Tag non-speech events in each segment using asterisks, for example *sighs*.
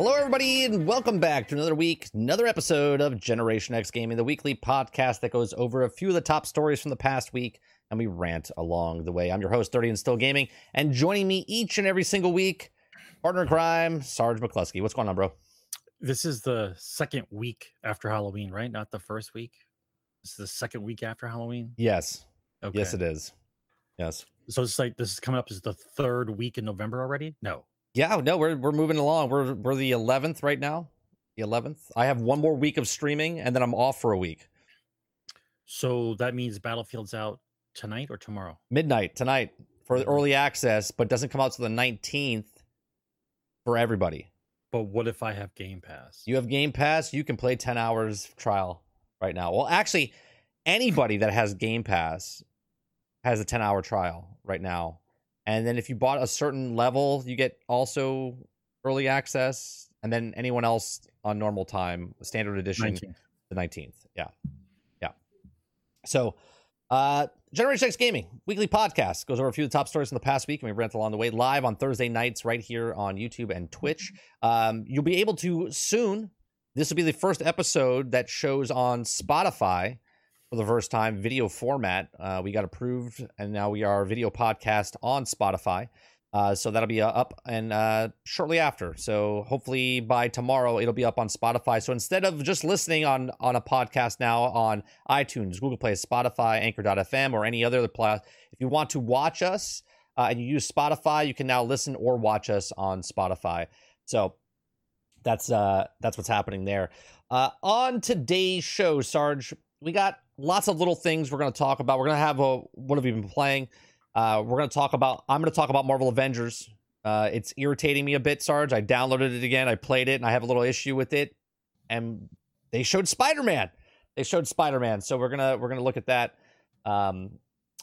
Hello, everybody, and welcome back to another week, another episode of Generation X Gaming, the weekly podcast that goes over a few of the top stories from the past week, and we rant along the way. I'm your host, 30 and Still Gaming, and joining me each and every single week, partner crime, Sarge McCluskey. What's going on, bro? This is the second week after Halloween, right? Not the first week. This is the second week after Halloween. Yes. Okay. Yes, it is. Yes. So it's like this is coming up as the third week in November already. No. Yeah, no, we're we're moving along. We're we're the 11th right now. The 11th. I have one more week of streaming, and then I'm off for a week. So that means Battlefield's out tonight or tomorrow. Midnight tonight for the mm-hmm. early access, but doesn't come out till the 19th for everybody. But what if I have Game Pass? You have Game Pass, you can play 10 hours trial right now. Well, actually, anybody that has Game Pass has a 10 hour trial right now. And then if you bought a certain level, you get also early access. And then anyone else on normal time, standard edition, 19. the 19th. Yeah. Yeah. So, uh, Generation X Gaming weekly podcast goes over a few of the top stories in the past week, and we rant along the way live on Thursday nights right here on YouTube and Twitch. Um, you'll be able to soon. This will be the first episode that shows on Spotify for the first time, video format. Uh, we got approved, and now we are video podcast on Spotify. Uh, so that'll be uh, up and uh, shortly after. So hopefully by tomorrow it'll be up on Spotify. So instead of just listening on on a podcast now on iTunes, Google Play, Spotify, Anchor.fm, or any other place, if you want to watch us uh, and you use Spotify, you can now listen or watch us on Spotify. So that's uh that's what's happening there. Uh, on today's show, Sarge, we got lots of little things we're going to talk about. We're going to have a what have we been playing? Uh, we're going to talk about. I'm going to talk about Marvel Avengers. Uh, it's irritating me a bit, Sarge. I downloaded it again. I played it, and I have a little issue with it. And they showed Spider Man. They showed Spider Man. So we're gonna we're gonna look at that. Um,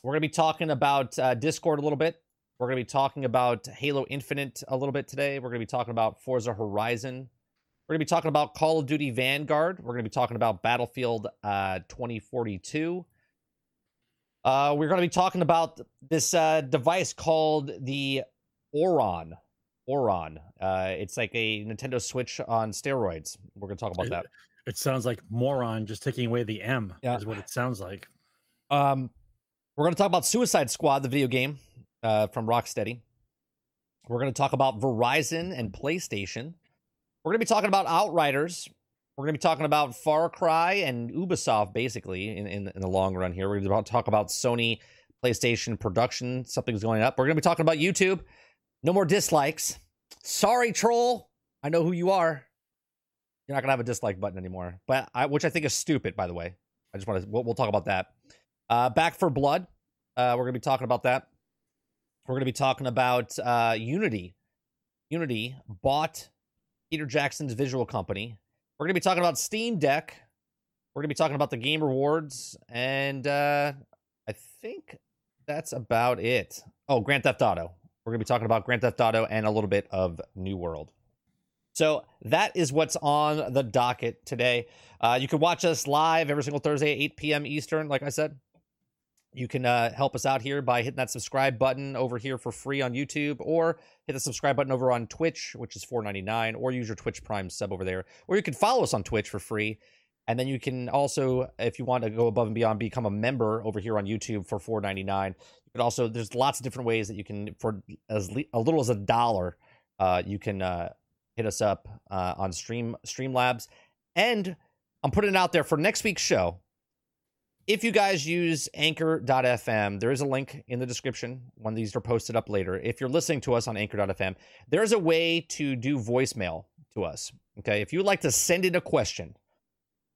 we're gonna be talking about uh, Discord a little bit. We're gonna be talking about Halo Infinite a little bit today. We're gonna be talking about Forza Horizon. We're gonna be talking about Call of Duty Vanguard. We're gonna be talking about Battlefield uh, 2042. Uh, we're going to be talking about this uh, device called the Oron. Oron. Uh, it's like a Nintendo Switch on steroids. We're going to talk about that. It sounds like moron just taking away the M Yeah. is what it sounds like. Um, we're going to talk about Suicide Squad, the video game uh, from Rocksteady. We're going to talk about Verizon and PlayStation. We're going to be talking about Outriders. We're going to be talking about Far Cry and Ubisoft, basically, in, in, in the long run here. We're going to talk about Sony PlayStation production. Something's going up. We're going to be talking about YouTube. No more dislikes. Sorry, troll. I know who you are. You're not going to have a dislike button anymore, but I, which I think is stupid, by the way. I just want to, we'll, we'll talk about that. Uh, Back 4 Blood. Uh, we're going to be talking about that. We're going to be talking about uh, Unity. Unity bought Peter Jackson's visual company. We're going to be talking about Steam Deck. We're going to be talking about the Game Awards. And uh, I think that's about it. Oh, Grand Theft Auto. We're going to be talking about Grand Theft Auto and a little bit of New World. So that is what's on the docket today. Uh, you can watch us live every single Thursday at 8 p.m. Eastern, like I said. You can uh, help us out here by hitting that subscribe button over here for free on YouTube, or hit the subscribe button over on Twitch, which is $4.99, or use your Twitch Prime sub over there. Or you can follow us on Twitch for free. And then you can also, if you want to go above and beyond, become a member over here on YouTube for $4.99. You could also, there's lots of different ways that you can, for as le- a little as a dollar, uh, you can uh, hit us up uh, on Stream Streamlabs. And I'm putting it out there for next week's show. If you guys use anchor.fm, there is a link in the description when these are posted up later. If you're listening to us on anchor.fm, there's a way to do voicemail to us. Okay. If you would like to send in a question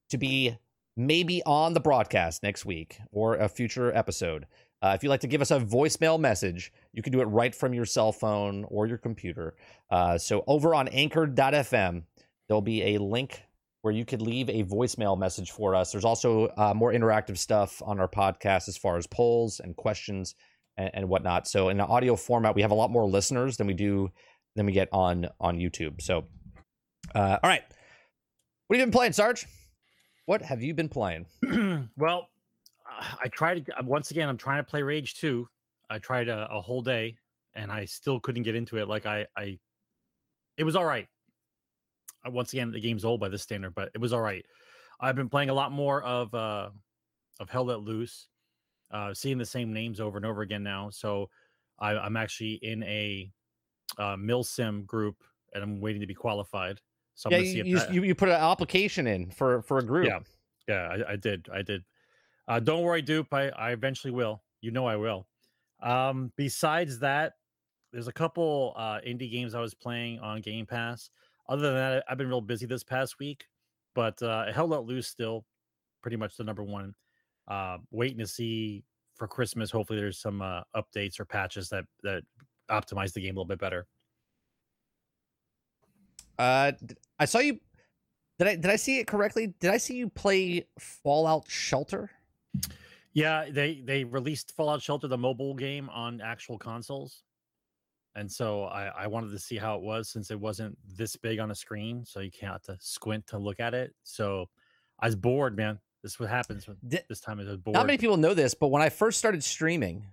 to be maybe on the broadcast next week or a future episode, uh, if you'd like to give us a voicemail message, you can do it right from your cell phone or your computer. Uh, so over on anchor.fm, there'll be a link where you could leave a voicemail message for us. There's also uh, more interactive stuff on our podcast as far as polls and questions and, and whatnot. So in an audio format, we have a lot more listeners than we do than we get on on YouTube. So, uh, all right, what have you been playing, Sarge? What have you been playing? *clears throat* well, I tried once again. I'm trying to play Rage 2. I tried a, a, whole day, and I still couldn't get into it. Like I, I, it was all right. Uh, once again, the game's old by this standard, but it was all right. I've been playing a lot more of uh of Hell Let Loose, uh, seeing the same names over and over again now. So I, I'm actually in a uh, Milsim group, and I'm waiting to be qualified. So I'm yeah, you, that... you, you put an application in for for a group. Yeah, yeah, I, I did, I did. Uh, don't worry, Dupe. I, I eventually will. You know I will. Um, besides that, there's a couple uh, indie games I was playing on Game Pass. Other than that, I've been real busy this past week, but uh, Hell Let Loose still pretty much the number one. Uh, waiting to see for Christmas. Hopefully, there's some uh, updates or patches that that optimize the game a little bit better. Uh, I saw you. Did I did I see it correctly? Did I see you play Fallout Shelter? Yeah, they they released Fallout Shelter, the mobile game, on actual consoles, and so I I wanted to see how it was since it wasn't this big on a screen, so you can't have to squint to look at it. So I was bored, man. This is what happens Did, this time. I was bored. Not many people know this, but when I first started streaming,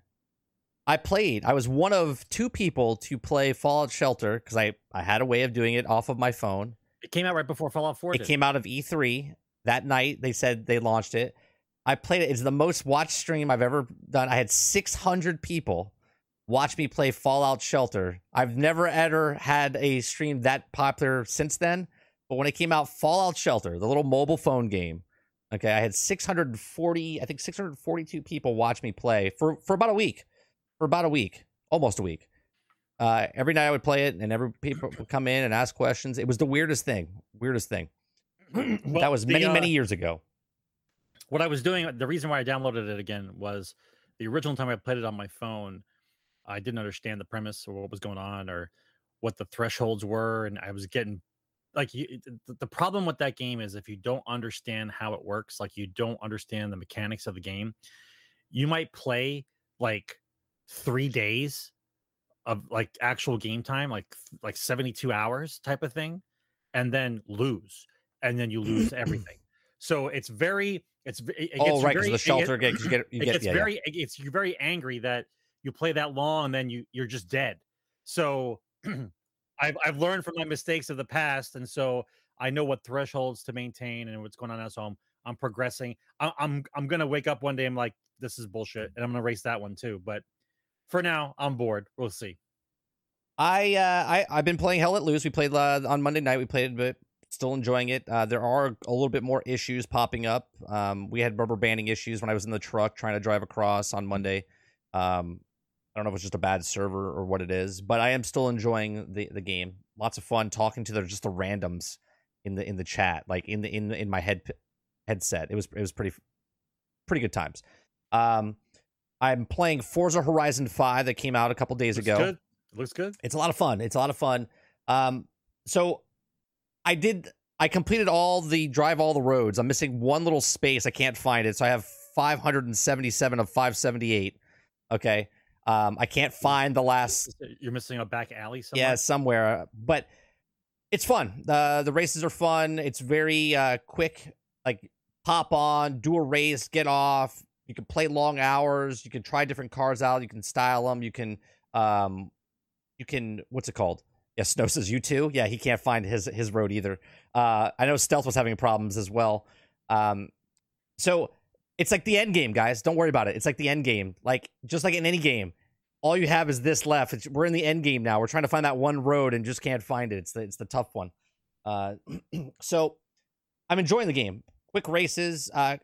I played. I was one of two people to play Fallout Shelter because I I had a way of doing it off of my phone. It came out right before Fallout Four. It did. came out of E3 that night. They said they launched it. I played it. It's the most watched stream I've ever done. I had 600 people watch me play Fallout Shelter. I've never ever had a stream that popular since then. But when it came out, Fallout Shelter, the little mobile phone game, okay, I had 640, I think 642 people watch me play for for about a week, for about a week, almost a week. Uh, every night I would play it, and every people would come in and ask questions. It was the weirdest thing, weirdest thing. *clears throat* well, that was many, the, uh, many years ago what I was doing, the reason why I downloaded it again was the original time I played it on my phone, I didn't understand the premise or what was going on or what the thresholds were, and I was getting like you, the problem with that game is if you don't understand how it works, like you don't understand the mechanics of the game, you might play like three days of like actual game time, like like 72 hours type of thing, and then lose, and then you lose *clears throat* everything. So it's very it's it, oh right because the shelter it, gets, you get you get it's yeah, very yeah. it's you're very angry that you play that long and then you you're just dead. So *clears throat* I've I've learned from my mistakes of the past, and so I know what thresholds to maintain and what's going on now. So I'm I'm progressing. I, I'm I'm gonna wake up one day. I'm like, this is bullshit, and I'm gonna race that one too. But for now, I'm bored. We'll see. I uh I I've been playing Hell Let Loose. We played uh, on Monday night. We played a bit still enjoying it. Uh, there are a little bit more issues popping up. Um, we had rubber banding issues when I was in the truck trying to drive across on Monday. Um, I don't know if it's just a bad server or what it is, but I am still enjoying the the game. Lots of fun talking to the just the randoms in the in the chat, like in the in in my head headset. It was it was pretty pretty good times. Um, I'm playing Forza Horizon 5 that came out a couple days Looks ago. Good. Looks good. It's a lot of fun. It's a lot of fun. Um, so I did. I completed all the drive all the roads. I'm missing one little space. I can't find it, so I have 577 of 578. Okay. Um, I can't find the last. You're missing a back alley somewhere. Yeah, somewhere. But it's fun. Uh, the races are fun. It's very uh, quick. Like pop on, do a race, get off. You can play long hours. You can try different cars out. You can style them. You can, um, you can. What's it called? Yeah, Snow says you too. Yeah, he can't find his his road either. Uh, I know Stealth was having problems as well. Um, so it's like the end game, guys. Don't worry about it. It's like the end game. Like just like in any game, all you have is this left. It's, we're in the end game now. We're trying to find that one road and just can't find it. It's the it's the tough one. Uh, *clears throat* so I'm enjoying the game. Quick races. Uh,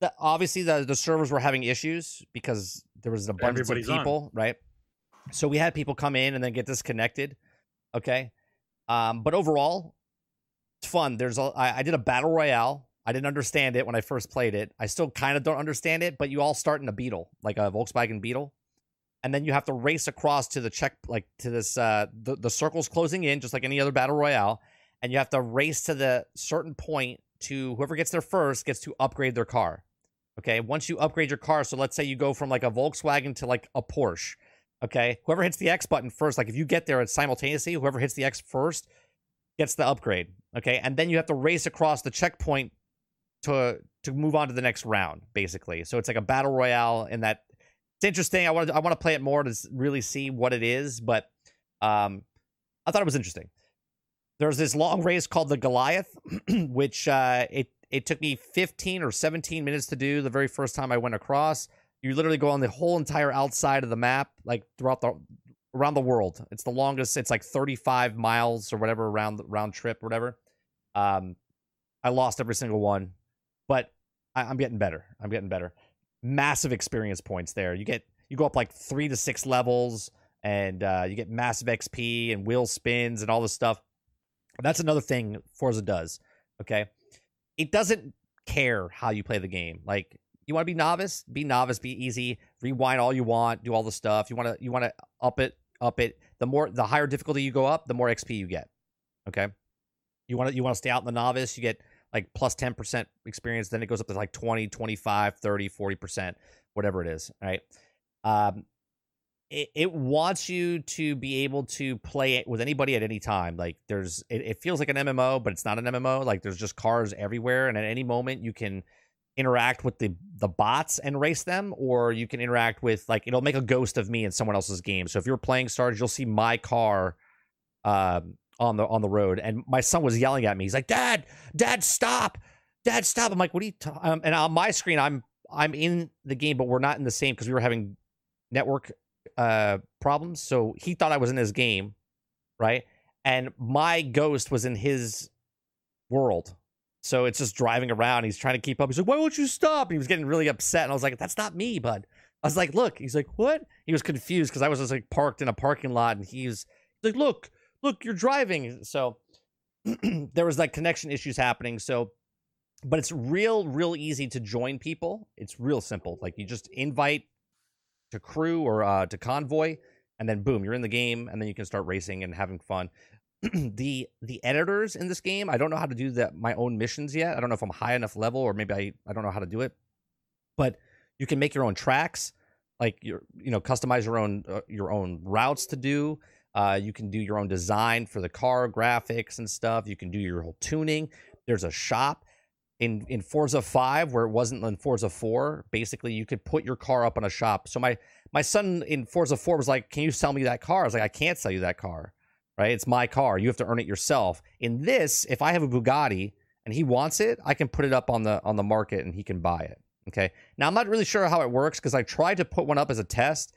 the, obviously the the servers were having issues because there was an abundance Everybody's of people, on. right? So we had people come in and then get disconnected. Okay. Um, but overall, it's fun. There's a, I, I did a battle royale. I didn't understand it when I first played it. I still kind of don't understand it, but you all start in a Beetle, like a Volkswagen Beetle. And then you have to race across to the check, like to this, uh, the, the circle's closing in, just like any other battle royale. and you have to race to the certain point to whoever gets there first gets to upgrade their car. Okay, once you upgrade your car, so let's say you go from like a Volkswagen to like a Porsche. Okay, whoever hits the X button first, like if you get there simultaneously, whoever hits the X first gets the upgrade. Okay, and then you have to race across the checkpoint to to move on to the next round, basically. So it's like a battle royale in that. It's interesting. I want to I want to play it more to really see what it is, but um, I thought it was interesting. There's this long race called the Goliath, *clears throat* which uh, it it took me 15 or 17 minutes to do the very first time I went across. You literally go on the whole entire outside of the map, like throughout the around the world. It's the longest. It's like 35 miles or whatever round round trip, whatever. Um, I lost every single one, but I, I'm getting better. I'm getting better. Massive experience points there. You get you go up like three to six levels, and uh, you get massive XP and wheel spins and all this stuff. That's another thing Forza does. Okay, it doesn't care how you play the game. Like you want to be novice, be novice, be easy, rewind all you want, do all the stuff. You want to you want to up it, up it. The more the higher difficulty you go up, the more XP you get. Okay? You want to you want to stay out in the novice, you get like plus 10% experience, then it goes up to like 20, 25, 30, 40%, whatever it is, right? Um it, it wants you to be able to play it with anybody at any time. Like there's, it, it feels like an MMO, but it's not an MMO. Like there's just cars everywhere, and at any moment you can interact with the the bots and race them, or you can interact with like it'll make a ghost of me in someone else's game. So if you're playing Stars, you'll see my car um, on the on the road, and my son was yelling at me. He's like, "Dad, Dad, stop, Dad, stop!" I'm like, "What are you?" Ta-? Um, and on my screen, I'm I'm in the game, but we're not in the same because we were having network uh problems. So he thought I was in his game, right? And my ghost was in his world. So it's just driving around. He's trying to keep up. He's like, "Why won't you stop?" And he was getting really upset, and I was like, "That's not me, bud." I was like, "Look." He's like, "What?" He was confused because I was just like parked in a parking lot, and he's like, "Look, look, you're driving." So *clears throat* there was like connection issues happening. So, but it's real, real easy to join people. It's real simple. Like you just invite to crew or uh, to convoy, and then boom, you're in the game, and then you can start racing and having fun. *clears throat* the the editors in this game, I don't know how to do that my own missions yet. I don't know if I'm high enough level or maybe I I don't know how to do it. But you can make your own tracks, like your you know customize your own uh, your own routes to do. Uh, you can do your own design for the car graphics and stuff. You can do your whole tuning. There's a shop in in Forza 5 where it wasn't in Forza 4. Basically, you could put your car up on a shop. So my my son in Forza 4 was like, "Can you sell me that car?" I was like, "I can't sell you that car." right? It's my car. You have to earn it yourself. In this, if I have a Bugatti and he wants it, I can put it up on the on the market and he can buy it. Okay. Now I'm not really sure how it works because I tried to put one up as a test,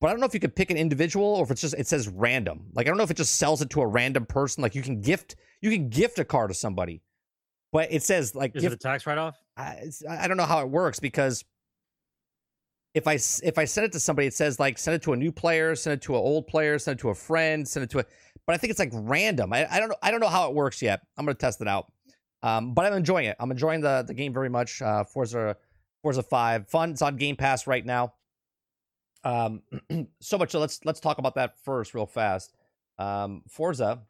but I don't know if you could pick an individual or if it's just it says random. Like I don't know if it just sells it to a random person. Like you can gift you can gift a car to somebody, but it says like Is gift, it a tax write off? I, I don't know how it works because if I if I send it to somebody, it says like send it to a new player, send it to an old player, send it to a friend, send it to a. But I think it's like random. I, I don't know. I don't know how it works yet. I'm gonna test it out. Um, but I'm enjoying it. I'm enjoying the the game very much. Uh, Forza Forza Five, fun. It's on Game Pass right now. Um, *clears throat* so much. So let's let's talk about that first, real fast. Um, Forza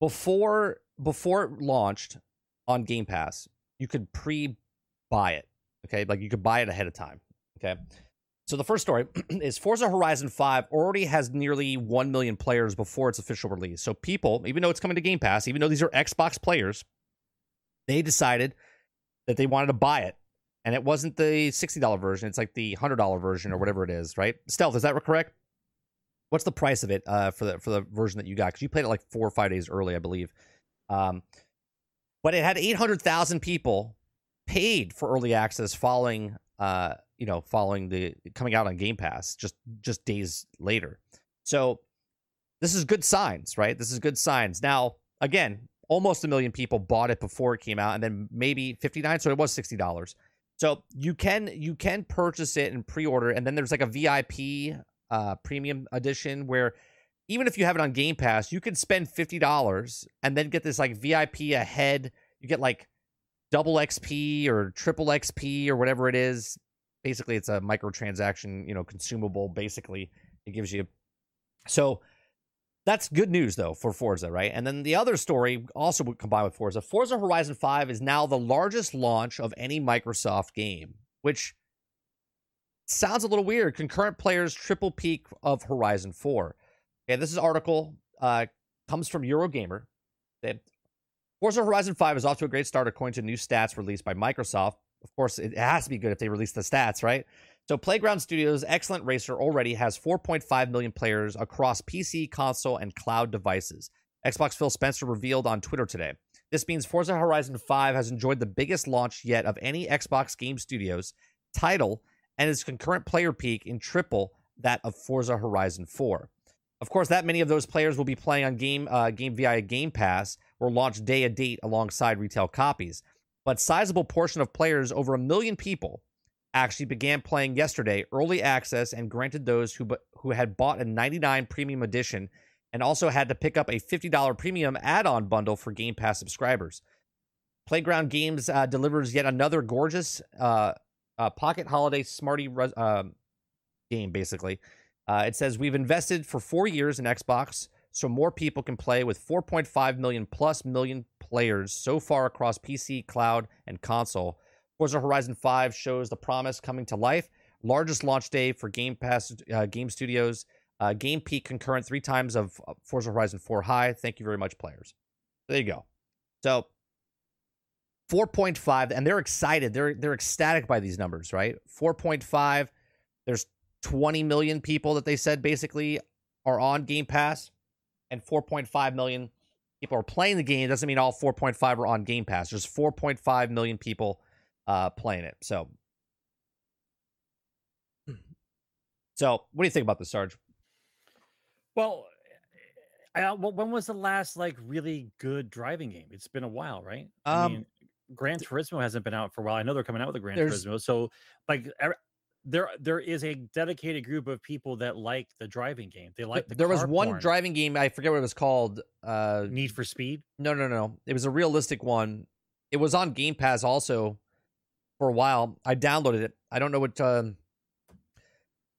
before before it launched on Game Pass, you could pre buy it. Okay, like you could buy it ahead of time. Okay. So the first story *clears throat* is Forza Horizon 5 already has nearly 1 million players before its official release. So people, even though it's coming to Game Pass, even though these are Xbox players, they decided that they wanted to buy it. And it wasn't the $60 version, it's like the $100 version or whatever it is, right? Stealth, is that correct? What's the price of it uh, for the for the version that you got? Because you played it like four or five days early, I believe. Um, but it had 800,000 people paid for early access following uh, you know, following the coming out on Game Pass just just days later. So this is good signs, right? This is good signs. Now, again, almost a million people bought it before it came out, and then maybe fifty nine, so it was sixty dollars. So you can you can purchase it and pre order, and then there's like a VIP uh, premium edition where even if you have it on Game Pass, you can spend fifty dollars and then get this like VIP ahead. You get like double XP or triple XP or whatever it is basically it's a microtransaction, you know, consumable. Basically, it gives you. So that's good news though for Forza, right? And then the other story also combined with Forza, Forza Horizon 5 is now the largest launch of any Microsoft game, which sounds a little weird. Concurrent players triple peak of Horizon 4. Okay, this is article uh, comes from Eurogamer. That Forza Horizon 5 is off to a great start according to new stats released by Microsoft. Of course, it has to be good if they release the stats, right? So Playground Studios' excellent racer already has 4.5 million players across PC, console, and cloud devices. Xbox Phil Spencer revealed on Twitter today. This means Forza Horizon 5 has enjoyed the biggest launch yet of any Xbox Game Studios title and its concurrent player peak in triple that of Forza Horizon 4. Of course, that many of those players will be playing on game uh, game via Game Pass or launch day a date alongside retail copies. But sizable portion of players, over a million people, actually began playing yesterday early access and granted those who who had bought a 99 premium edition and also had to pick up a $50 premium add-on bundle for Game Pass subscribers. Playground Games uh, delivers yet another gorgeous uh, uh, pocket holiday smarty res- um, game. Basically, uh, it says we've invested for four years in Xbox, so more people can play with 4.5 million plus million players so far across PC, cloud, and console. Forza Horizon 5 shows the promise coming to life. Largest launch day for Game Pass uh, Game Studios. Uh, game peak concurrent three times of uh, Forza Horizon 4 high. Thank you very much, players. There you go. So 4.5, and they're excited. They're they're ecstatic by these numbers, right? 4.5. There's 20 million people that they said basically are on Game Pass, and 4.5 million people are playing the game. It doesn't mean all 4.5 are on Game Pass. There's 4.5 million people uh, playing it. So, so what do you think about this, Sarge? Well, I, when was the last like really good driving game? It's been a while, right? Um, I mean, Gran Turismo hasn't been out for a while. I know they're coming out with a Gran Turismo. So, like, there there is a dedicated group of people that like the driving game. They like the there was one porn. driving game I forget what it was called. Uh, Need for Speed. No, no, no. It was a realistic one. It was on Game Pass also for a while. I downloaded it. I don't know what. Um,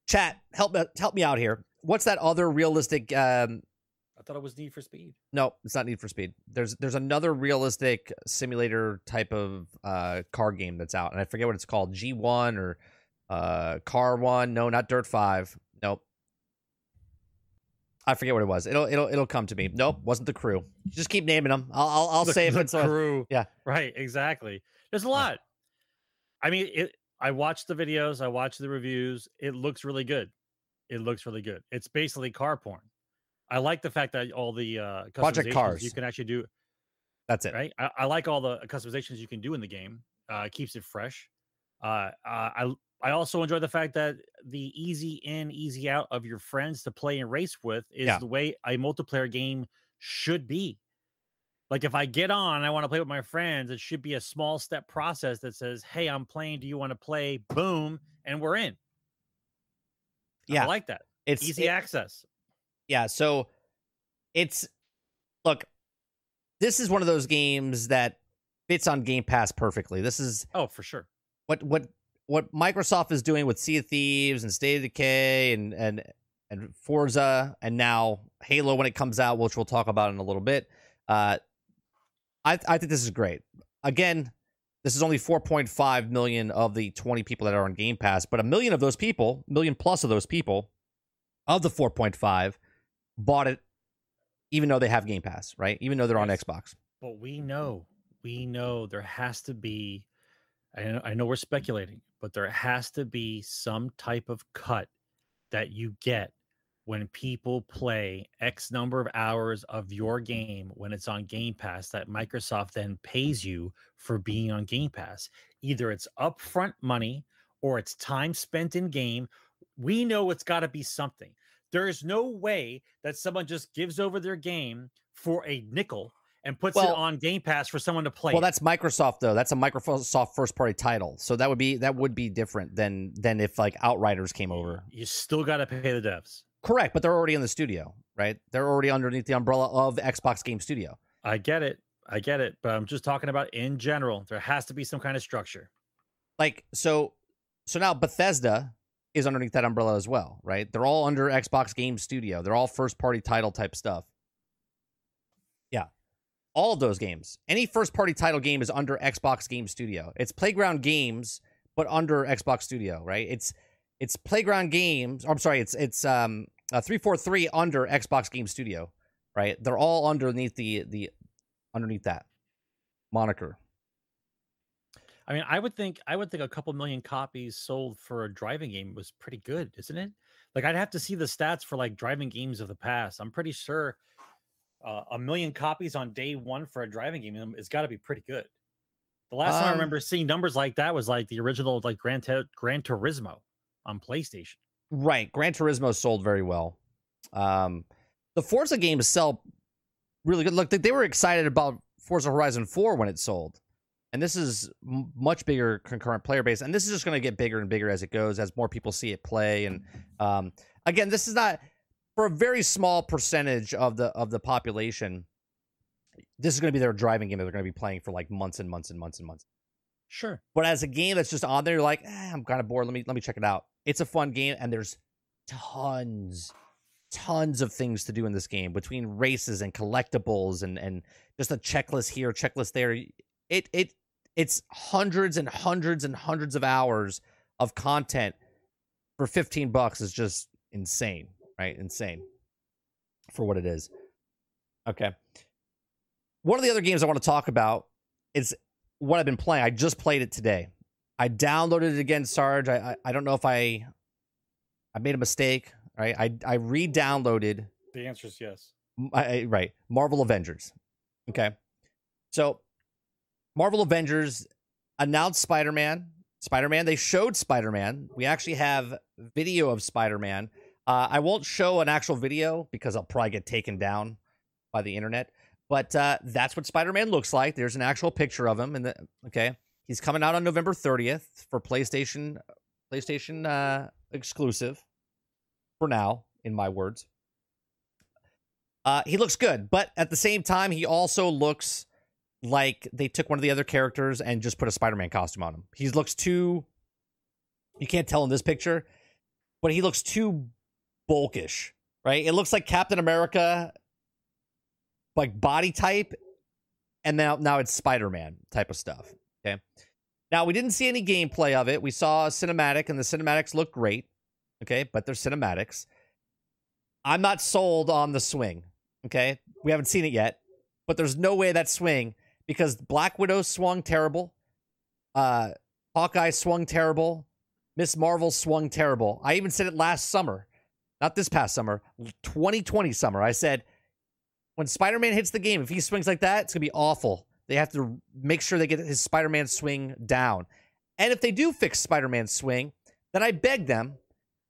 chat, help me help me out here. What's that other realistic? Um, I thought it was Need for Speed. No, it's not Need for Speed. There's there's another realistic simulator type of uh, car game that's out, and I forget what it's called. G one or uh, Car one? No, not Dirt five. Nope. I forget what it was. It'll it'll it'll come to me. Nope, wasn't the crew. Just keep naming them. I'll I'll, I'll the, say if the it's a crew. yeah. Right. Exactly. There's a lot. I mean, it. I watched the videos. I watched the reviews. It looks really good. It looks really good. It's basically car porn. I like the fact that all the uh, Project Cars you can actually do. That's it, right? I, I like all the customizations you can do in the game. Uh, keeps it fresh. Uh, I I also enjoy the fact that the easy in, easy out of your friends to play and race with is Yeah. the way a multiplayer game should be. Like if I get on, and I want to play with my friends. It should be a small step process that says, "Hey, I'm playing. Do you want to play?" Boom, and we're in. Yeah. I like that. It's Easy it- access. Yeah, so it's look, this is one of those games that fits on Game Pass perfectly. This is Oh, for sure. what what what Microsoft is doing with Sea of Thieves and State of Decay and and and Forza and now Halo when it comes out, which we'll talk about in a little bit. Uh, I I think this is great. Again, this is only 4.5 million of the 20 people that are on Game Pass, but a million of those people, million plus of those people, of the 4.5, bought it, even though they have Game Pass, right? Even though they're on Yes. Xbox. But we know, we know there has to be. I know, I know we're speculating, but there has to be some type of cut that you get when people play X number of hours of your game when it's on Game Pass that Microsoft then pays you for being on Game Pass. Either it's upfront money or it's time spent in game. We know it's got to be something. There is no way that someone just gives over their game for a nickel and puts it on Game Pass for someone to play. Well, it. that's Microsoft though. That's a Microsoft first party title. So that would be that would be different than than if like Outriders came over. you still got to pay the devs. Correct, but they're already in the studio, right? They're already underneath the umbrella of Xbox Game Studio. I get it. I get it. But I'm just talking about in general. There has to be some kind of structure. Like so so now Bethesda is underneath that umbrella as well, right? They're all under Xbox Game Studio. They're all first party title type stuff. Yeah. All of those games. Any first party title game is under Xbox Game Studio. It's Playground Games, but under Xbox Studio, right? It's it's Playground Games. I'm sorry, it's it's um uh, 343 under Xbox Game Studio, right? They're all underneath the the underneath that moniker. I mean, I would think I would think a couple million copies sold for a driving game was pretty good, isn't it? Like I'd have to see the stats for like driving games of the past. I'm pretty sure uh, a million copies on day one for a driving game has got to be pretty good. The last time I Um, remember seeing numbers like that was like the original like Gran, Tur- Gran Turismo on PlayStation. Right. Gran Turismo sold very well. Um, the Forza games sell really good. Look, they- were excited about Forza Horizon 4 when it sold. And this is m- much bigger concurrent player base. And this is just going to get bigger and bigger as it goes, as more people see it play. And um, again, this is not for a very small percentage of the of the population. This is going to be their driving game that they're going to be playing for like months and months and months and months. Sure. But as a game that's just on there, you're like, eh, I'm kind of bored. Let me let me check it out. It's a fun game, and there's tons, tons of things to do in this game between races and collectibles and and just a checklist here, checklist there. It it it's hundreds and hundreds and hundreds of hours of content for 15 bucks is just insane, right? Insane for what it is. Okay. One of the other games I want to talk about is what I've been playing. I just played it today. I downloaded it again, Sarge. I I, I don't know if I I made a mistake. Right. I I re-downloaded The answer is yes. I, right Marvel Avengers. Okay. So Marvel Avengers announced Spider-Man. Spider-Man. They showed Spider-Man. We actually have video of Spider-Man. Uh, I won't show an actual video because I'll probably get taken down by the internet. But uh, that's what Spider-Man looks like. There's an actual picture of him, and okay, he's coming out on November 30th for PlayStation, PlayStation uh, exclusive. For now, in my words, uh, he looks good, but at the same time, he also looks like they took one of the other characters and just put a Spider-Man costume on him. He looks too. You can't tell in this picture, but he looks too bulkish, right? It looks like Captain America, like body type, and now now it's Spider-Man type of stuff. Okay. Now we didn't see any gameplay of it. We saw a cinematic, and the cinematics look great. Okay, but they're cinematics. I'm not sold on the swing. Okay, we haven't seen it yet, but there's no way that swing because Black Widow swung terrible, uh, Hawkeye swung terrible, Miss Marvel swung terrible. I even said it last summer, not this past summer, 2020 summer. I said when Spider-Man hits the game, if he swings like that, it's gonna be awful. They have to make sure they get his Spider-Man swing down, and if they do fix Spider-Man's swing, then I beg them,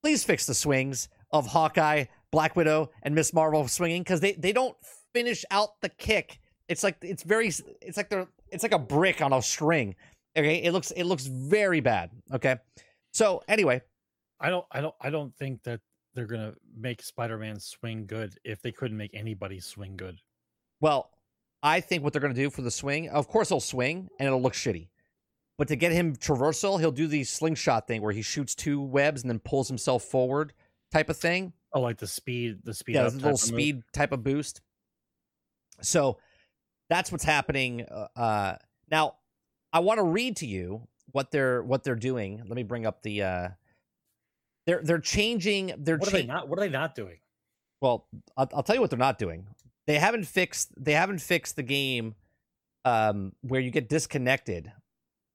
please fix the swings of Hawkeye, Black Widow, and Miss Marvel swinging because they they don't finish out the kick. It's like it's very it's like they're it's like a brick on a string. Okay, it looks it looks very bad. Okay, so anyway, I don't I don't I don't think that they're gonna make Spider-Man swing good if they couldn't make anybody swing good. well, I think what they're gonna do for the swing, of course, he'll swing and it'll look shitty. But to get him traversal, he'll do the slingshot thing where he shoots two webs and then pulls himself forward, type of thing. Oh, like the speed, the speed. yeah, up there's a type little move? speed type of boost. So that's what's happening. uh, Uh, now, I want to read to you what they're what they're doing. Let me bring up the. Uh, they're they're changing. They're What are they not? What are they not doing? well. I'll, I'll tell you what they're not doing. They haven't fixed. They haven't fixed the game um, where you get disconnected,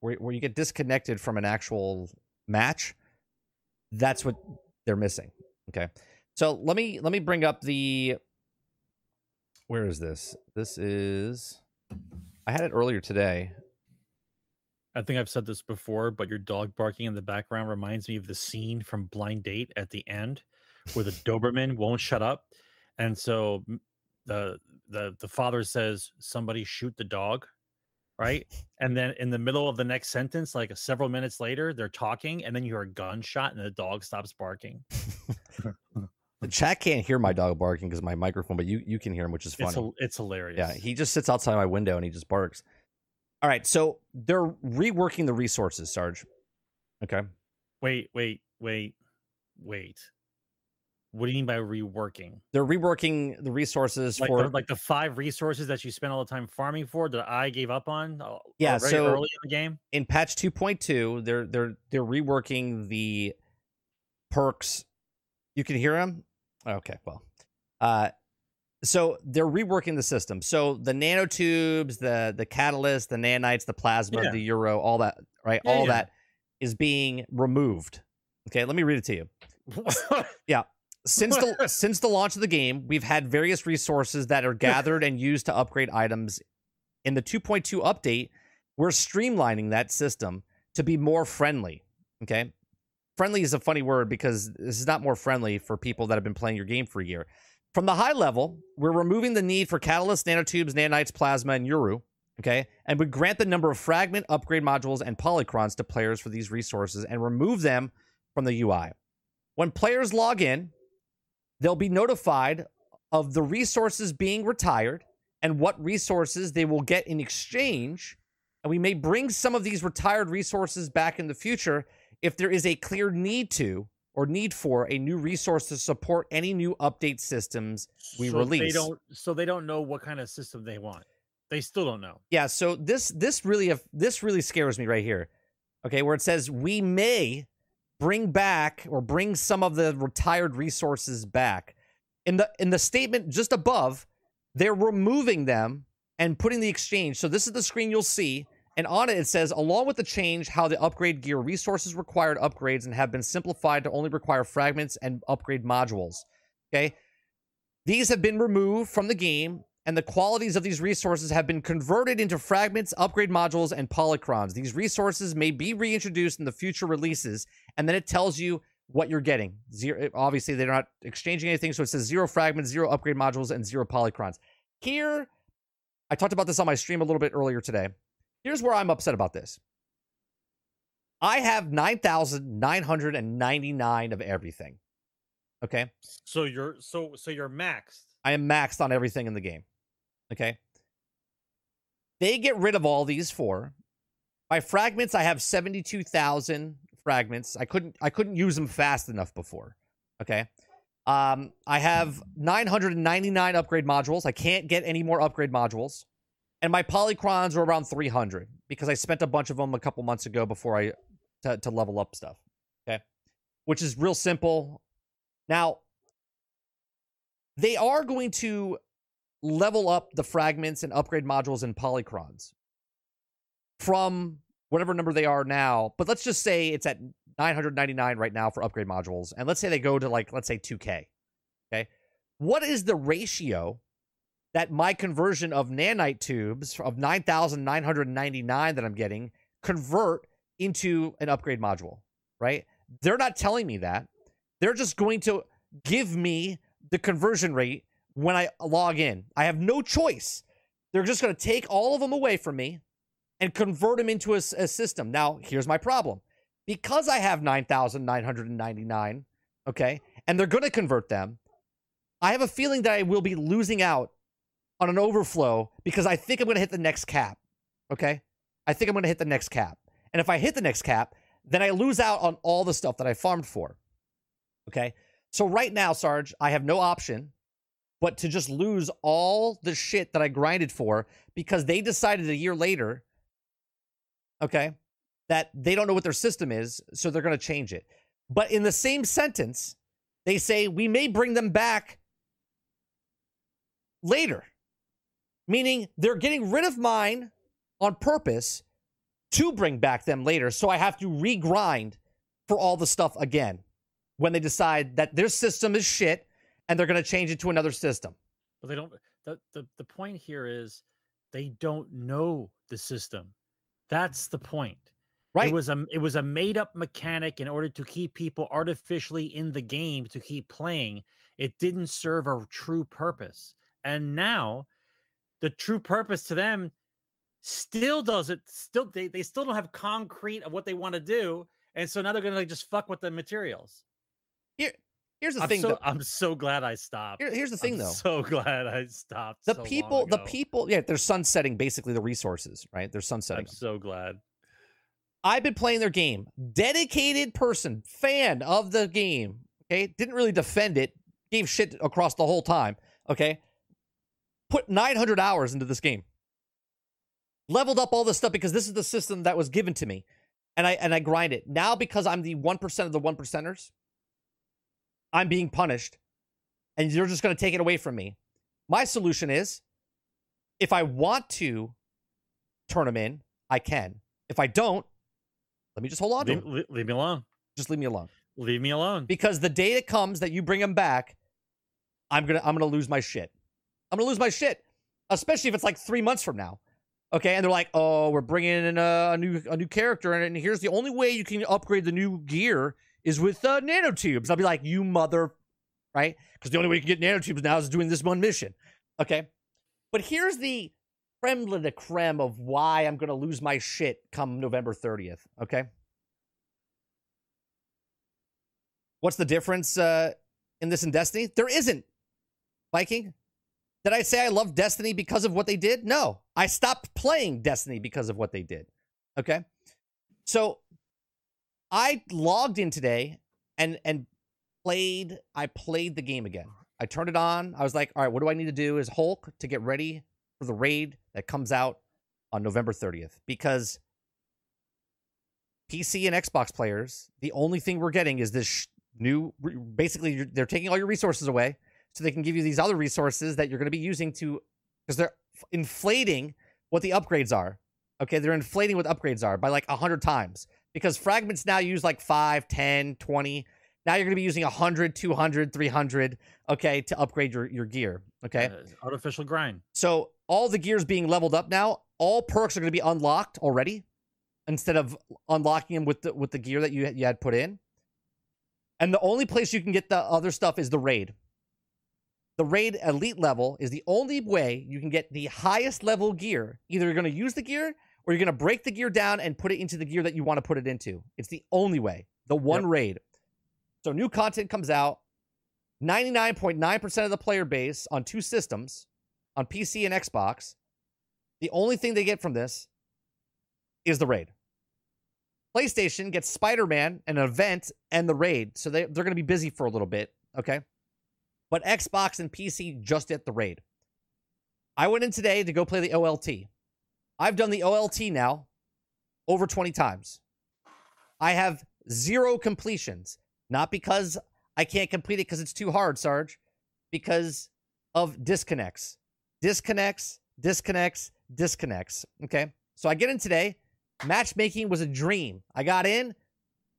where where you get disconnected from an actual match. That's what they're missing. Okay, so let me let me bring up the. Where is this? This is. I had it earlier today. I think I've said this before, but your dog barking in the background reminds me of the scene from Blind Date at the end, where the *laughs* Doberman won't shut up, and so the the the father says, "Somebody shoot the dog," right? *laughs* And then in the middle of the next sentence, like several minutes later, they're talking, and then you hear a gunshot, and the dog stops barking. *laughs* The chat can't hear my dog barking because my microphone, but you you can hear him, which is funny. It's it's hilarious. Yeah, he just sits outside my window and he just barks. All right, so they're reworking the resources, Sarge. Okay. wait, wait, wait. wait. What do you mean by reworking? They're reworking the resources Like for the, like the five resources that you spent all the time farming for that I gave up on. uh, Yeah, so- early in the game. in patch 2.2 they're they're they're reworking the perks you can hear them okay well uh so they're reworking the system so the nanotubes the the catalyst the nanites the plasma Yeah. the Uru all that right Yeah, all yeah. that is being removed okay let me read it to you *laughs* since the *laughs* since the launch of the game, we've had various resources that are gathered and used to upgrade items. In the 2.2 update, we're streamlining that system to be more friendly. Okay? Friendly is a funny word because this is not more friendly for people that have been playing your game for a year. From the high level, we're removing the need for catalysts, nanotubes, nanites, plasma, and Uru. Okay. And we grant the number of fragment upgrade modules and polychrons to players for these resources and remove them from the UI. When players log in, they'll be notified of the resources being retired and what resources they will get in exchange. And we may bring some of these retired resources back in the future if there is a clear need to or need for a new resource to support any new update systems we so They release. don't. So they don't know what kind of system they want. They still don't know. Yeah, so this this really this really scares me right here. Okay, where it says we may bring back or bring some of the retired resources back. In the in the statement just above, they're removing them and putting the exchange. So this is the screen you'll see and on it it says along with the change how the upgrade gear resources required upgrades and have been simplified to only require fragments and upgrade modules. Okay? These have been removed from the game, and the qualities of these resources have been converted into fragments, upgrade modules, and polychrons. These resources may be reintroduced in the future releases, and then it tells you what you're getting. Zero. Eh, obviously, they're not exchanging anything, so it says zero fragments, zero upgrade modules, and zero polychrons. Here, I talked about this on my stream a little bit earlier today. Here's where I'm upset about this. I have 9,999 of everything. Okay. So you're so so you're maxed. I am maxed on everything in the game. Okay. They get rid of all these four. My fragments, I have 72,000 fragments. I couldn't I couldn't use them fast enough before. Okay. Um, I have 999 upgrade modules. I can't get any more upgrade modules. And my polychrons are around 300 because I spent a bunch of them a couple months ago before I to, to level up stuff. Okay. Which is real simple. Now, they are going to level up the fragments and upgrade modules and polychrons from whatever number they are now. But let's just say it's at 999 right now for upgrade modules. And let's say they go to like, let's say 2K. Okay. What is the ratio that my conversion of nanite tubes of 9,999 that I'm getting convert into an upgrade module? Right. They're not telling me that. They're just going to give me the conversion rate when I log in. I have no choice. They're just going to take all of them away from me and convert them into a system. Now, here's my problem. Because I have 9,999, okay, and they're going to convert them, I have a feeling that I will be losing out on an overflow because I think I'm going to hit the next cap, okay? I think I'm going to hit the next cap. And if I hit the next cap, then I lose out on all the stuff that I farmed for. Okay. So right now, Sarge, I have no option but to just lose all the shit that I grinded for because they decided a year later, okay, that they don't know what their system is, so they're going to change it. But in the same sentence, they say we may bring them back later, meaning they're getting rid of mine on purpose to bring back them later. So I have to regrind for all the stuff again when they decide that their system is shit and they're going to change it to another system. But they don't. The, the the point here is they don't know the system. Mm. That's the point. Right. It was a it was a made up mechanic in order to keep people artificially in the game to keep playing. It didn't serve a true purpose. And now the true purpose to them still doesn't still they, they still don't have concrete of what they want to do. And so now they're gonna like just fuck with the materials. Here's the I'm thing so though. I'm so glad I stopped. Here- here's the thing I'm though. So *laughs* glad I stopped. the so people, the people, yeah, they're sunsetting basically the resources, right? They're sunsetting. I'm them. so glad. I've been playing their game. Dedicated person, fan of the game, Okay, didn't really defend it, gave shit across the whole time. Okay, put 900 hours into this game, leveled up all this stuff because this is the system that was given to me, and I and I grind it now because I'm the one percent of the one percenters. I'm being punished, and you're just going to take it away from me. My solution is, if I want to turn them in, I can. If I don't, let me just hold on to Leave, them. leave, leave me alone. Just leave me alone Leave me alone. because the day it comes that you bring them back, I'm gonna I'm gonna lose my shit. I'm gonna lose my shit, especially if it's like three months from now. Okay, and they're like, "Oh, we're bringing in a, a new a new character, and, and here's the only way you can upgrade the new gear is with uh, nanotubes." I'll be like, "You mother," right? Because the only way you can get nanotubes now is doing this one mission. Okay, but here's the creme de creme of why I'm gonna lose my shit come November 30th. Okay. What's the difference uh, in this and Destiny? There isn't. Viking, did I say I love Destiny because of what they did? No, I stopped playing Destiny because of what they did. Okay, so I logged in today and and played. I played the game again. I turned it on. I was like, all right, what do I need to do? Is Hulk to get ready for the raid that comes out on November 30th because PC and Xbox players, the only thing we're getting is this sh- new. Basically, they're taking all your resources away, so they can give you these other resources that you're going to be using to, because they're inflating what the upgrades are. Okay, they're inflating what upgrades are by like a hundred times because fragments now use like 5, 10, 20. Now you're going to be using 100, 200, 300, okay, to upgrade your, your gear. Okay. Uh, artificial grind. So all the gears being leveled up now, all perks are going to be unlocked already instead of unlocking them with the with the gear that you you had put in. And the only place you can get the other stuff is the raid. The raid elite level is the only way you can get the highest level gear. Either you're going to use the gear or you're going to break the gear down and put it into the gear that you want to put it into. It's the only way. The one Yep. raid. So new content comes out. 99.9% of the player base on two systems, on PC and Xbox, the only thing they get from this is the raid. PlayStation gets Spider Man, an event, and the raid. So they, they're going to be busy for a little bit. Okay. But Xbox and PC just get the raid. I went in today to go play the OLT. I've done the OLT now over 20 times. I have zero completions. Not because I can't complete it because it's too hard, Sarge, because of disconnects. Disconnects, disconnects, disconnects. Okay. So I get in today. Matchmaking was a dream. I got in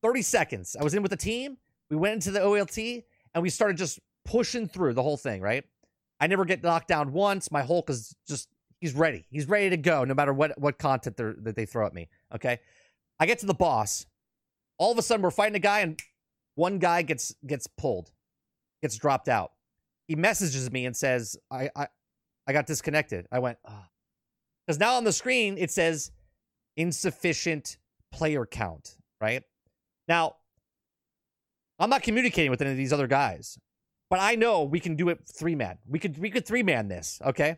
30 seconds. I was in with the team. We went into the OLT and we started just pushing through the whole thing, right? I never get knocked down once. My Hulk is just he's ready. He's ready to go no matter what what content that they throw at me. Okay. I get to the boss. All of a sudden we're fighting a guy and one guy gets gets pulled, gets dropped out. He messages me and says, I I, I got disconnected. I went, ah. because now on the screen it says insufficient player count, right? Now, I'm not communicating with any of these other guys, but I know we can do it three man. We could we could three man this, okay?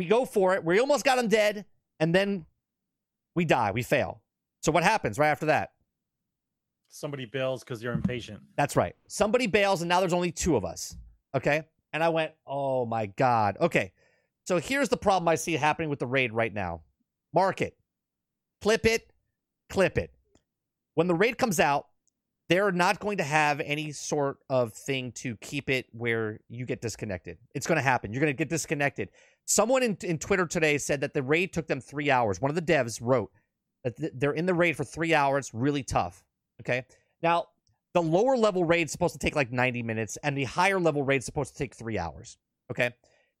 We go for it. We almost got him dead, and then we die. We fail. So what happens right after that? Somebody bails because you're impatient. That's right. Somebody bails, and now there's only two of us. Okay. And I went, oh my God. Okay. So here's the problem I see happening with the raid right now mark it, clip it, clip it. When the raid comes out, they're not going to have any sort of thing to keep it where you get disconnected. It's going to happen. You're going to get disconnected. Someone in, in Twitter today said that the raid took them three hours. One of the devs wrote that th- they're in the raid for three hours, really tough. Okay. Now, the lower level raid's supposed to take like 90 minutes, and the higher level raid's supposed to take three hours. Okay.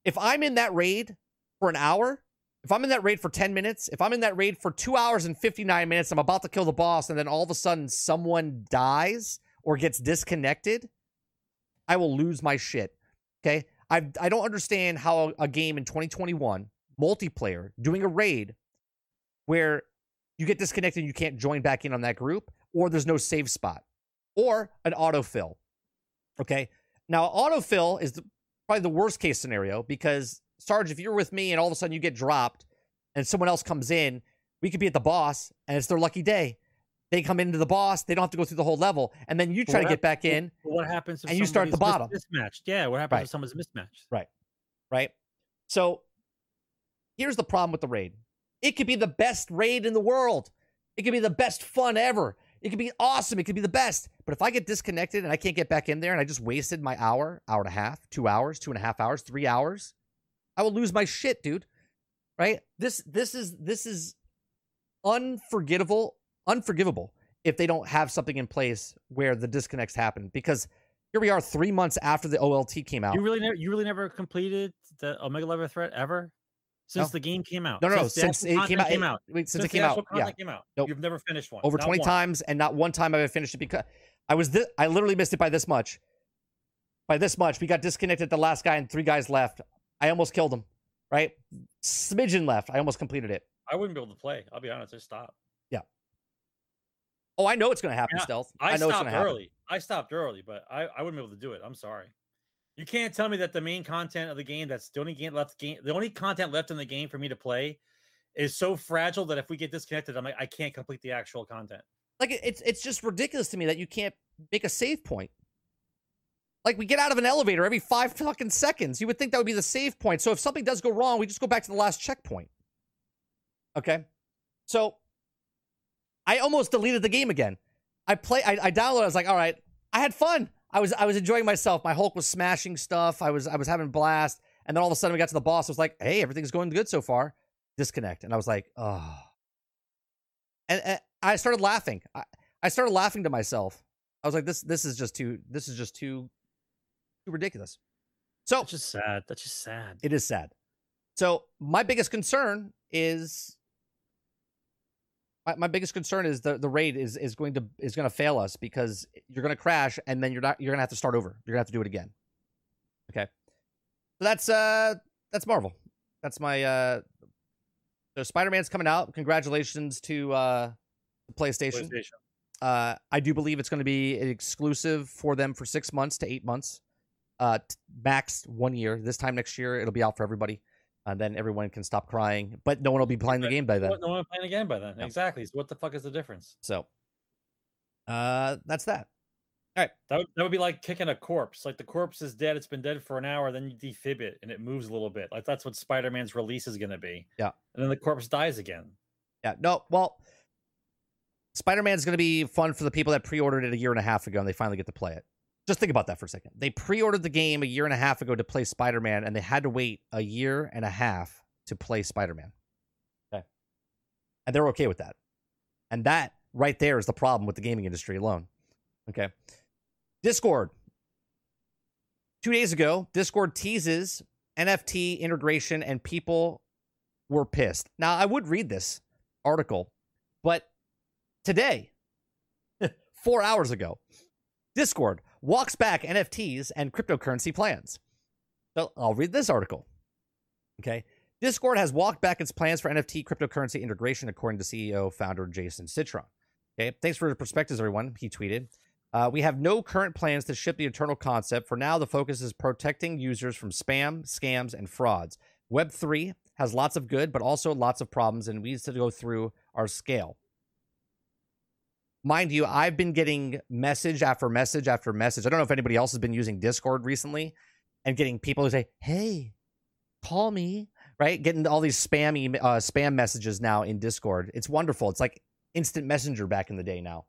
If I'm in that raid for an hour, if I'm in that raid for 10 minutes, if I'm in that raid for two hours and 59 minutes, I'm about to kill the boss, and then all of a sudden someone dies or gets disconnected, I will lose my shit. Okay. I, I don't understand how a game in 2021, multiplayer, doing a raid where you get disconnected and you can't join back in on that group, or there's no save spot, or an autofill. Okay. Now, autofill is the, probably the worst case scenario because, Sarge, if you're with me and all of a sudden you get dropped and someone else comes in, we could be at the boss and it's their lucky day. They come into the boss. They don't have to go through the whole level, and then you try to get back in, what happens if And you start at the bottom. Mismatched. Yeah. What happens Right. if someone's mismatched? Right. Right? So here's the problem with the raid. It could be the best raid in the world. It could be the best fun ever. It could be awesome. It could be the best. But if I get disconnected and I can't get back in there and I just wasted my hour, hour and a half, two hours, two and a half hours, three hours, I will lose my shit, dude. Right? This this is this is unforgettable, unforgivable if they don't have something in place where the disconnects happen. Because here we are three months after the OLT came out. You really never you really never completed the Omega level threat ever since No. the game came out. no, no, no, since it came out, came out. wait, since, Since it came out, yeah, came out. Nope. You've never finished one. over Not 20 one. times and not one time I've I finished it because I was thi- I literally missed it by this much. By this much. We got disconnected the last guy and three guys left. I almost killed him. Right? Smidgen left. I almost completed it. I wouldn't be able to play. I'll be honest. I stop. Oh, I know it's gonna happen, Yeah, stealth. I, I, know it's stopped happen. early. I stopped early, but I, I wouldn't be able to do it. I'm sorry. You can't tell me that the main content of the game, that's the only game left game, the only content left in the game for me to play is so fragile that if we get disconnected, I'm like, I can't complete the actual content. Like it's it's just ridiculous to me that you can't make a save point. Like we get out of an elevator every five fucking seconds. You would think that would be the save point. So if something does go wrong, we just go back to the last checkpoint. Okay. So I almost deleted the game again. I play I, I downloaded, I was like, all right, I had fun. I was I was enjoying myself. My Hulk was smashing stuff. I was I was having a blast. And then all of a sudden we got to the boss. I was like, hey, everything's going good so far. Disconnect. And I was like, oh. And, and I started laughing. I, I started laughing to myself. I was like, this this is just too this is just too too ridiculous. So That's just sad. That's just sad. it is sad. So my biggest concern is my, my biggest concern is the the raid is is going to is going to fail us because you're going to crash and then you're not you're going to have to start over. You're going to have to do it again. Okay. So that's uh that's Marvel. That's my uh so Spider-Man's coming out. Congratulations to uh PlayStation. PlayStation. Uh, I do believe it's going to be exclusive for them for six months to eight months, uh, max one year. This time next year, it'll be out for everybody, and then everyone can stop crying. But no one will be playing the game by then. No one will be playing again by then. No. Exactly. So what the fuck is the difference? So, uh, that's that. All right. That would, that would be like kicking a corpse. Like the corpse is dead. It's been dead for an hour. Then you defib it and it moves a little bit. Like that's what Spider Man's release is going to be. Yeah. And then the corpse dies again. Yeah. No. Well, Spider Man is going to be fun for the people that pre-ordered it a year and a half ago, and they finally get to play it. Just think about that for a second. They pre-ordered the game a year and a half ago to play Spider Man, and they had to wait a year and a half to play Spider Man. Okay. And they're okay with that. And that right there is the problem with the gaming industry alone. Okay. Discord. Two days ago, Discord teases NFT integration, and people were pissed. Now, I would read this article, but today, *laughs* four hours ago, Discord walks back NFTs and cryptocurrency plans. So I'll read this article. Okay. Discord has walked back its plans for NFT cryptocurrency integration, according to CEO founder Jason Citron. Okay. Thanks for the perspectives, everyone. He tweeted. Uh, we have no current plans to ship the eternal concept. For now, the focus is protecting users from spam, scams, and frauds. Web3 has lots of good, but also lots of problems, and we need to go through our scale. Mind you, I've been getting message after message after message. I don't know if anybody else has been using Discord recently and getting people who say, hey, call me, right? Getting all these spammy uh, spam messages now in Discord. It's wonderful. It's like instant messenger back in the day now.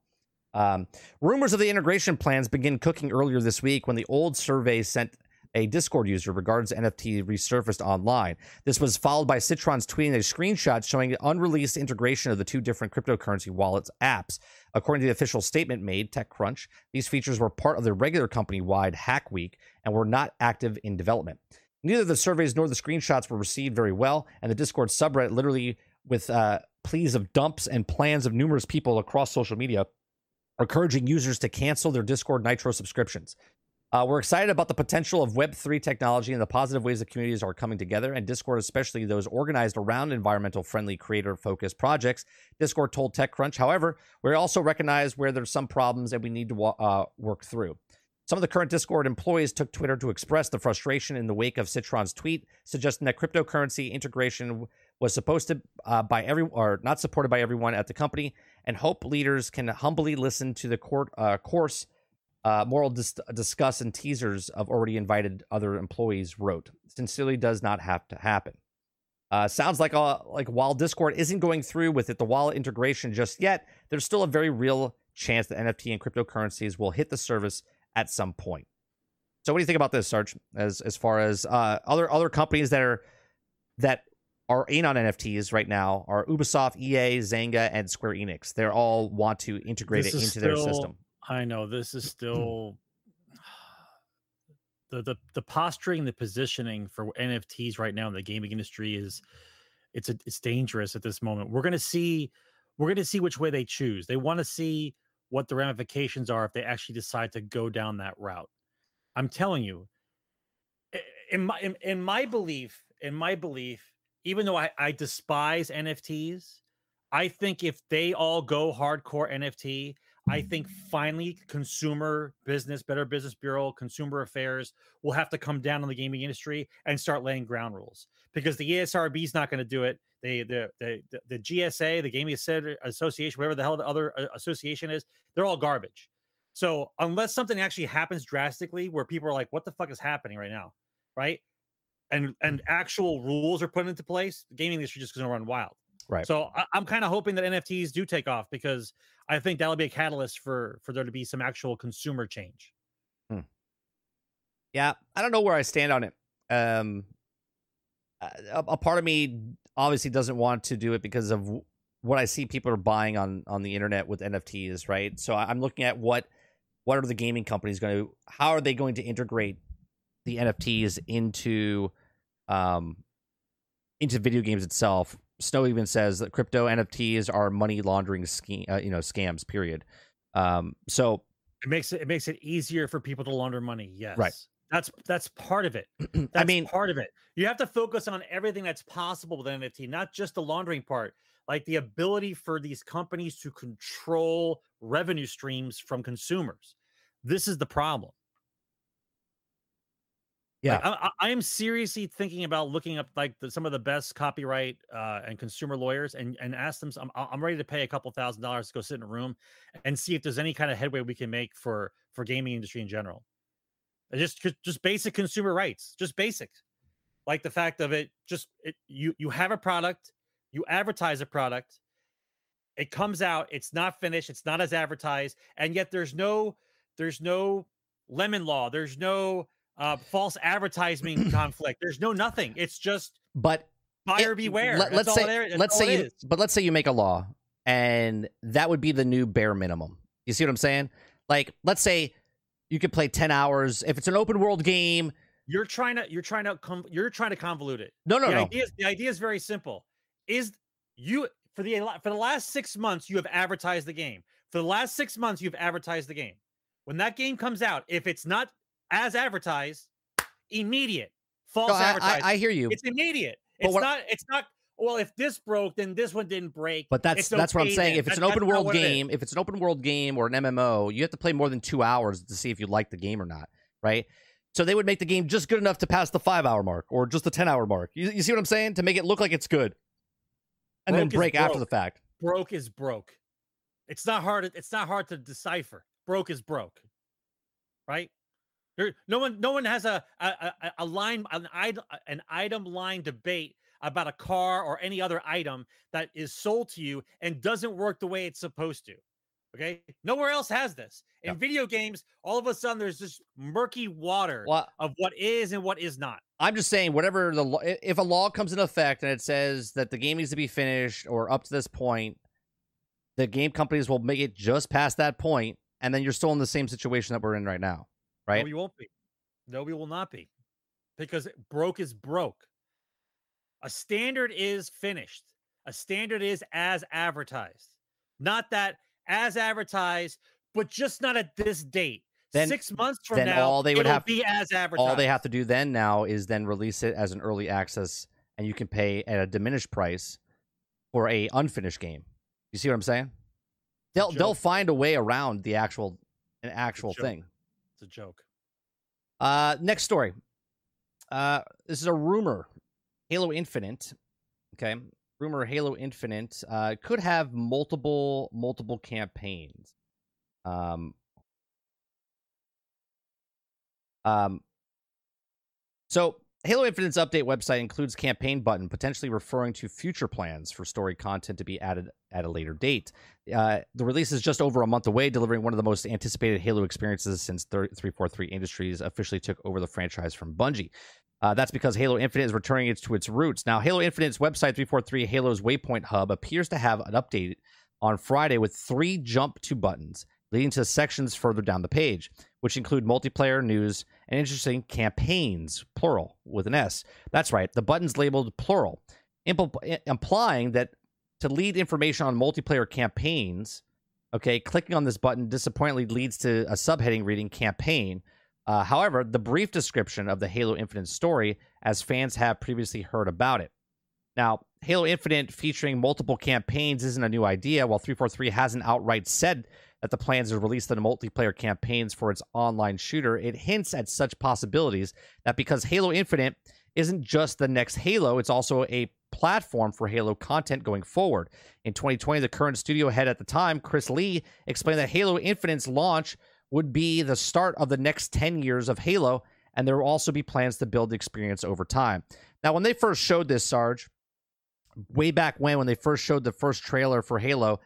Um, rumors of the integration plans begin cooking earlier this week when the old survey sent a Discord user regards NFT resurfaced online. This was followed by Citron's tweeting a screenshot showing unreleased integration of the two different cryptocurrency wallets apps. According to the official statement made, TechCrunch, these features were part of the regular company wide Hack Week and were not active in development. Neither the surveys nor the screenshots were received very well, and the Discord subreddit literally with uh, pleas of dumps and plans of numerous people across social media encouraging users to cancel their Discord Nitro subscriptions. Uh, we're excited about the potential of Web3 technology and the positive ways the communities are coming together, and Discord, especially those organized around environmental friendly, creator focused projects. Discord told TechCrunch, however, we also recognize where there's some problems that we need to uh, work through. Some of the current Discord employees took Twitter to express the frustration in the wake of Citron's tweet, suggesting that cryptocurrency integration was supposed to uh, by every or not supported by everyone at the company, and hope leaders can humbly listen to the court uh, course uh, moral dis- discuss and teasers of already invited other employees wrote. Sincerely, does not have to happen. Uh, sounds like uh, like while Discord isn't going through with it, the wallet integration just yet, there's still a very real chance that NFT and cryptocurrencies will hit the service at some point. So, what do you think about this, Sarge? As as far as uh, other other companies that are that are in on NFTs right now are Ubisoft, EA, Zynga, and Square Enix. They're all want to integrate This it into their system. I know this is *clears throat* still *sighs* the the the posturing, the positioning for NFTs right now in the gaming industry is it's a, it's dangerous at this moment. We're gonna see we're gonna see which way they choose. They want to see what the ramifications are if they actually decide to go down that route. I'm telling you, in my in, in my belief, in my belief, even though I, I despise NFTs, I think if they all go hardcore NFT, I think finally consumer business, Better Business Bureau, Consumer Affairs will have to come down on the gaming industry and start laying ground rules because the ESRB is not going to do it. They, the, the, the, the GSA, the Gaming Association, whatever the hell the other uh, association is, they're all garbage. So unless something actually happens drastically where people are like, what the fuck is happening right now? Right. And, and actual rules are put into place, the gaming industry just going to run wild. Right. So I, I'm kind of hoping that NFTs do take off because I think that'll be a catalyst for for there to be some actual consumer change. Yeah, I don't know where I stand on it. Um, a, a part of me obviously doesn't want to do it because of what I see people are buying on on the internet with NFTs, right? So I'm looking at what what are the gaming companies going to how are they going to integrate the NFTs into um into video games itself. Snow even says that crypto NFTs are money laundering scheme, uh, you know, scams. Period. Um, so It makes it it makes it easier for people to launder money. Yes, Right. That's that's part of it. *clears throat* I mean, part of it. You have to focus on everything that's possible with NFT, not just the laundering part. Like the ability for these companies to control revenue streams from consumers. This is the problem. Yeah. Like, I, am seriously thinking about looking up like the, some of the best copyright uh, and consumer lawyers and and ask them. I'm I'm ready to pay a couple thousand dollars to go sit in a room and see if there's any kind of headway we can make for for gaming industry in general. Uh, Just just- just basic consumer rights, just basic, like the fact of it. Just it, you you have a product, you advertise a product, it comes out, it's not finished, it's not as advertised, and yet there's no there's no lemon law, there's no uh, false advertising *clears throat* conflict. There's no nothing. It's just but buyer it- beware. Let, us say, let's say you, but let's say you make a law, and that would be the new bare minimum. You see what I'm saying? Like, let's say you could play 10 hours. If it's an open world game, you're trying to you're trying to com- you're trying to convolute it. no, no, the no. idea is the idea is very simple. Is you for the for the last six months you have advertised the game. For the last six months you've advertised the game. When that game comes out, if it's not as advertised, immediate false No, I, advertising. I, I hear you, it's immediate. But It's not. It's not. Well, if this broke, then this one didn't break. but that's it's that's what I'm saying. then. If it's an open world what it is. game, if it's an open world game or an MMO, you have to play more than two hours to see if you like the game or not, right? So they would make the game just good enough to pass the five hour mark or just the 10 hour mark. You, you see what I'm saying? To make it look like it's good. And then Broke is break after the fact. broke is broke. It's not hard. It's not hard to decipher. Broke is broke, right? There, no one, no one has a a, a, a line, an item, an item line debate about a car or any other item that is sold to you and doesn't work the way it's supposed to. Okay, nowhere else has this. In Yeah. video games, all of a sudden there's this murky water Well, of what is and what is not. I'm just saying, whatever the if a law comes into effect and it says that the game needs to be finished or up to this point, the game companies will make it just past that point, and then you're still in the same situation that we're in right now, right? No, we won't be. No, we will not be. Because broke is broke. A standard is finished. A standard is as advertised. Not that as advertised, but just not at this date. Then- Six months from now, all they would have- be as advertised. All they have to do then now is then release it as an early access, and you can pay at a diminished price for a unfinished game. You see what I'm saying? They'll they'll find a way around the actual an actual thing. It's a joke. Uh, next story. Uh, this is a rumor. Halo Infinite Okay, rumor Halo Infinite uh, could have multiple multiple campaigns. Um, um, so Halo Infinite's update website includes campaign button, potentially referring to future plans for story content to be added at a later date. Uh, the release is just over a month away, delivering one of the most anticipated Halo experiences since 343 Industries officially took over the franchise from Bungie. Uh, that's because Halo Infinite is returning it to its roots. Now, Halo Infinite's website, 343 Halo's Waypoint Hub, appears to have an update on Friday with three jump to buttons leading to sections further down the page, which include multiplayer, news, and interesting campaigns, plural, with an S. That's right, the button's labeled plural, impl- implying that to lead information on multiplayer campaigns, okay, clicking on this button disappointingly leads to a subheading reading campaign. Uh, however, the brief description of the Halo Infinite story, as fans have previously heard about it. Now, Halo Infinite featuring multiple campaigns isn't a new idea, while 343 hasn't outright said that the plans to release the multiplayer campaigns for its online shooter, it hints at such possibilities that because Halo Infinite isn't just the next Halo, it's also a platform for Halo content going forward. In 2020, the current studio head at the time, Chris Lee, explained that Halo Infinite's launch would be the start of the next 10 years of Halo, and there will also be plans to build the experience over time. Now, when they first showed this, Sarge, way back when, when they first showed the first trailer for Halo,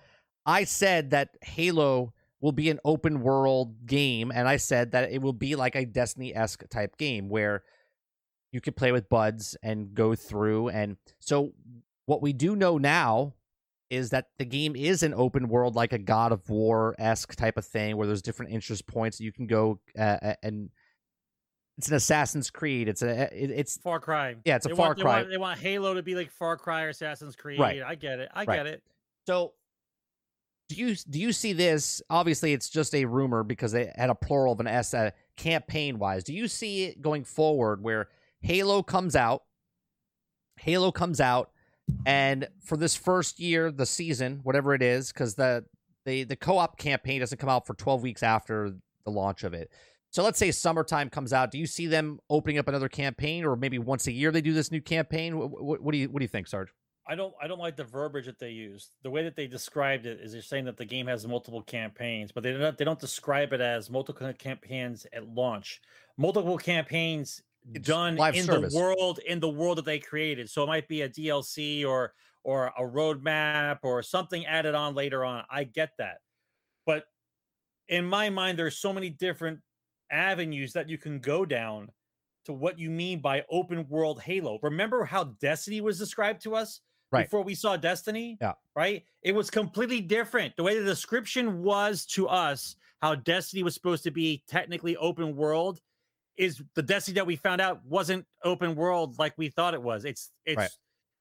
I said that Halo will be an open world game, and I said that it will be like a Destiny esque type game where you could play with buds and go through. And so, what we do know now is that the game is an open world, like a God of War esque type of thing, where there's different interest points you can go uh, and it's an Assassin's Creed. It's a it's Far Cry. Yeah, it's a they Far want, Cry. They want, they want Halo to be like Far Cry or Assassin's Creed. Right. I get it. I Right. get it. So do you do you see this? Obviously, it's just a rumor because they had a plural of an S. Uh, campaign wise, do you see it going forward where Halo comes out? Halo comes out, and for this first year, the season, whatever it is, because the the the co op campaign doesn't come out for twelve weeks after the launch of it. So let's say summertime comes out. Do you see them opening up another campaign, or maybe once a year they do this new campaign? What, what, what do you what do you think, Sarge? I don't I don't like the verbiage that they use. The way that they described it is they're saying that the game has multiple campaigns, but they don't they don't describe it as multiple campaigns at launch. Multiple campaigns It's done in service. the world in the world that they created. So it might be a DLC or or a roadmap or something added on later on. I get that. But in my mind there's so many different avenues that you can go down to what you mean by open world Halo. Remember how Destiny was described to us Right. before we saw Destiny? Yeah. Right? It was completely different. The way the description was to us, how Destiny was supposed to be technically open world, is the Destiny that we found out wasn't open world like we thought it was. It's it's Right.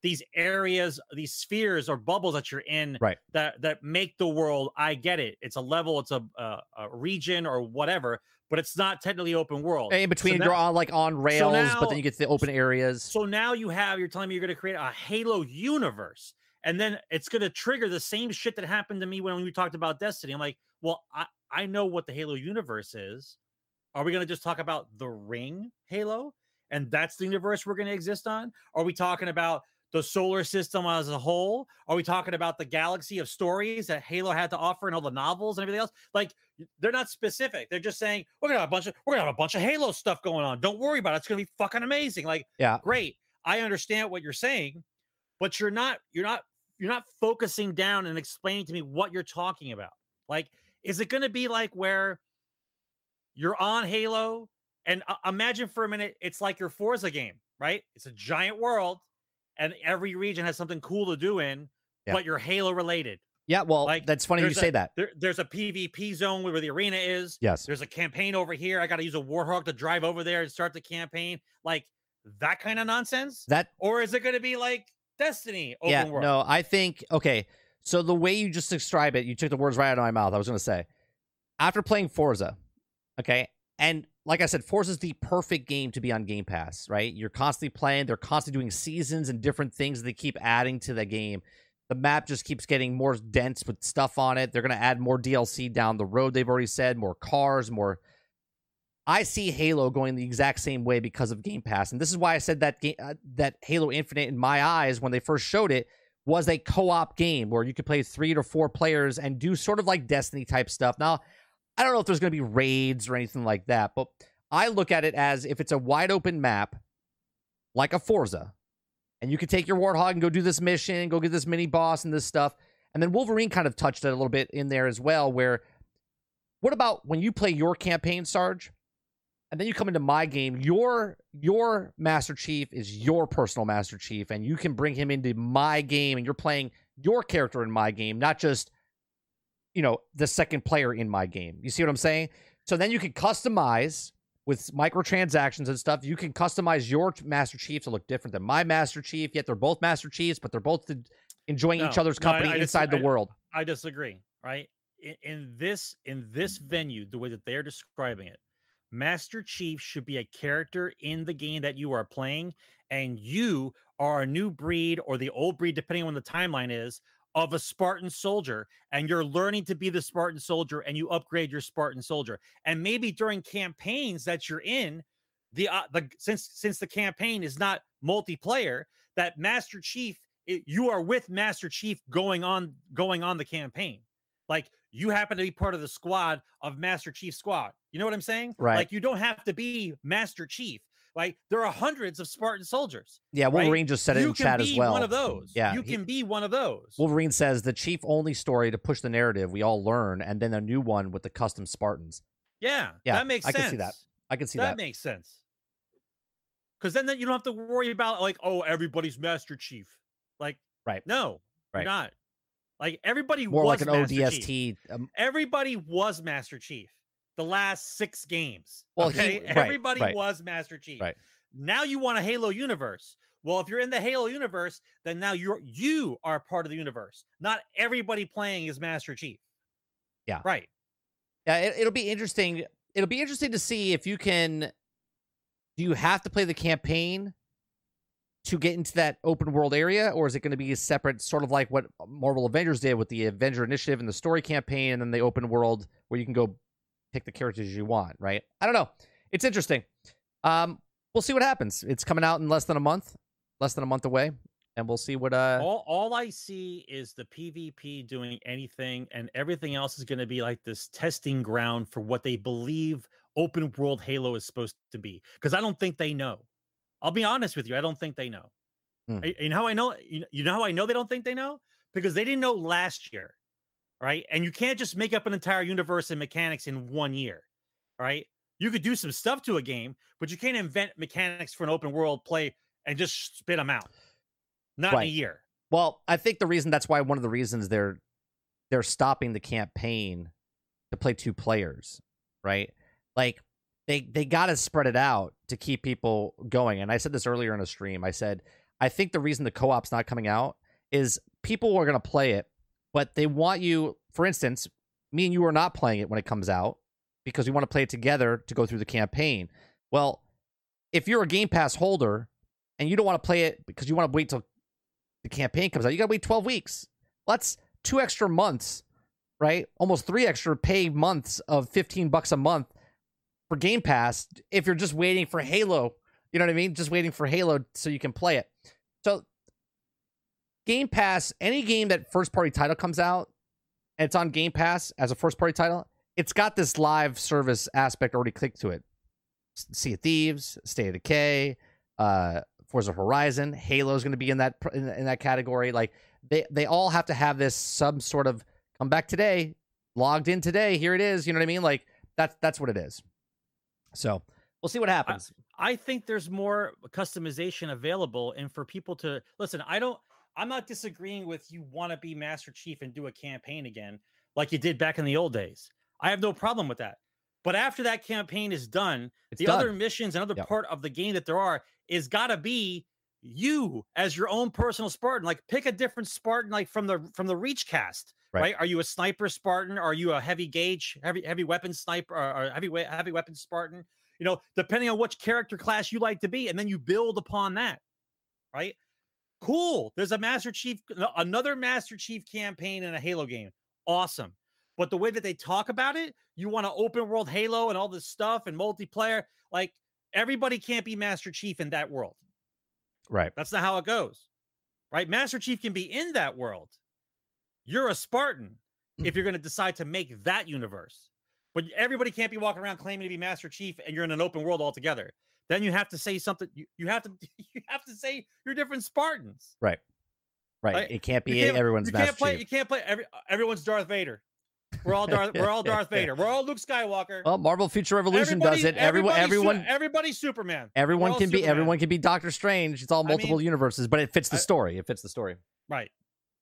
these areas, these spheres or bubbles that you're in Right. that that make the world. I get it. It's a level, it's a a, a region or whatever, but it's not technically open world. In between, So you're on like on rails, but now- then you get to the open areas. So now you have, you're telling me you're going to create a Halo universe, and then it's going to trigger the same shit that happened to me when we talked about Destiny. I'm like, well, I, I know what the Halo universe is. Are we going to just talk about the ring Halo? And that's the universe we're going to exist on? Are we talking about the solar system as a whole? Are we talking about the galaxy of stories that Halo had to offer and all the novels and everything else? Like they're not specific. They're just saying we're gonna have a bunch of we're gonna have a bunch of Halo stuff going on. Don't worry about it. It's gonna be fucking amazing. Like yeah, great i understand what you're saying but you're not you're not you're not focusing down and explaining to me what you're talking about like is it going to be like where you're on halo and uh, imagine for a minute it's like your forza game right it's a giant world and every region has something cool to do in Yeah. but you're halo related yeah. Well, like, that's funny you a- say that. there, there's a pvp zone where the arena is Yes. there's a campaign over here i got to use a warthog to drive over there and start the campaign like that kind of nonsense That or is it going to be like Destiny open yeah. world? No, I think okay. So the way you just describe it, you took the words right out of my mouth. I was going to say, after playing Forza, okay, and like I said, Forza is the perfect game to be on Game Pass. Right? You're constantly playing. They're constantly doing seasons and different things. They keep adding to the game. The map just keeps getting more dense with stuff on it. They're going to add more DLC down the road. They've already said more cars, more I see Halo going the exact same way because of Game Pass, and this is why I said that game, uh, that Halo Infinite, in my eyes, when they first showed it, was a co-op game where you could play three to four players and do sort of like Destiny type stuff. Now, I don't know if there's going to be raids or anything like that, but I look at it as if it's a wide open map, like a Forza, and you can take your Warthog and go do this mission, go get this mini boss and this stuff. And then Wolverine kind of touched it a little bit in there as well, where what about when you play your campaign, Sarge? and then you come into my game your your master chief is your personal master chief and you can bring him into my game and you're playing your character in my game not just you know the second player in my game. You see what i'm saying? So then you can customize with microtransactions and stuff. You can customize your master chief to look different than my master chief yet they're both master chiefs but they're both enjoying no, each other's company no, I, I inside dis- the world. I disagree right? In, in this in this venue the way that they're describing it Master Chief should be a character in the game that you are playing, and you are a new breed or the old breed, depending on the timeline is, of a Spartan soldier, and you're learning to be the Spartan soldier, and you upgrade your Spartan soldier. And maybe during campaigns that you're in, the uh, the since since the campaign is not multiplayer, that Master Chief, it, you are with Master Chief going on going on the campaign. Like you happen to be part of the squad of Master Chief squad. You know what I'm saying? Right. Like you don't have to be Master Chief. Like there are hundreds of Spartan soldiers. Yeah, Wolverine right? just said it you in chat as well. One of those. Yeah, you he, can be one of those. Wolverine says the chief only story to push the narrative we all learn, and then a new one with the custom Spartans. Yeah, yeah, that makes I sense. I can see that. I can see that. That makes sense. Because then, then you don't have to worry about like, oh, everybody's Master Chief. Like, right? No, right. not. Like everybody more like an Master ODST. Um, everybody was Master Chief the last six games. Well, okay, he, *laughs* everybody right, was Master Chief. Right. Now you want a Halo universe. Well, if you're in the Halo universe, then now you're you are part of the universe. Not everybody playing is Master Chief. Yeah. Right. Yeah, it, it'll be interesting. It'll be interesting to see if you can. Do you have to play the campaign to get into that open world area, or is it going to be a separate, sort of like what Marvel Avengers did with the Avenger Initiative and the story campaign, and then the open world where you can go pick the characters you want? Right? I don't know. It's interesting. Um, we'll see what happens. It's coming out in less than a month, less than a month away, and we'll see what. Uh, all all I see is the PvP doing anything, and everything else is going to be like this testing ground for what they believe open world Halo is supposed to be. Because I don't think they know. I'll be honest with you. I don't think they know. Hmm. You know how I know? You know how I know they don't think they know? Because they didn't know last year, right? And you can't just make up an entire universe and mechanics in one year, right? You could do some stuff to a game, but you can't invent mechanics for an open world play and just spit them out. Not right. in a year. Well, I think the reason that's why one of the reasons they're they're stopping the campaign to play two players, right? Like they they got to spread it out to keep people going. And I said this earlier in a stream. I said I think the reason the co-op's not coming out is people are going to play it, but they want you. For instance, me and you are not playing it when it comes out because we want to play it together to go through the campaign. Well, if you're a Game Pass holder and you don't want to play it because you want to wait till the campaign comes out, you got to wait 12 weeks. Well, that's two extra months, right? Almost three extra pay months of 15 bucks a month for Game Pass if you're just waiting for Halo. You know what I mean? Just waiting for Halo so you can play it. So Game Pass, any game that first party title comes out and it's on Game Pass as a first party title, it's got this live service aspect already clicked to it. Sea of Thieves, State of Decay, uh, Forza Horizon, Halo is going to be in that in, in that category. Like they they all have to have this some sort of come back today, logged in today. Here it is. You know what I mean? Like that's that's what it is. So we'll see what happens. I, I think there's more customization available, and for people to listen, I don't. I'm not disagreeing with you want to be Master Chief and do a campaign again like you did back in the old days. I have no problem with that. But after that campaign is done, it's the done. other missions, another yep. part of the game that there are is got to be you as your own personal Spartan. Like pick a different Spartan, like from the from the Reach cast. Right. right? Are you a sniper Spartan? Are you a heavy gauge, heavy heavy weapon sniper, or, or heavy heavy weapon Spartan? You know, depending on which character class you like to be, and then you build upon that. Right? Cool. There's a Master Chief, another Master Chief campaign in a Halo game. Awesome. But the way that they talk about it, you want to open world Halo and all this stuff and multiplayer. Like everybody can't be Master Chief in that world. Right. That's not how it goes. Right? Master Chief can be in that world. You're a Spartan if you're mm-hmm. going to decide to make that universe. But everybody can't be walking around claiming to be Master Chief and you're in an open world altogether. Then you have to say something. You, you have to *laughs* you have to say you're different Spartans. Right. Right. Like, it can't be can't- everyone's you can't play. You can't play. Every, everyone's Darth Vader. We're all Darth. we're all Darth Vader. We're all Luke Skywalker. Well, Marvel Future Revolution Everybody- does it. Everyone, everyone, everybody's Superman. everyone can be. Superman. Everyone can be Doctor Strange. It's all I multiple mean, universes, but it fits the I- story. It fits the story. Right.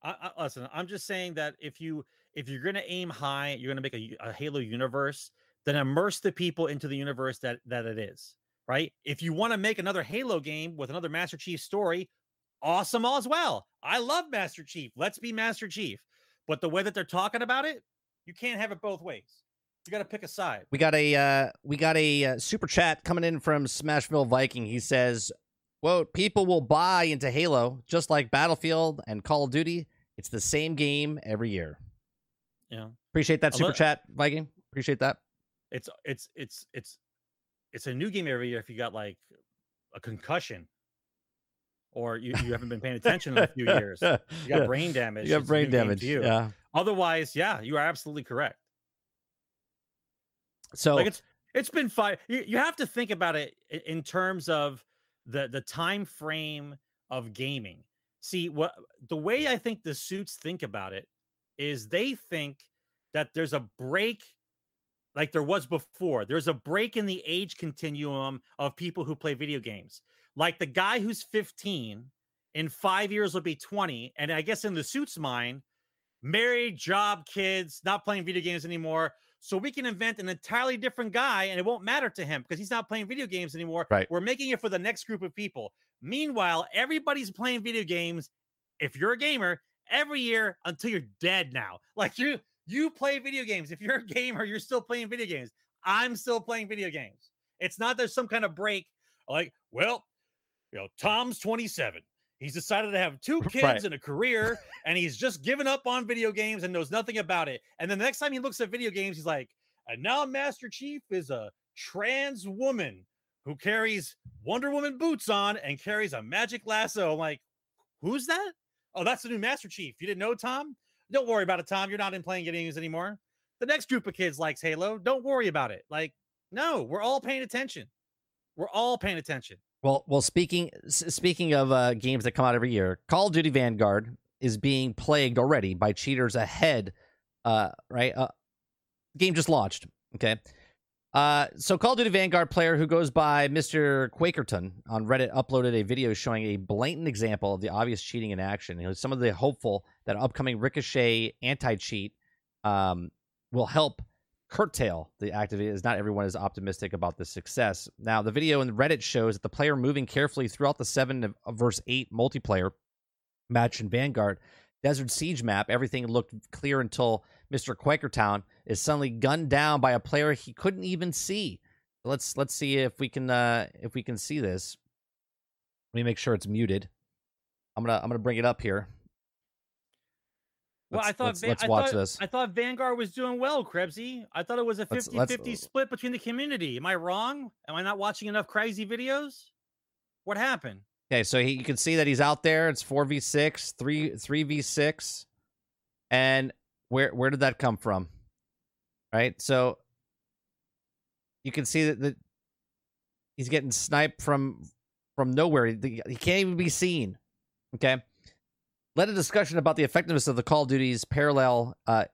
I, I, listen, I'm just saying that if you if you're gonna aim high, you're gonna make a Halo universe, then immerse the people into the universe that that it is. Right. If you want to make another Halo game with another Master Chief story, awesome as well. I love Master Chief. Let's be Master Chief. But the way that they're talking about it, you can't have it both ways. You got to pick a side. We got a uh, we got a uh, super chat coming in from Smashville Viking. He says, "Well, people will buy into Halo just like Battlefield and Call of Duty. It's the same game every year." Yeah. Appreciate that super lo- chat, Viking. Appreciate that. It's it's it's it's it's a new game every year if you got like a concussion or you, you haven't been paying attention in a few years. You got brain damage. You got brain damage. you. Yeah. Otherwise, yeah, you are absolutely correct. So Like it's it's been five. You, you have to think about it in terms of the the time frame of gaming. See what the way I think the suits think about it is they think that there's a break like there was before. There's a break in the age continuum of people who play video games. Like the guy who's 15 in 5 years will be 20 and I guess in the suits mind married, job, kids, not playing video games anymore. So we can invent an entirely different guy and it won't matter to him because he's not playing video games anymore. Right. We're making it for the next group of people. Meanwhile, everybody's playing video games. If you're a gamer, every year until you're dead now. *laughs* Like you you play video games. If you're a gamer, you're still playing video games. I'm still playing video games. It's not there's some kind of break like, well, you know, Tom's 27. He's decided to have two kids Right. and a career, and he's just given up on video games and knows nothing about it. And then the next time he looks at video games, he's like, and now Master Chief is a trans woman who carries Wonder Woman boots on and carries a magic lasso. I'm like, who's that? Oh, that's the new Master Chief. You didn't know, Tom? Don't worry about it, Tom. You're not in playing games anymore. The next group of kids likes Halo. Don't worry about it. Like, no, we're all paying attention. We're all paying attention. Well, well, speaking speaking of uh, games that come out every year, Call of Duty Vanguard is being plagued already by cheaters ahead. Uh, right, uh, game just launched. Okay, uh, so Call of Duty Vanguard player who goes by Mister Quakerton on Reddit uploaded a video showing a blatant example of the obvious cheating in action. Some of the hopeful that upcoming Ricochet anti cheat um, will help curtail the activity as not everyone is optimistic about the success. Now, the video in Reddit shows that the player moving carefully throughout the 7 of- of verse 8 multiplayer match in Vanguard Desert Siege map, everything looked clear until Mr. Quakertown is suddenly gunned down by a player he couldn't even see. Let's let's see if we can uh if we can see this. Let me make sure it's muted. I'm gonna I'm gonna bring it up here. Well, I thought let's, Va- let's I watch thought- this. I thought Vanguard was doing well, Krebsy. I thought it was a Let's- 50 let's- 50 split between the community. Am I wrong? Am I not watching enough crazy videos? What happened? Okay, so he, you can see that he's out there. It's four v six, three three v six, and where where did that come from? Right, so you can see that the, he's getting sniped from from nowhere. He, he can't even be seen. Okay, led a discussion about the effectiveness of the Call of Duty's parallel uh,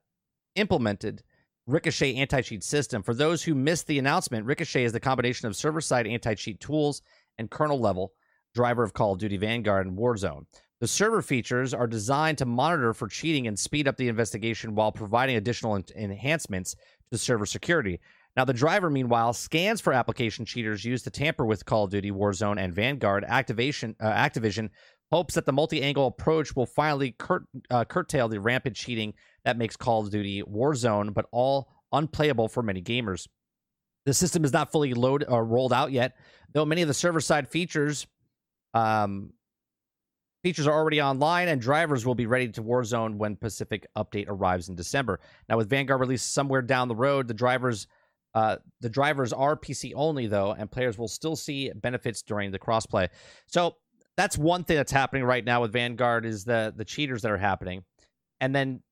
implemented Ricochet anti cheat system. For those who missed the announcement, Ricochet is the combination of server side anti cheat tools and kernel level driver of Call of Duty Vanguard and Warzone. The server features are designed to monitor for cheating and speed up the investigation while providing additional en- enhancements to server security. Now, the driver, meanwhile, scans for application cheaters used to tamper with Call of Duty, Warzone, and Vanguard. Activation, uh, Activision hopes that the multi-angle approach will finally cur- uh, curtail the rampant cheating that makes Call of Duty Warzone, but all unplayable for many gamers. The system is not fully load uh, rolled out yet, though many of the server-side features um, Features are already online, and drivers will be ready to Warzone when Pacific Update arrives in December. Now, with Vanguard released somewhere down the road, the drivers uh, the drivers are PC only though, and players will still see benefits during the crossplay. So that's one thing that's happening right now with Vanguard is the the cheaters that are happening, and then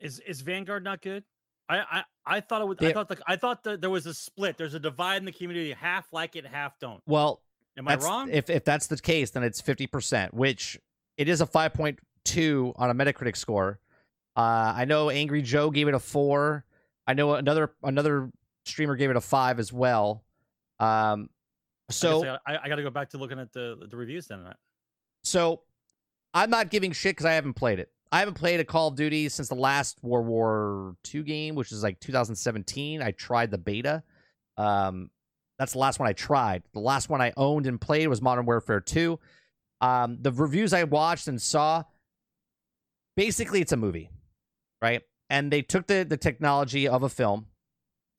is is Vanguard not good? I I, I thought it was. I thought the, I thought that there was a split. There's a divide in the community. Half like it, half don't. Well, am I wrong? If if that's the case, then it's fifty percent, which it is a five point two on a Metacritic score. Uh, I know Angry Joe gave it a four. I know another another streamer gave it a five as well. Um, so I, I got to go back to looking at the the reviews then. So I'm not giving shit because I haven't played it. I haven't played a Call of Duty since the last World War II game, which is like 2017. I tried the beta. Um, that's the last one I tried. The last one I owned and played was Modern Warfare 2. Um, the reviews I watched and saw, basically, it's a movie, right? And they took the the technology of a film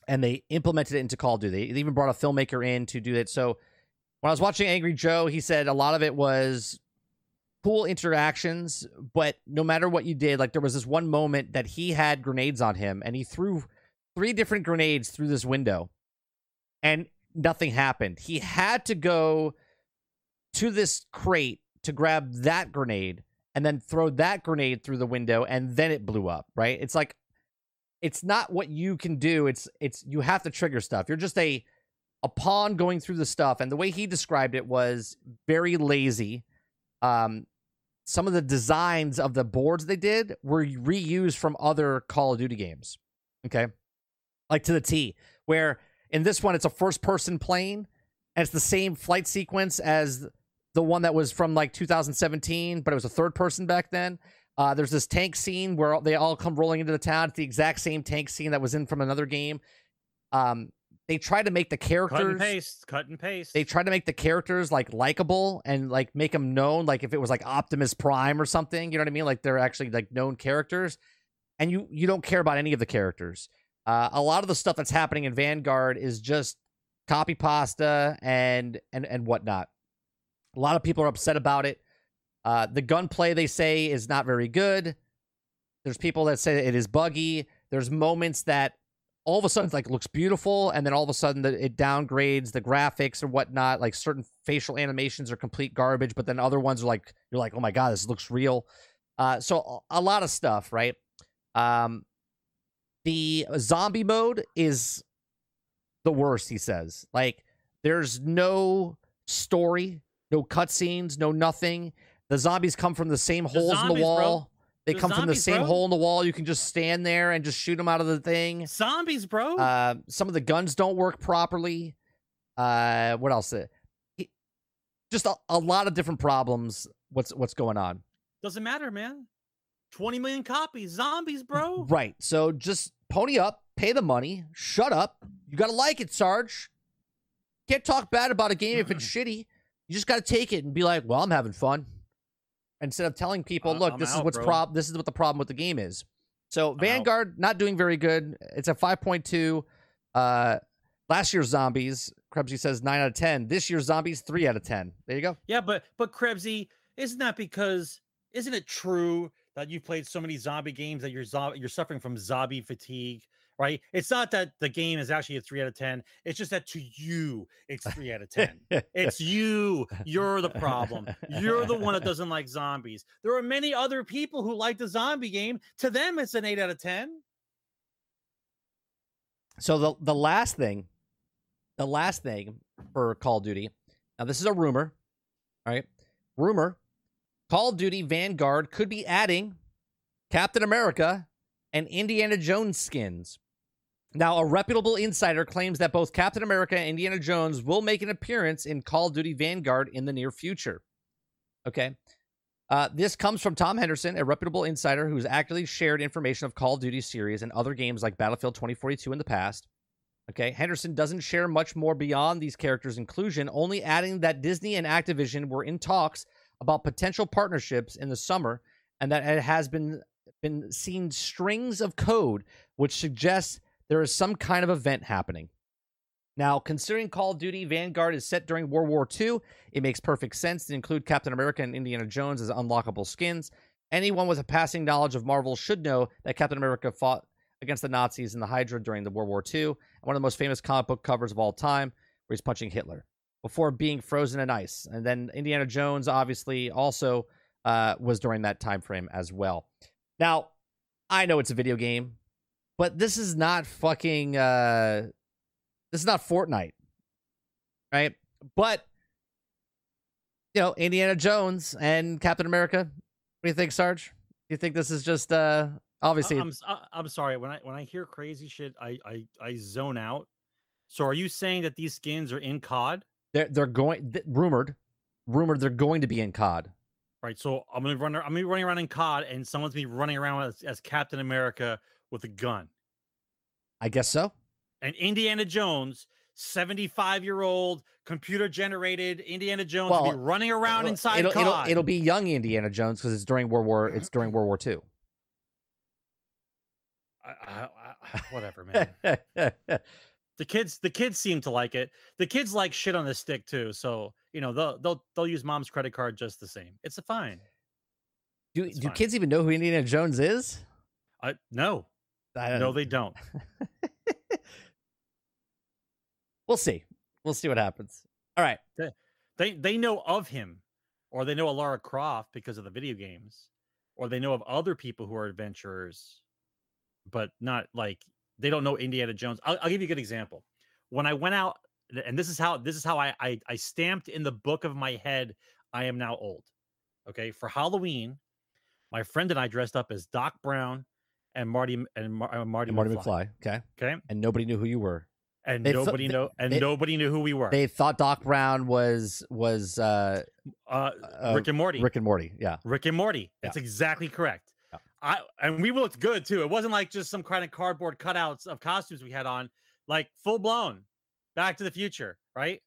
and they implemented it into Call of Duty. They even brought a filmmaker in to do it. So when I was watching Angry Joe, he said a lot of it was cool interactions, but no matter what you did, like there was this one moment that he had grenades on him and he threw three different grenades through this window and nothing happened. He had to go to this crate to grab that grenade and then throw that grenade through the window and then it blew up, right? It's like it's not what you can do. It's it's you have to trigger stuff. You're just a a pawn going through the stuff. And the way he described it was very lazy. Um, some of the designs of the boards they did were reused from other Call of Duty games. Okay, like to the T. Where in this one it's a first person plane and it's the same flight sequence as the one that was from like 2017, but it was a third person back then. Uh, there's this tank scene where they all come rolling into the town. It's the exact same tank scene that was in from another game. Um, they try to make the characters cut and paste, cut and paste. They try to make the characters like likable and like make them known, like if it was like Optimus Prime or something. You know what I mean? Like they're actually like known characters, and you you don't care about any of the characters. Uh, a lot of the stuff that's happening in Vanguard is just copy pasta and and and whatnot. A lot of people are upset about it. Uh, the gunplay they say is not very good. There's people that say it is buggy. There's moments that all of a sudden like looks beautiful, and then all of a sudden the, it downgrades the graphics or whatnot. Like certain facial animations are complete garbage, but then other ones are like you're like, oh my god, this looks real. Uh, so a lot of stuff, right? Um, the zombie mode is the worst. He says, like, there's no story, no cutscenes, no nothing. The zombies come from the same holes zombies, in the wall. Bro. They the come zombies, from the same bro. hole in the wall. You can just stand there and just shoot them out of the thing. Zombies, bro. Uh, some of the guns don't work properly. Uh, what else? Just a, a lot of different problems. What's what's going on? Doesn't matter, man. 20 million copies. Zombies, bro. Right. So just pony up, pay the money, shut up. You got to like it, Sarge. Can't talk bad about a game if it's shitty. You just got to take it and be like, well, I'm having fun instead of telling people, look, I'm this out, is what's prob this is what the problem with the game is. So I'm Vanguard out. not doing very good. It's a 5.2. Uh last year's zombies, Krebsy says 9 out of 10. This year's zombies 3 out of 10. There you go. Yeah, but but Krebsy, isn't that because isn't it true that you've played so many zombie games that you're zo- you're suffering from zombie fatigue? right? It's not that the game is actually a three out of 10. It's just that to you, it's three out of 10. it's you. You're the problem. You're the one that *laughs* doesn't like zombies. There are many other people who like the zombie game. To them, it's an eight out of 10. So the, the last thing, the last thing for Call of Duty, now this is a rumor, all right? Rumor Call of Duty Vanguard could be adding Captain America and Indiana Jones skins. Now, a reputable insider claims that both Captain America and Indiana Jones will make an appearance in Call of Duty Vanguard in the near future. Okay. Uh, this comes from Tom Henderson, a reputable insider who's actively shared information of Call of Duty series and other games like Battlefield 2042 in the past. Okay, Henderson doesn't share much more beyond these characters' inclusion, only adding that Disney and Activision were in talks about potential partnerships in the summer, and that it has been been seen strings of code which suggests there is some kind of event happening. Now, considering Call of Duty Vanguard is set during World War II, it makes perfect sense to include Captain America and Indiana Jones as unlockable skins. Anyone with a passing knowledge of Marvel should know that Captain America fought against the Nazis and the Hydra during the World War II, one of the most famous comic book covers of all time, where he's punching Hitler before being frozen in ice. And then Indiana Jones, obviously, also uh, was during that time frame as well. Now, I know it's a video game, but this is not fucking. Uh, this is not Fortnite, right? But you know, Indiana Jones and Captain America. What do you think, Sarge? Do you think this is just uh obviously? I'm I'm sorry when I when I hear crazy shit, I I I zone out. So are you saying that these skins are in COD? They're they're going th- rumored, rumored they're going to be in COD. Right. So I'm gonna run. I'm gonna be running around in COD, and someone's gonna be running around as, as Captain America with a gun. I guess so. And Indiana Jones, 75 year old computer generated Indiana Jones, Well, will be running around It'll- inside it'll, it'll, it'll be young Indiana Jones because it's during World War. It's during World War Two. *laughs* I, I, I, whatever, man. *laughs* the kids, the kids seem to like it. The kids like shit on the stick too. So you know they'll they'll they'll use mom's credit card just the same. It's a fine. do It's do fine. kids even know who Indiana Jones is? I no, I no, they don't. *laughs* We'll see. We'll see what happens. All right. They they know of him, or they know Lara Croft because of the video games, or they know of other people who are adventurers, but not like they don't know Indiana Jones. I'll, I'll give you a good example. When I went out, and this is how this is how I, I I stamped in the book of my head. I am now old. Okay, for Halloween, my friend and I dressed up as Doc Brown and Marty and Mar- uh, Marty, And Marty McFly. McFly. Okay. Okay, And nobody knew who you were. and They nobody they- know and they- nobody knew who we were. They thought Doc Brown was was uh, uh, uh Rick and Morty. Rick and Morty. Yeah. Rick and Morty. That's exactly correct. I and we looked good too. It wasn't like just some kind of cardboard cutouts of costumes we had on, like full blown Back to the Future, right?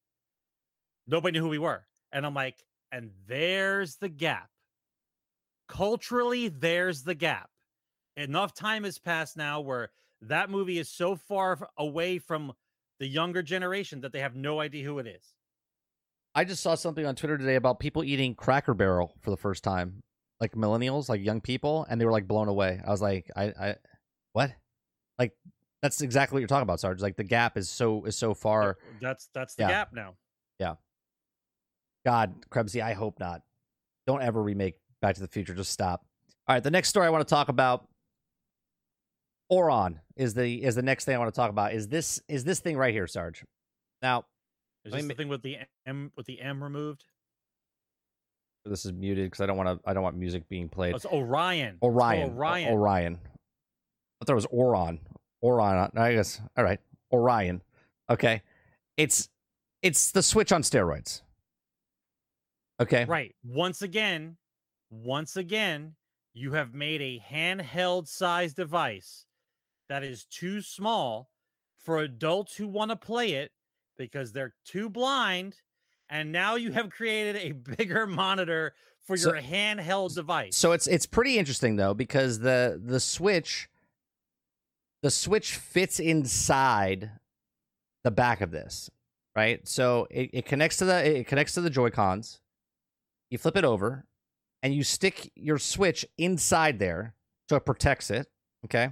Nobody knew who we were. And I'm like, and there's the gap. Culturally, there's the gap. Enough time has passed now where that movie is so far away from the younger generation that they have no idea who it is. I just saw something on Twitter today about people eating Cracker Barrel for the first time, like millennials, like young people, and they were like blown away. I was like, I, I, what? Like, that's exactly what you're talking about, Sarge. Like the gap is so is so far. That's that's the Yeah. gap now. Yeah. God, Krebsy, I hope not. Don't ever remake Back to the Future. Just stop. All right, the next story I want to talk about. Oron is the is the next thing I want to talk about. Is this is this thing right here, Sarge? Now Is this me the thing with the M with the M removed? This is muted because I don't want to. I don't want music being played. Oh, it's Orion. Orion. O- Orion. Orion. I thought it was Oron. Oron. Uh, I guess. All right. Orion. Okay. It's it's the Switch on steroids. Okay. Right. Once again, once again, you have made a handheld size device that is too small for adults who want to play it because they're too blind. And now you have created a bigger monitor for So- your handheld device. So it's it's pretty interesting though because the the Switch the Switch fits inside the back of this, right? So it, it connects to the it connects to the Joy Cons. You flip it over, and you stick your Switch inside there, so it protects it. Okay,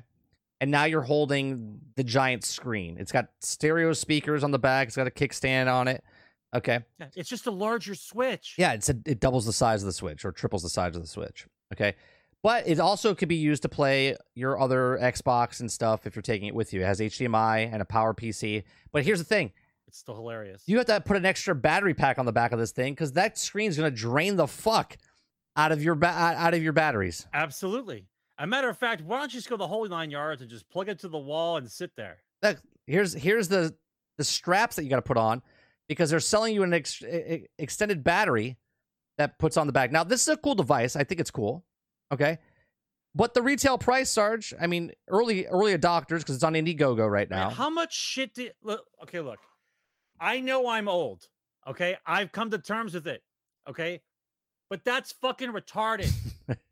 and now you're holding the giant screen. It's got stereo speakers on the back. It's got a kickstand on it. Okay, it's just a larger switch. yeah, it's a, it doubles the size of the Switch or triples the size of the Switch. Okay. But it also could be used to play your other Xbox and stuff if you're taking it with you. It has HDMI and a power PC. But here's the thing It's still hilarious. you have to put an extra battery pack on the back of this thing because that screen's going to drain the fuck out of your ba- out of your batteries. Absolutely. A matter of fact, why don't you just go the whole nine yards and just plug it to the wall and sit there? Look, here's here's the the straps that you got to put on because they're selling you an ex- extended battery that puts on the back. Now, this is a cool device. I think it's cool. Okay. But the retail price, Sarge, I mean, early early adopters because it's on Indiegogo right Man, now. how much shit did look? Okay, look. I know I'm old. Okay, I've come to terms with it. Okay, but that's fucking retarded.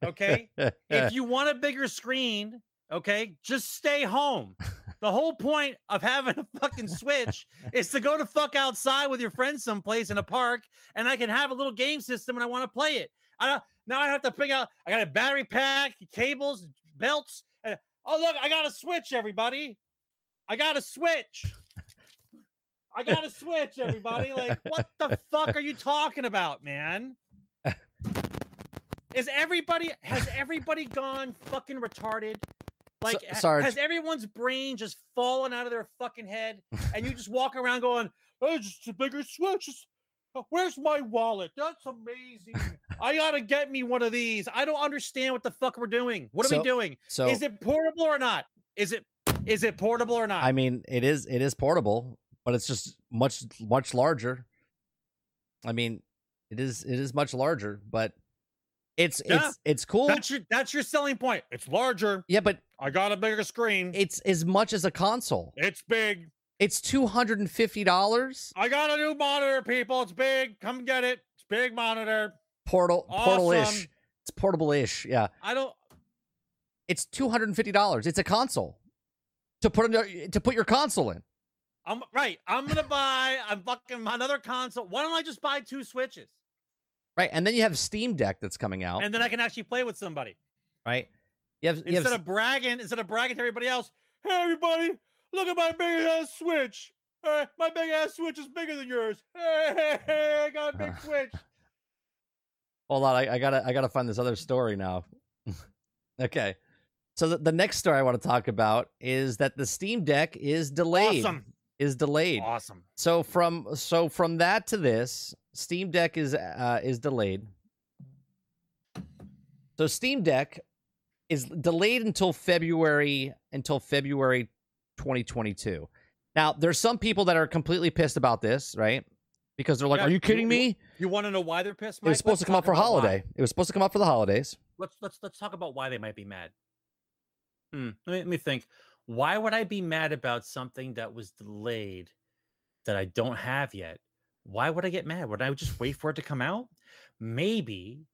Okay, *laughs* if you want a bigger screen, okay, just stay home. The whole point of having a fucking Switch is to go to fuck outside with your friends someplace in a park, and I can have a little game system and I want to play it. I now I have to pick out. I got a battery pack, cables, belts. And, oh look, I got a Switch, everybody. I got a Switch. I got a Switch, everybody. Like, what the fuck are you talking about, man? Is everybody has everybody gone fucking retarded? Like, ha- Sarge. has everyone's brain just fallen out of their fucking head, and you just walk around going, "Oh, it's just a bigger Switch. It's- oh, uh, Where's my wallet? That's amazing. I gotta get me one of these. I don't understand what the fuck we're doing. What are So- we doing? So is it portable or not? Is it is it portable or not? I mean, it is it is portable, but it's just much much larger. I mean, it is it is much larger, but it's Yeah. it's it's cool. that's your that's your selling point. It's larger. yeah, but I got a bigger screen. it's as much as a console. It's big. It's two hundred and fifty dollars. I got a new monitor, people. It's big. Come get it. It's big monitor. Portal portal ish. It's portable ish. Yeah, I don't. it's two hundred and fifty dollars. It's a console to put in, to put your console in. I'm right. I'm gonna buy. I'm fucking another console. Why don't I just buy two switches Right, and then you have Steam Deck that's coming out. and then I can actually play with somebody right, you have, you have instead of bragging. Instead of bragging to everybody else. Hey, everybody! Look at my big ass switch. Hey, my big ass switch is bigger than yours. Hey, *laughs* hey, hey, I got a big *laughs* switch. Hold on, I, I gotta I gotta find this other story now. *laughs* okay. So the, the next story I want to talk about is that the Steam Deck is delayed. Awesome. Is delayed. Awesome. So from so from that to this, Steam Deck is uh, is delayed. So Steam Deck is delayed until February until February 2022. Now, there's some people that are completely pissed about this, right? Because they're like, Yeah, "Are you kidding you- me? You want to know why they're pissed? It was supposed Let's to come out for about why. holiday. It was supposed to come out for the holidays." let's let's let's talk about why they might be mad. Hmm, let, me, let me think. Why would I be mad about something that was delayed that I don't have yet? Why would I get mad? Would I just wait for it to come out? Maybe,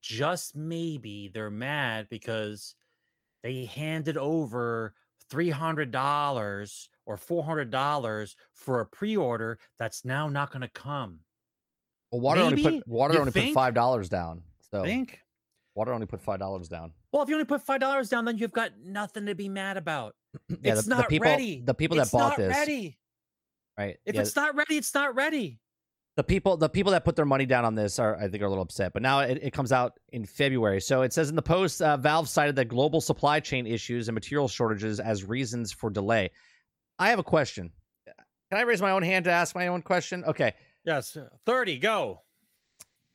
just maybe, they're mad because they handed over three hundred dollars or four hundred dollars for a pre-order that's now not going to come. Well, water only put water You only put five dollars down. So Think. water only put five dollars down. Well, if you only put five dollars down, then you've got nothing to be mad about. *clears throat* Yeah, it's the, the not people, ready. The people it's that bought not this, ready. Right? If yeah, it's not ready, it's not ready. the people, the people that put their money down on this are, I think, are a little upset. But now it, it comes out in February. So it says in the post, uh, Valve cited the global supply chain issues and material shortages as reasons for delay. I have a question. Can I raise my own hand to ask my own question? Okay. Yes, thirty. Go.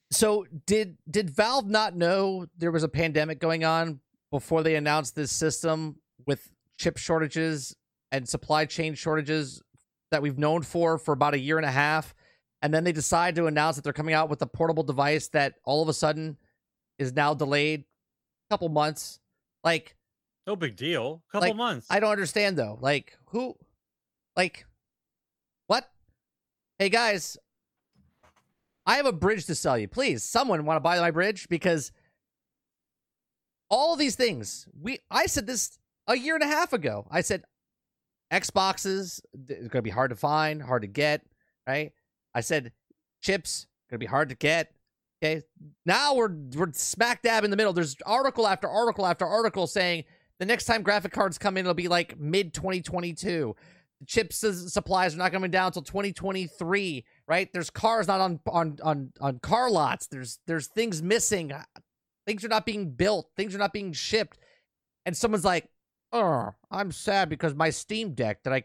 So did did Valve not know there was a pandemic going on before they announced this system with chip shortages and supply chain shortages that we've known for for about a year and a half and then they decide to announce that they're coming out with a portable device that all of a sudden is now delayed a couple months like No big deal. Couple Like, months. I don't understand though. Like who like what? Hey guys, I have a bridge to sell you. Please, someone want to buy my bridge because all these things, we I said this a year and a half ago. I said Xboxes it's going to be hard to find, hard to get, right? I said chips going to be hard to get. Okay? Now we're we're smack dab in the middle. There's article after article after article saying the next time graphic cards come in, it'll be like mid 2022. The chips supplies are not coming down until 2023, right? There's cars not on on on on car lots. There's there's things missing. Things are not being built. Things are not being shipped. And someone's like, "Oh, I'm sad because my Steam Deck that I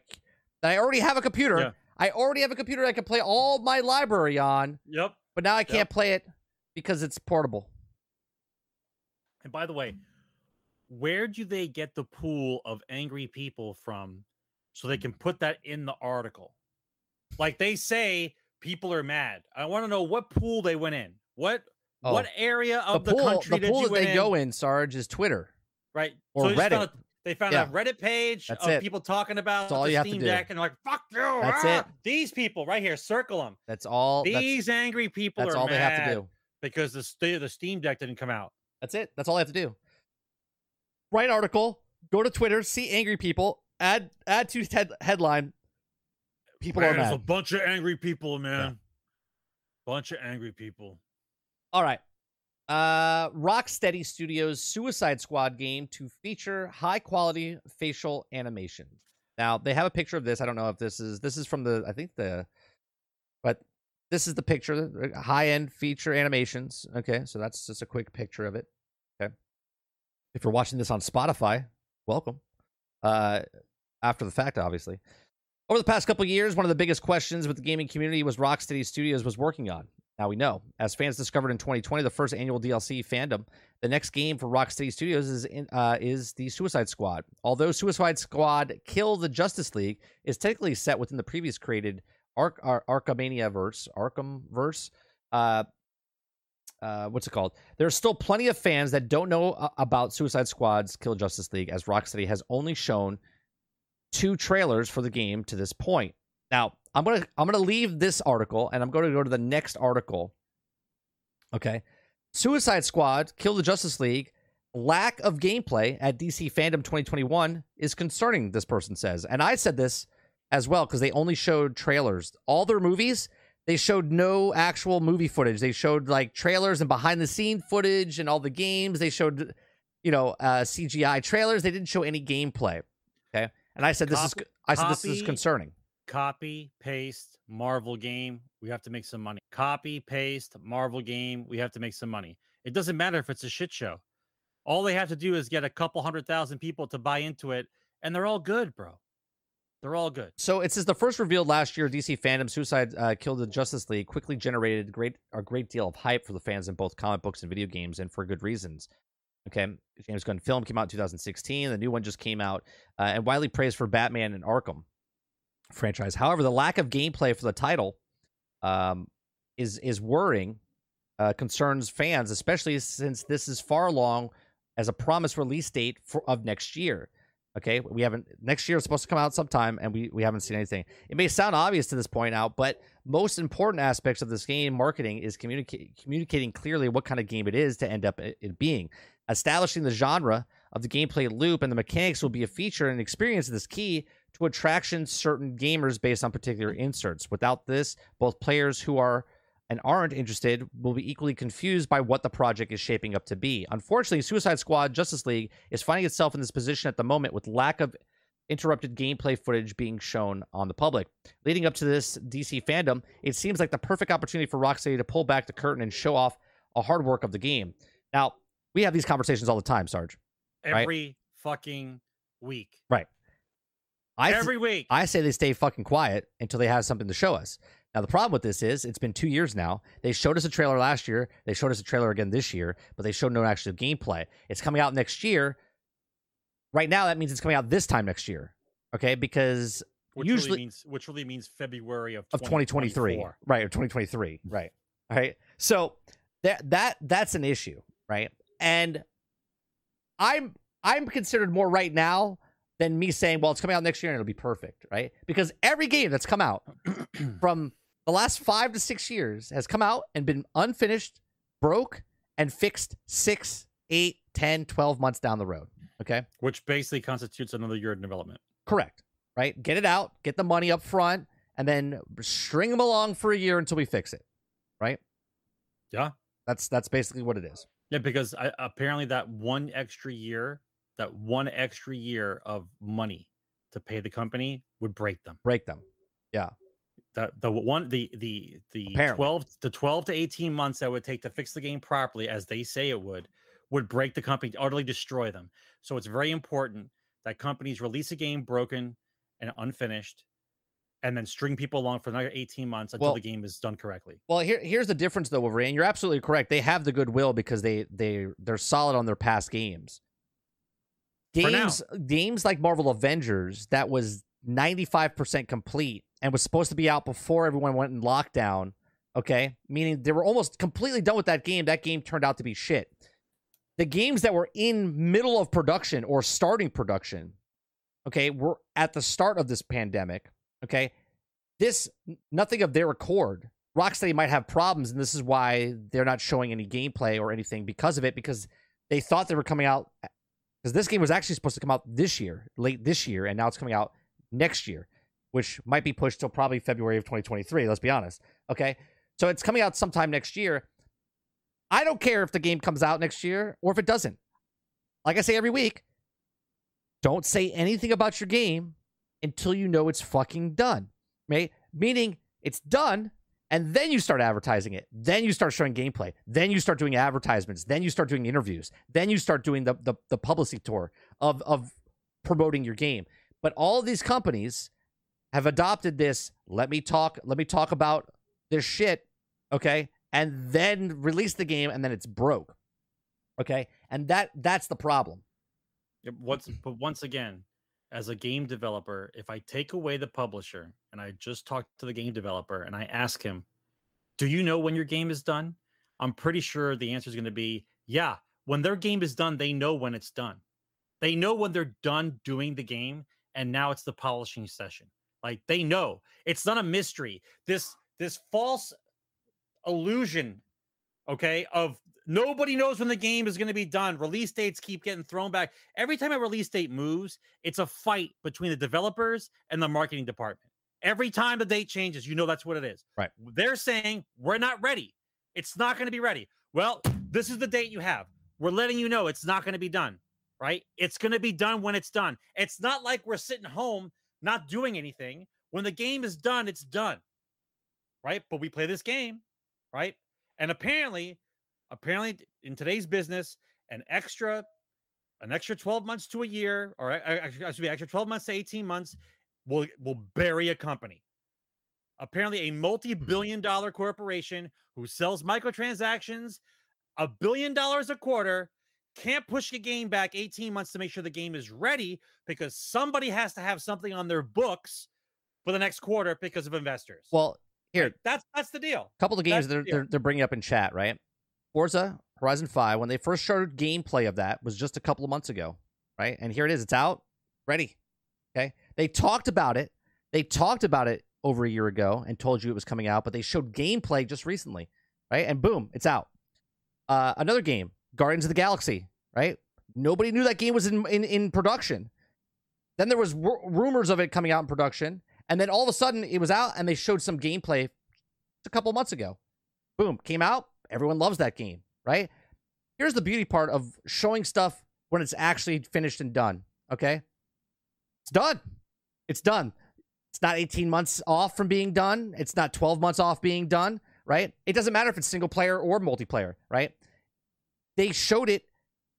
that I already have a computer. Yeah. I already have a computer I can play all my library on, yep. but now I can't play it because it's portable." And by the way, where do they get the pool of angry people from so they can put that in the article? Like they say people are mad. I want to know what pool they went in. What Oh, what area of the, pool, country the did pool that they in? go in, Sarge, is Twitter. Right. or found Reddit. They found Yeah. a Reddit page That's of it. people talking about That's all the you have to Steam do. Deck and they're like, fuck you. That's ah!" it. These people right here, circle them. That's all. That's, These angry people that's all they have to do. because the, the Steam Deck didn't come out. That's it. That's all I have to do. Write article, go to Twitter, see angry people, add add to head, headline. People Man, are there's mad. a bunch of angry people, man. Bunch of angry people. All right. Uh, Rocksteady Studios Suicide Squad game to feature high quality facial animation. Now they have a picture of this. I don't know if this is this is from the I think the, but this is the picture. High end feature animations. Okay, so that's just a quick picture of it. Okay, if you're watching this on Spotify, welcome. Uh, after the fact, obviously. Over the past couple years, one of the biggest questions with the gaming community was Rocksteady Studios was working on. Now we know, as fans discovered in 2020, the first annual DLC fandom, the next game for Rocksteady Studios is in, uh, is the Suicide Squad. Although Suicide Squad Kill the Justice League is technically set within the previous created Ark Ar- Arkham verse, Arkham verse. Uh, uh, what's it called? There's still plenty of fans that don't know uh, about Suicide Squad's Kill Justice League, as Rocksteady has only shown two trailers for the game to this point. Now, I'm gonna I'm gonna leave this article and I'm gonna go to the next article. Okay. Suicide Squad, Kill the Justice League, lack of gameplay at DC Fandom 2021 is concerning, this person says. And I said this as well, because they only showed trailers. All their movies, they showed no actual movie footage. They showed like trailers and behind the scene footage and all the games. They showed, you know, uh, CGI trailers. They didn't show any gameplay. Okay. And I said this is I said this is concerning. Copy, paste, Marvel game. We have to make some money. Copy, paste, Marvel game. We have to make some money. It doesn't matter if it's a shit show. All they have to do is get a couple hundred thousand people to buy into it, and they're all good, bro. They're all good. So it says the first revealed last year, DC fandom Suicide uh, Killed the Justice League quickly generated great a great deal of hype for the fans in both comic books and video games, and for good reasons. Okay, James Gunn film came out in 2016. The new one just came out, uh, and widely praised for Batman and Arkham franchise. However, the lack of gameplay for the title um, is is worrying. Uh, concerns fans, especially since this is far along as a promised release date for of next year. Okay, we haven't next year is supposed to come out sometime, and we we haven't seen anything. It may sound obvious to this point out, but most important aspects of this game marketing is communicate, communicating clearly what kind of game it is to end up it, it being. Establishing the genre of the gameplay loop and the mechanics will be a feature and experience that's key to attraction certain gamers based on particular inserts. Without this, both players who are and aren't interested will be equally confused by what the project is shaping up to be. Unfortunately, Suicide Squad Justice League is finding itself in this position at the moment with lack of interrupted gameplay footage being shown on the public. Leading up to this DC fandom, it seems like the perfect opportunity for Rocksteady to pull back the curtain and show off a hard work of the game. Now, we have these conversations all the time, Sarge. Right. Every fucking week. I Every week. I say they stay fucking quiet until they have something to show us. Now the problem with this is it's been two years now. They showed us a trailer last year. They showed us a trailer again this year, but they showed no actual gameplay. It's coming out next year. Right now, that means it's coming out this time next year. Okay, because which usually- really means which really means February of of 2023, right? Of 2023, right? All right. So that that that's an issue, right? And I'm I'm considered more right now than me saying, well, it's coming out next year and it'll be perfect, right? Because every game that's come out *clears throat* from the last five to six years has come out and been unfinished, broke, and fixed six, eight, 10, 12 months down the road. Okay. Which basically constitutes another year in development. Correct. Right. Get it out, get the money up front, and then string them along for a year until we fix it. Right. Yeah. That's that's basically what it is. Yeah, because I, apparently that one extra year, that one extra year of money to pay the company would break them. Break them. Yeah. The the one the the the Apparently. twelve the twelve to eighteen months that would take to fix the game properly, as they say it would, would break the company, utterly destroy them. So it's very important that companies release a game broken and unfinished, and then string people along for another eighteen months until Well- the game is done correctly. Well, here here's the difference though, Wolverine. You're absolutely correct. They have the goodwill because they they they're solid on their past games. Games games like Marvel Avengers that was 95% complete and was supposed to be out before everyone went in lockdown. Okay, meaning they were almost completely done with that game. That game turned out to be shit. The games that were in middle of production or starting production, okay, were at the start of this pandemic. Okay, this nothing of their accord. Rocksteady might have problems, and this is why they're not showing any gameplay or anything because of it, because they thought they were coming out because this game was actually supposed to come out this year, late this year, and now it's coming out next year, which might be pushed till probably February of 2023. Let's be honest. Okay, so it's coming out sometime next year. I don't care if the game comes out next year or if it doesn't. Like I say every week, don't say anything about your game until you know it's fucking done. Right? Meaning it's done, and then you start advertising it. Then you start showing gameplay. Then you start doing advertisements. Then you start doing interviews. Then you start doing the the, the publicity tour of of promoting your game. But all these companies have adopted this. Let me talk. Let me talk about this shit. Okay, and then release the game, and then it's broke. Okay, and that that's the problem. What's but once again, as a game developer, if I take away the publisher and I just talk to the game developer and I ask him, "Do you know when your game is done?" I'm pretty sure the answer is going to be, "Yeah, when their game is done, they know when it's done. They know when they're done doing the game and now it's the polishing session. Like they know. It's not a mystery. This this false illusion okay of nobody knows when the game is going to be done. Release dates keep getting thrown back. Every time a release date moves it's a fight between the developers and the marketing department. Every time the date changes you know that's what it is. Right. they're saying we're not ready. It's not going to be ready. Well this is the date you have. We're letting you know it's not going to be done right? It's going to be done when it's done. It's not like we're sitting home not doing anything. When the game is done it's done right? But we play this game right? And apparently apparently in today's business an extra an extra 12 months to a year or uh, actually be extra 12 months to 18 months will will bury a company apparently a multi-billion dollar corporation who sells microtransactions a billion dollars a quarter can't push the game back 18 months to make sure the game is ready because somebody has to have something on their books for the next quarter because of investors Well, here, Right? that's that's the deal A couple of games they're, yeah. they're they're bringing up in chat, right? Forza Horizon Five, when they first showed gameplay of that, was just a couple of months ago, right? And here it is, it's out, ready. Okay, they talked about it. They talked about it over a year ago and told you it was coming out, but they showed gameplay just recently, right? And boom, it's out. Uh, another game, Guardians of the Galaxy, right? Nobody knew that game was in in, in production. Then there was r- rumors of it coming out in production, and then all of a sudden it was out, and they showed some gameplay a couple months ago. Boom, came out. Everyone loves that game, right? Here's the beauty part of showing stuff when it's actually finished and done. Okay, it's done. It's done. It's not 18 months off from being done. It's not 12 months off being done, right? It doesn't matter if it's single player or multiplayer, right? They showed it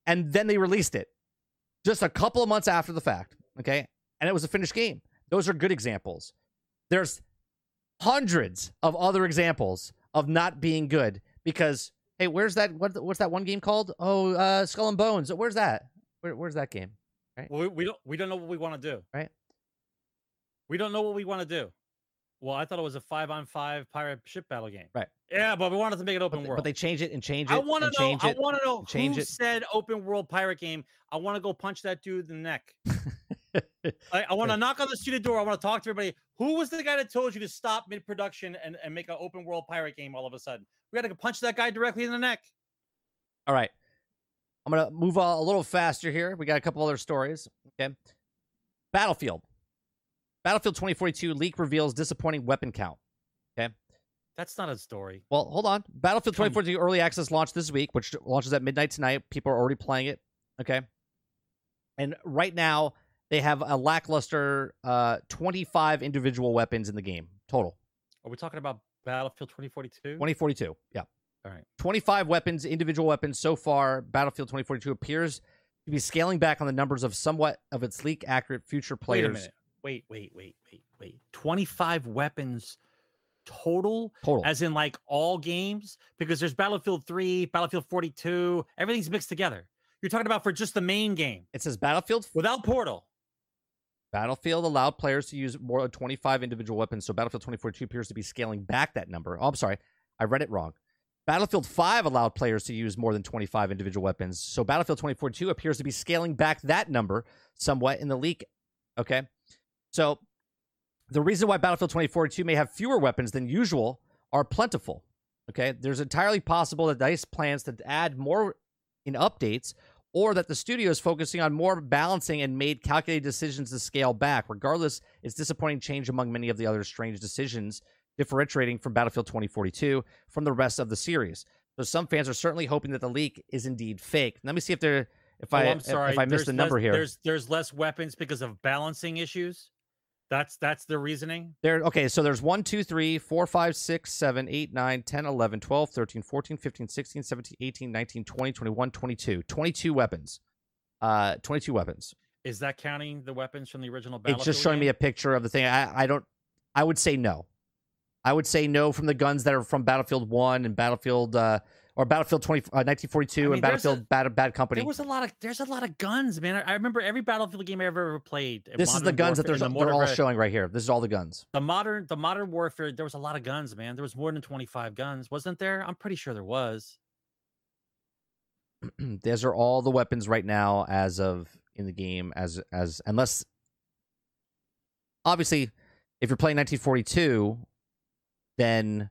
and then they released it just a couple of months after the fact, okay? And it was a finished game. Those are good examples. There's hundreds of other examples of not being good because hey, where's that? What, what's that one game called? Oh, uh, Skull and Bones. Where's that? Where, where's that game? Well, we, we don't we don't know what we want to do. Right. We don't know what we want to do. Well, I thought it was a five on five pirate ship battle game. Right. Yeah, but we wanted to make it open they- world. but they change it and change it. I want to know. I want to know change who it. said open world pirate game. I want to go punch that dude in the neck. *laughs* I, I want to knock on the studio door. I want to talk to everybody. Who was the guy that told you to stop mid production and, and make an open world pirate game all of a sudden? We got to punch that guy directly in the neck. All right. I'm going to move a little faster here. We got a couple other stories. Okay. Battlefield. Battlefield 2042 leak reveals disappointing weapon count. Okay. That's not a story. Well, hold on. Battlefield Come- 2042 early access launched this week, which launches at midnight tonight. People are already playing it. Okay. And right now, they have a lackluster uh, 25 individual weapons in the game total. Are we talking about Battlefield 2042? 2042. Yeah. All right. 25 weapons, individual weapons so far. Battlefield 2042 appears to be scaling back on the numbers of somewhat of its leak accurate future Wait a players minute. Wait, wait, wait, wait, wait. 25 weapons total, total. as in like all games? Because there's Battlefield 3, Battlefield 42, everything's mixed together. You're talking about for just the main game it says Battlefield without Portal. Battlefield allowed players to use more than 25 individual weapons, so Battlefield 2042 appears to be scaling back that number. Oh, I'm sorry. I read it wrong. Battlefield 5 allowed players to use more than 25 individual weapons, so Battlefield 2042 appears to be scaling back that number somewhat in the leak. Okay. So the reason why Battlefield 2042 may have fewer weapons than usual are plentiful. Okay. There's entirely possible that DICE plans to add more in updates or that the studio is focusing on more balancing and made calculated decisions to scale back. Regardless, it's disappointing change among many of the other strange decisions, differentiating from Battlefield 2042 from the rest of the series. So some fans are certainly hoping that the leak is indeed fake. Let me see if there if Oh, I I'm sorry. if I missed there's a number less, here. There's there's less weapons because of balancing issues. That's that's the reasoning. There okay, so there's 1 2 3 4 5 6 7 8 9 10 11 12 13 14 15 16 17 18 19 20 21 22. 22 weapons. Uh 22 weapons. Is that counting the weapons from the original It's just showing me a picture of the thing. I I don't I would say no. I would say no from the guns that are from Battlefield 1 and Battlefield uh or Battlefield 20 uh, 1942 I mean, and there's a- Battlefield Bad Bad Company. There was a lot of there's a lot of guns, man. I, I remember every Battlefield game I ever, ever played. this is the Modern guns that Warfare- there's, and the they're all Modern- showing right here. This is all the guns. The modern the modern warfare. There was a lot of guns, man. There was more than twenty five guns, wasn't there? I'm pretty sure there was. *clears throat* These are all the weapons right now as of in the game as as unless obviously if you're playing 1942 then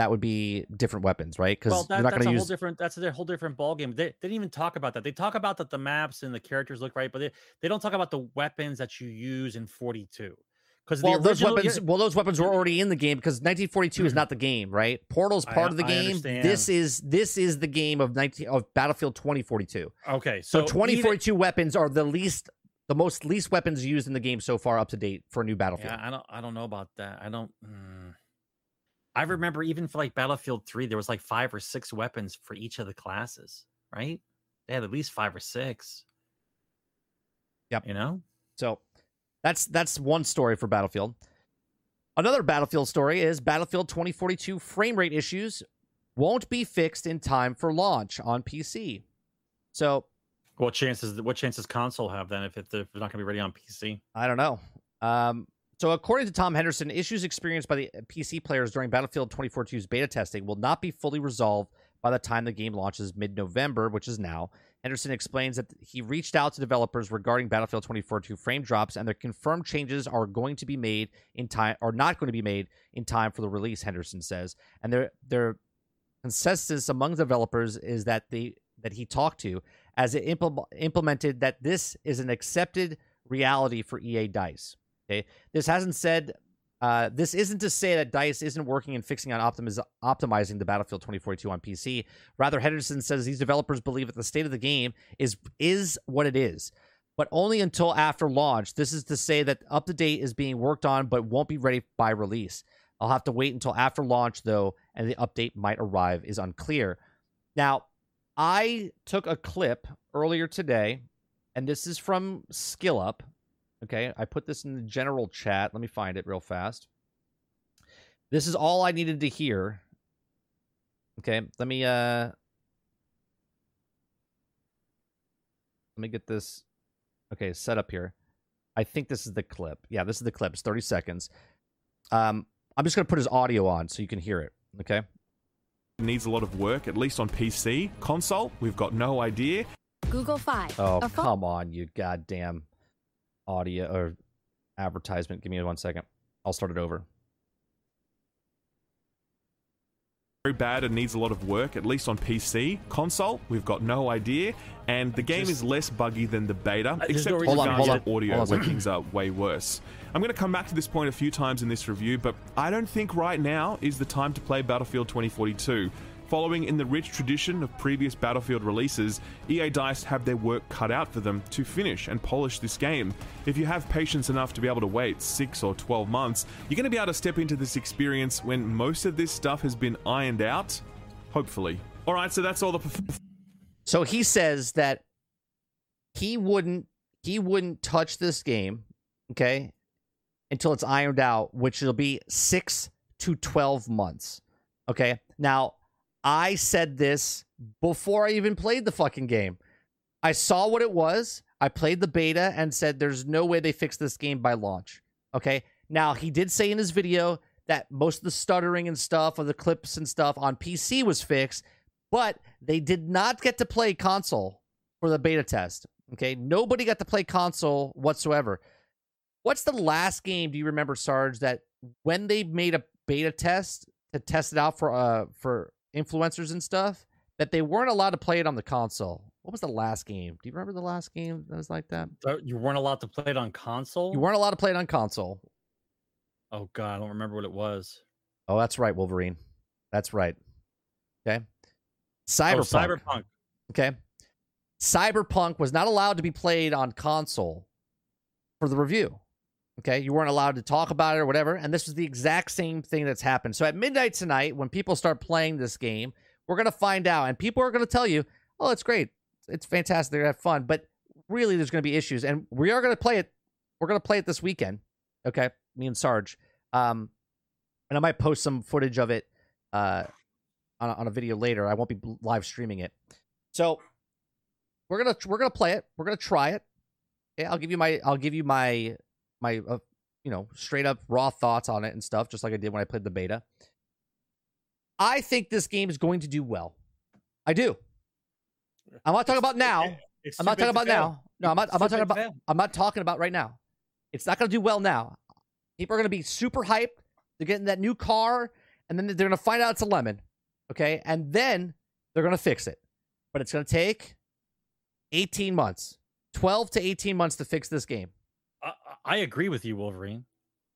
that would be different weapons, right? Because Well, that, you're not that's going a to whole use different. That's a whole different ball game. They, they didn't even talk about that. They talk about that the maps and the characters look right, but they, they don't talk about the weapons that you use in 42. Because well, the those original, weapons. Well, those weapons were already in the game because 1942 is not the game, right? Portal's I- part of the I game. understand. This is this is the game of 19 of Battlefield 2042. okay, So, so, 2042 weapons are the least, the most least weapons used in the game so far up to date for a new Battlefield. yeah, I don't. I don't know about that. I don't. mm. I remember even for like Battlefield 3, there was like five or six weapons for each of the classes, right? They had at least five or six. Yep. You know. So that's that's one story for Battlefield. Another Battlefield story is Battlefield 2042 frame rate issues won't be fixed in time for launch on PC. So What chances? What chances console have then if, it, if it's not going to be ready on PC? I don't know. Um, so according to Tom Henderson, issues experienced by the uh, PC players during Battlefield 2042's beta testing will not be fully resolved by the time the game launches mid-November, which is now. Henderson explains that he reached out to developers regarding Battlefield 2042 frame drops, and their confirmed changes are going to be made in time, are not going to be made in time for the release. Henderson says, and their their consensus among developers is that the that he talked to, as it impl- implemented, that this is an accepted reality for EA Dice. Okay, this hasn't said. Uh, this isn't to say that Dice isn't working and fixing on optimiz- optimizing the Battlefield 2042 on PC. Rather, Henderson says these developers believe that the state of the game is is what it is, but only until after launch. This is to say that up to date is being worked on, but won't be ready by release. I'll have to wait until after launch, though, and the update might arrive is unclear. Now, I took a clip earlier today, and this is from SkillUp. Okay, I put this in the general chat. Let me find it real fast. This is all I needed to hear. Okay, let me uh let me get this okay, set up here. I think this is the clip. Yeah, this is the clip. It's 30 seconds. Um I'm just going to put his audio on so you can hear it, okay? needs a lot of work, at least on PC. Console, we've got no idea. Google Fi. Oh, a phone- come on, you goddamn audio or advertisement. Give me one second. I'll start it over. Very bad and needs a lot of work, at least on PC. Console, we've got no idea. And the game Just- is less buggy than the beta, there's except no for reason Hold on, hold on, audio, hold on where things are way worse. I'm going to come back to this point a few times in this review, but I don't think right now is the time to play Battlefield 2042. Following in the rich tradition of previous Battlefield releases, EA Dice have their work cut out for them to finish and polish this game. If you have patience enough to be able to wait 6 or 12 months, you're going to be able to step into this experience when most of this stuff has been ironed out. Hopefully. Alright, so that's all the. So he says that he wouldn't he wouldn't touch this game, okay, until it's ironed out, which will be six to twelve months. Okay. Now, I said this before I even played the fucking game. I saw what it was. I played the beta and said there's no way they fix this game by launch. Okay. Now he did say in his video that most of the stuttering and stuff of the clips and stuff on PC was fixed, but they did not get to play console for the beta test. Okay, nobody got to play console whatsoever. What's the last game do you remember, Sarge, that when they made a beta test to test it out for uh for influencers and stuff, that they weren't allowed to play it on the console? What was the last game? Do you remember the last game that was like that? You weren't allowed to play it on console. You weren't allowed to play it on console. Oh god, I don't remember what it was. Oh, that's right, Wolverine. That's right. Okay. Oh, Cyberpunk. Cyberpunk. Okay. Cyberpunk was not allowed to be played on console for the review. Okay. You weren't allowed to talk about it or whatever. And this was the exact same thing that's happened. So at midnight tonight, when people start playing this game, we're going to find out. And people are going to tell you, oh, it's great. It's fantastic. They're going to have fun. But really, there's going to be issues. And we are going to play it. We're going to play it this weekend. Okay. Me and Sarge. Um, and I might post some footage of it uh, on, a, on a video later. I won't be live streaming it. So we're gonna we're gonna play it. We're gonna try it. Okay, I'll give you my I'll give you my my uh, you know straight up raw thoughts on it and stuff, just like I did when I played the beta. I think this game is going to do well. I do. I'm not talking about now. It's I'm not talking about now. No, I'm not. I'm not talking about. I'm not talking about right now. It's not going to do well now. People are going to be super hyped. They're getting that new car, and then they're going to find out it's a lemon. Okay, and then they're going to fix it, but it's going to take 18 months, 12 to 18 months to fix this game. I, agree with you, Wolverine.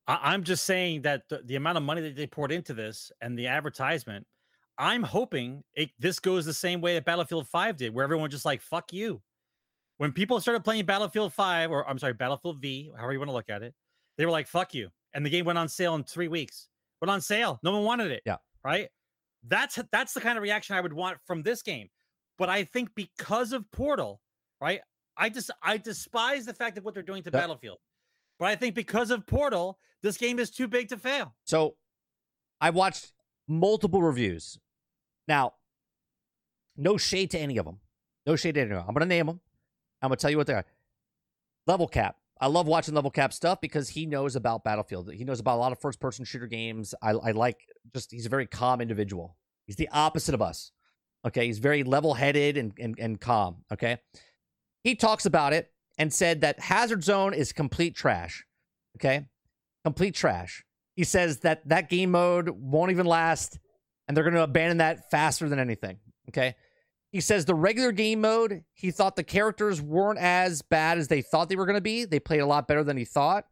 I, I'm just saying that the, the amount of money that they poured into this and the advertisement, I'm hoping it, this goes the same way that Battlefield 5 did, where everyone just like, fuck you. When people started playing Battlefield 5, or I'm sorry, Battlefield V, however you want to look at it, they were like, fuck you. And the game went on sale in three weeks. Went on sale. No one wanted it. Yeah. Right? That's that's the kind of reaction I would want from this game. But I think because of Portal, right? I just I despise the fact of what they're doing to That- Battlefield. But I think because of Portal, this game is too big to fail. So I watched multiple reviews. Now, no shade to any of them. No shade to any of them. I'm going to name them. I'm going to tell you what they are. Level Cap. I love watching Level Cap stuff because he knows about Battlefield. He knows about a lot of first person shooter games. I, I like just, he's a very calm individual. He's the opposite of us. Okay. He's very level headed and, and, and calm. Okay. He talks about it and said that Hazard Zone is complete trash. Okay. Complete trash. He says that that game mode won't even last and they're going to abandon that faster than anything. Okay. He says the regular game mode, he thought the characters weren't as bad as they thought they were going to be. They played a lot better than he thought.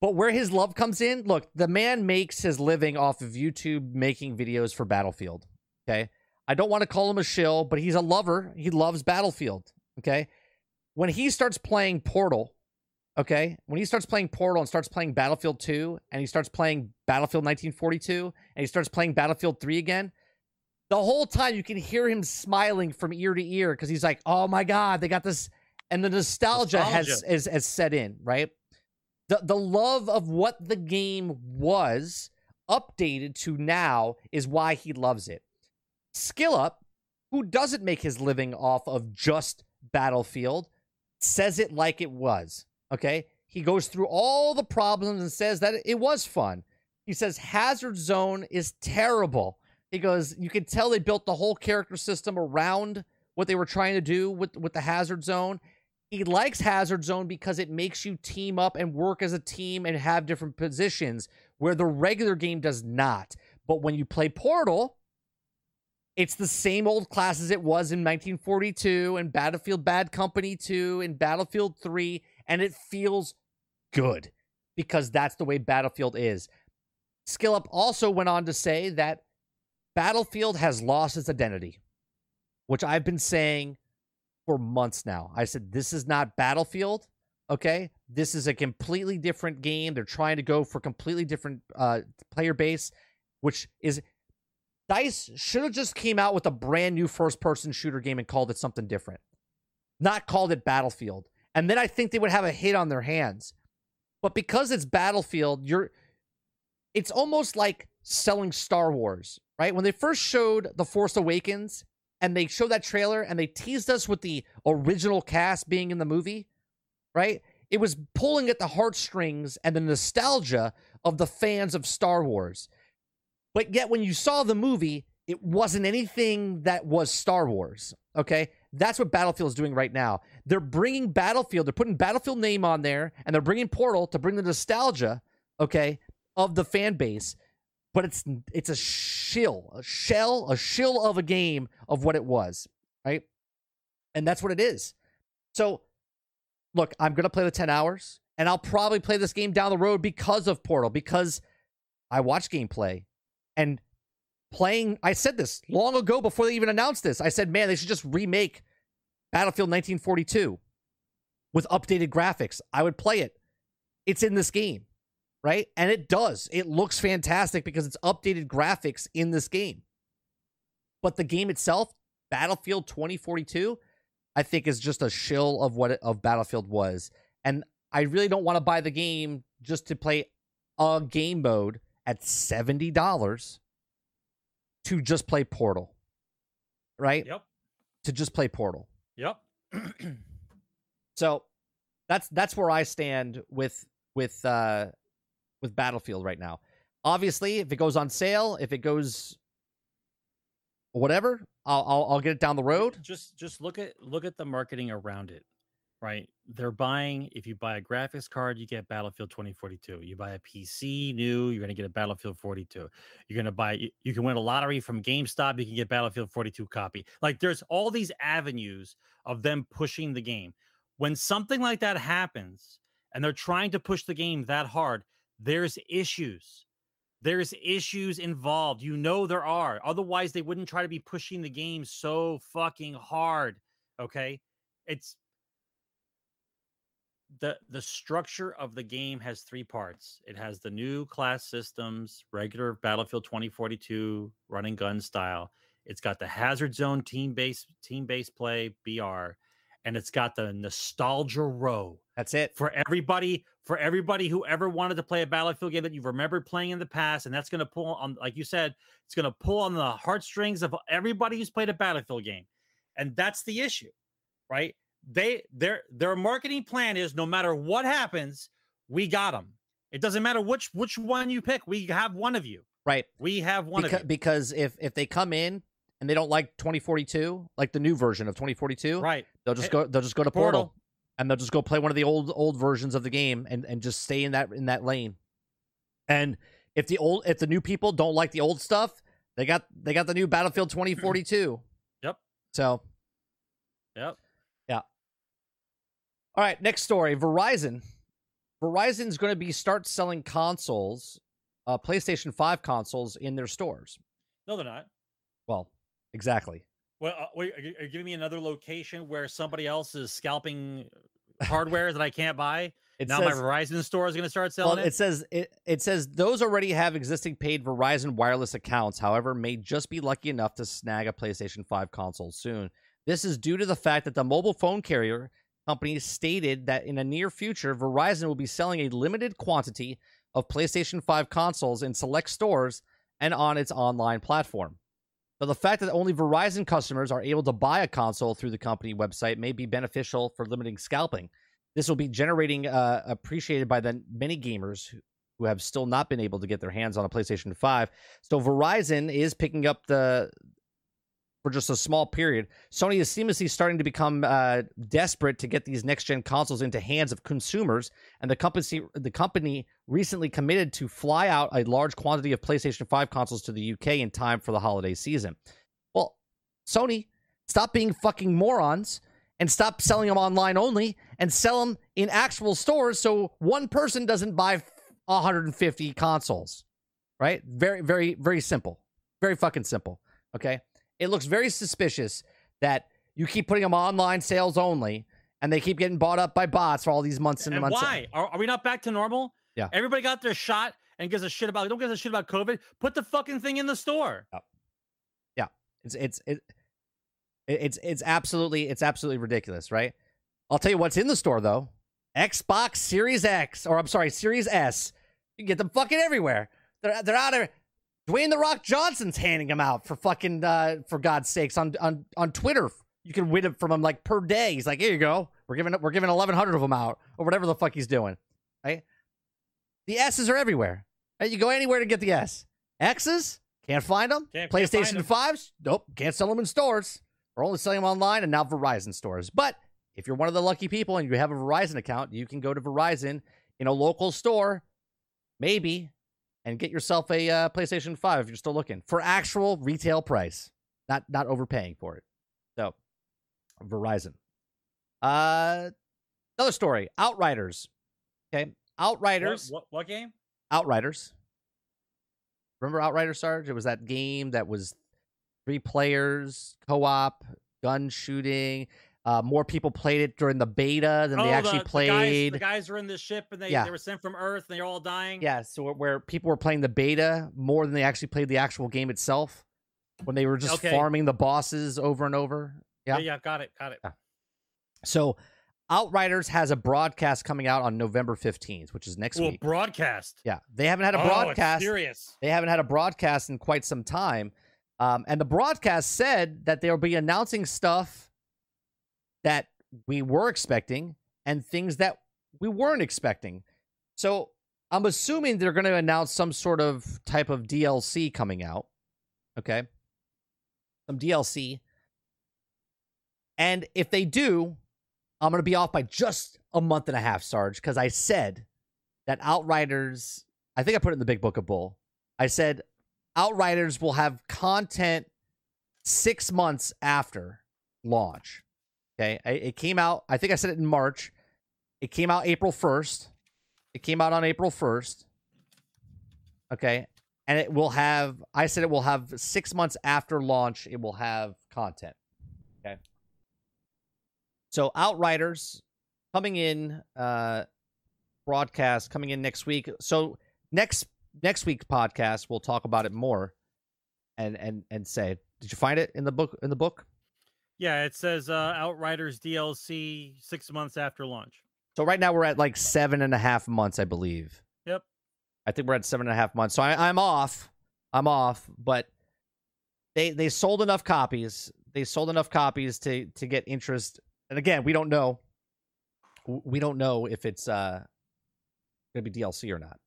But where his love comes in, look, the man makes his living off of YouTube making videos for Battlefield. Okay. I don't want to call him a shill, but he's a lover. He loves Battlefield. Okay. When he starts playing Portal, okay, when he starts playing Portal and starts playing Battlefield 2 and he starts playing Battlefield 1942 and he starts playing Battlefield 3 again, the whole time you can hear him smiling from ear to ear because he's like, "Oh my god, they got this," and the nostalgia, has is has set in, right? The the love of what the game was updated to now is why he loves it. Skill Up, who doesn't make his living off of just Battlefield, says it like it was. Okay, he goes through all the problems and says that it was fun. He says Hazard Zone is terrible. He goes, you can tell they built the whole character system around what they were trying to do with with the Hazard Zone. He likes Hazard Zone because it makes you team up and work as a team and have different positions where the regular game does not. But when you play Portal, it's the same old class as it was in 1942 and Battlefield Bad Company 2 and Battlefield 3 and it feels good because that's the way Battlefield is. Skill Up also went on to say that Battlefield has lost its identity, which I've been saying for months now. I said, this is not Battlefield. Okay. This is a completely different game. They're trying to go for completely different uh, player base, which is Dice should have just came out with a brand new first person shooter game and called it something different. Not called it Battlefield. And then I think they would have a hit on their hands. But because it's Battlefield, you're it's almost like selling Star Wars, right? When they first showed The Force Awakens and they showed that trailer and they teased us with the original cast being in the movie, right? It was pulling at the heartstrings and the nostalgia of the fans of Star Wars. But yet, when you saw the movie, it wasn't anything that was Star Wars. Okay. That's what Battlefield is doing right now. They're bringing Battlefield, they're putting Battlefield name on there, and they're bringing Portal to bring the nostalgia, okay, of the fan base. But it's it's a shill, a shell, a shill of a game of what it was, right? And that's what it is. So, look, I'm to play the 10 hours and I'll probably play this game down the road because of Portal, because I watch gameplay and playing. I said this long ago before they even announced this. I said, man, they should just remake Battlefield 1942 with updated graphics. I would play it. It's in this game, right? And it does. It looks fantastic because it's updated graphics in this game. But the game itself, Battlefield 2042, I think is just a shill of what it, of Battlefield was. And I really don't want to buy the game just to play a game mode at $70 to just play Portal. Right? Yep. To just play Portal. Yep. *clears throat* So that's that's where I stand with with uh with Battlefield right now. Obviously, if it goes on sale, if it goes whatever, I'll I'll, I'll get it down the road. Just just look at look at the marketing around it. Right? They're buying if you buy a graphics card, you get Battlefield 2042. You buy a PC new, you're going to get a Battlefield 42. You're going to buy you, you can win a lottery from GameStop, you can get Battlefield 42 copy. Like there's all these avenues of them pushing the game. When something like that happens and they're trying to push the game that hard, there's issues. There's issues involved. You know there are. Otherwise, they wouldn't try to be pushing the game so fucking hard. Okay? It's the the structure of the game has three parts. It has the new class systems, regular Battlefield 2042 running gun style. It's got the Hazard Zone team based team based play BR, and it's got the nostalgia row That's it. for everybody for everybody who ever wanted to play a battlefield game that you've remembered playing in the past and that's going to pull on like you said it's going to pull on the heartstrings of everybody who's played a battlefield game and that's the issue right they their their marketing plan is no matter what happens we got them it doesn't matter which which one you pick we have one of you Right. we have one Because, of you because if if they come in and they don't like 2042, like the new version of 2042, right they'll just go they'll just go to Portal. Portal. and they'll just go play one of the old old versions of the game and and just stay in that in that lane. And if the old if the new people don't like the old stuff, they got they got the new Battlefield *clears throat* 2042. Yep. So, yep all right, next story, Verizon. Verizon's going to be start selling consoles, uh PlayStation 5 consoles in their stores. no they're not Well, exactly. well uh, wait, are you, giving me another location where somebody else is scalping hardware that i can't buy *laughs* It now says, my Verizon store is going to start well, selling it it. says it, it says those already have existing paid Verizon wireless accounts, however, may just be lucky enough to snag a PlayStation 5 console soon. This is due to the fact that the mobile phone carrier company stated that in a near future, Verizon will be selling a limited quantity of PlayStation 5 consoles in select stores and on its online platform. So the fact that only Verizon customers are able to buy a console through the company website may be beneficial for limiting scalping. This will be generating uh, appreciated by the many gamers who have still not been able to get their hands on a PlayStation 5. So Verizon is picking up the for just a small period. Sony is seamlessly starting to become uh, desperate to get these next gen consoles into hands of consumers, and the company the company recently committed to fly out a large quantity of PlayStation 5 consoles to the UK in time for the holiday season. Well, Sony, stop being fucking morons and stop selling them online only and sell them in actual stores so one person doesn't buy 150 consoles. Right? Very very very simple. Very fucking simple. Okay? It looks very suspicious that you keep putting them online sales only and they keep getting bought up by bots for all these months and, and months. why are, are we not back to normal? Yeah. Everybody got their shot and gives a shit about. Don't give a shit about COVID. Put the fucking thing in the store. Yeah. It's it's it, it's it's absolutely it's absolutely ridiculous, right? I'll tell you what's in the store though. Xbox Series X, or I'm sorry, Series S. You can get them fucking everywhere. They're they're out of Dwayne the Rock Johnson's handing them out for fucking uh for God's sakes on on on Twitter. You can win it from him like per day. He's like, here you go. We're giving we're giving 1,100 of them out or whatever the fuck he's doing, right? The S's are everywhere. Right? You go anywhere to get the S. X's can't find them. Can't- can't PlayStation find 'em. fives, nope, can't sell them in stores. We're only selling them online and now Verizon stores. But if you're one of the lucky people and you have a Verizon account, you can go to Verizon in a local store, maybe, and get yourself a uh, PlayStation 5 if you're still looking for actual retail price, not not overpaying for it. So, Verizon. Uh, another story. Outriders. Okay, Outriders. What, what, what game? Outriders. Remember Outriders, Sarge? It was that game that was three players, co-op, gun shooting. Uh, more people played it during the beta than oh, they actually the, played. The guys, the guys were in the ship and they, Yeah. they were sent from Earth and they're all dying. Yeah, so where- people were playing the beta more than they actually played the actual game itself, when they were just Okay. farming the bosses over and over. Yeah. yeah, yeah, got it, got it. So, Outriders has a broadcast coming out on November fifteenth, which is next Well, week. broadcast. Yeah, they haven't had a Oh, broadcast. serious. They haven't had a broadcast in quite some time. Um, and the broadcast said that they'll be announcing stuff that we were expecting and things that we weren't expecting. So I'm assuming they're going to announce some sort of type of DLC coming out. Okay. Some DLC. And if they do, I'm going to be off by just a month and a half, Sarge, because I said that Outriders, I think I put it in the big book of Bull. I said Outriders will have content six months after launch. Okay. I- It came out, I think I said it in March. It came out April 1st. It came out on April 1st. Okay. And it will have, I said it will have six months after launch, it will have content. Okay. So Outriders coming in, uh, broadcast coming in next week. So next next week's podcast we'll talk about it more and and and say did you find it in the book in the book Yeah, it says uh, Outriders DLC six months after launch. so right now we're at like seven and a half months i believe. Yep. i think we're at seven and a half months. So I, i'm off. I'm off but they they sold enough copies. They sold enough copies to to get interest. And again we don't know. We don't know if it's uh gonna be dlc or not.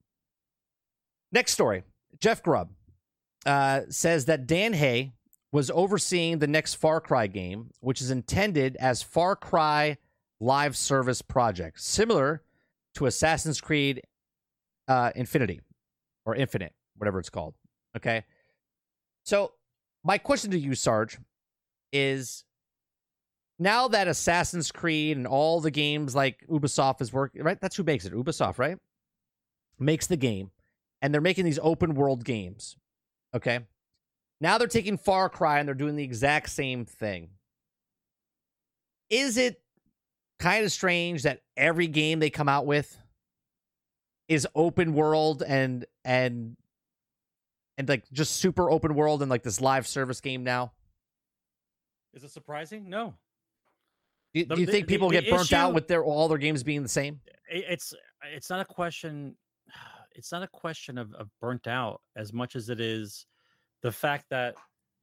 Next story. Jeff grubb uh says that dan hay was overseeing the next far cry game which is intended as far cry live service project similar to assassin's creed uh infinity or infinite whatever it's called okay so my question to you sarge is now that Assassin's Creed and all the games like Ubisoft is working, right? That's who makes it. Ubisoft, right? Makes the game. And they're making these open world games. Okay. Now they're taking Far Cry and they're doing the exact same thing. Is it kind of strange that every game they come out with is open world and and and like just super open world and like this live service game now? Is it surprising? No. Do The- do you think the- people the get burnt out with their all their games being the same? It's it's not a question. *sighs* It's not a question of, of burnt out as much as it is the fact that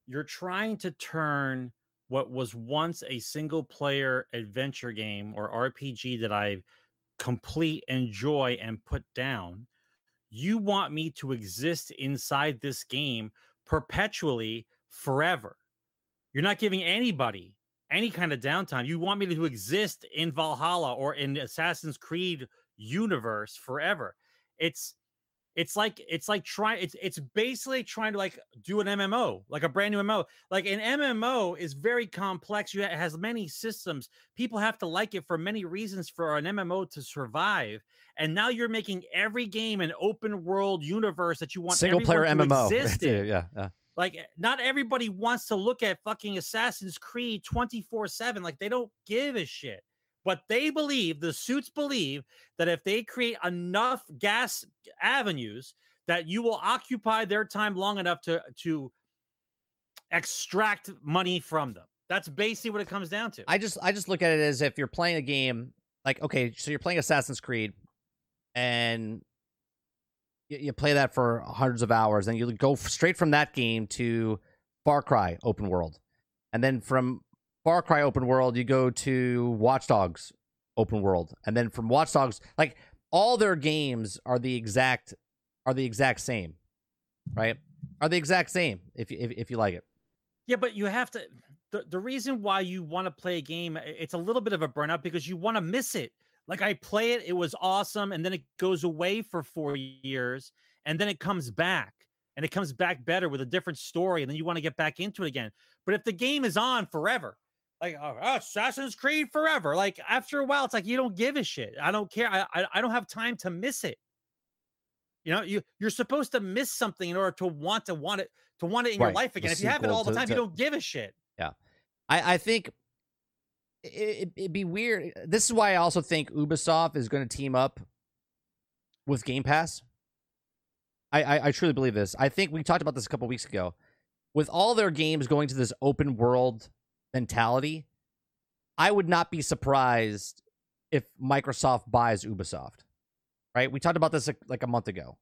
you're trying to turn what was once a single player adventure game or RPG that I complete, enjoy, and put down. You want me to exist inside this game perpetually, forever. You're not giving anybody any kind of downtime. You want me to exist in Valhalla or in Assassin's Creed universe forever. It's it's like it's like trying it's it's basically trying to like do an MMO, like a brand new MMO. Like an MMO is very complex. You it has many systems. People have to like it for many reasons for an MMO to survive. And now you're making every game an open world universe that you want Single player to MMO. *laughs* exist in. yeah, yeah. Like, eh, not everybody wants to look at fucking Assassin's Creed 24 7. Like, they don't give a shit. But they believe, the suits believe, that if they create enough gas avenues, that you will occupy their time long enough to to extract money from them. That's basically what it comes down to. I just I just look at it as if you're playing a game like okay, so you're playing Assassin's Creed, and you, you play that for hundreds of hours, and you go straight from that game to Far Cry open world, and then from Far Cry open world you go to Watch Dogs open world, and then from Watch Dogs like all their games are the exact are the exact same, right? Are the exact same if you if, if you like it. Yeah, but you have to. The, the reason why you want to play a game, it's a little bit of a burnout because you want to miss it. Like I play it, it was awesome, and then it goes away for four years, and then it comes back, and it comes back better with a different story, and then you want to get back into it again. But if the game is on forever, like oh, oh, Assassin's Creed forever. Like after a while, it's like you don't give a shit. I don't care. I I, I don't have time to miss it. You know, you you're supposed to miss something in order to want to want it to want it in Right, your life the again. If you have it all the time, to- you don't give a shit. Yeah, I, I think it, it'd be weird. Uh, this is why I also think Ubisoft is going to team up with Game Pass. I, I, I truly believe this. I think we talked about this a couple weeks ago. With all their games going to this open world mentality, I would not be surprised if Microsoft buys Ubisoft. Right? We talked about this like, a month ago.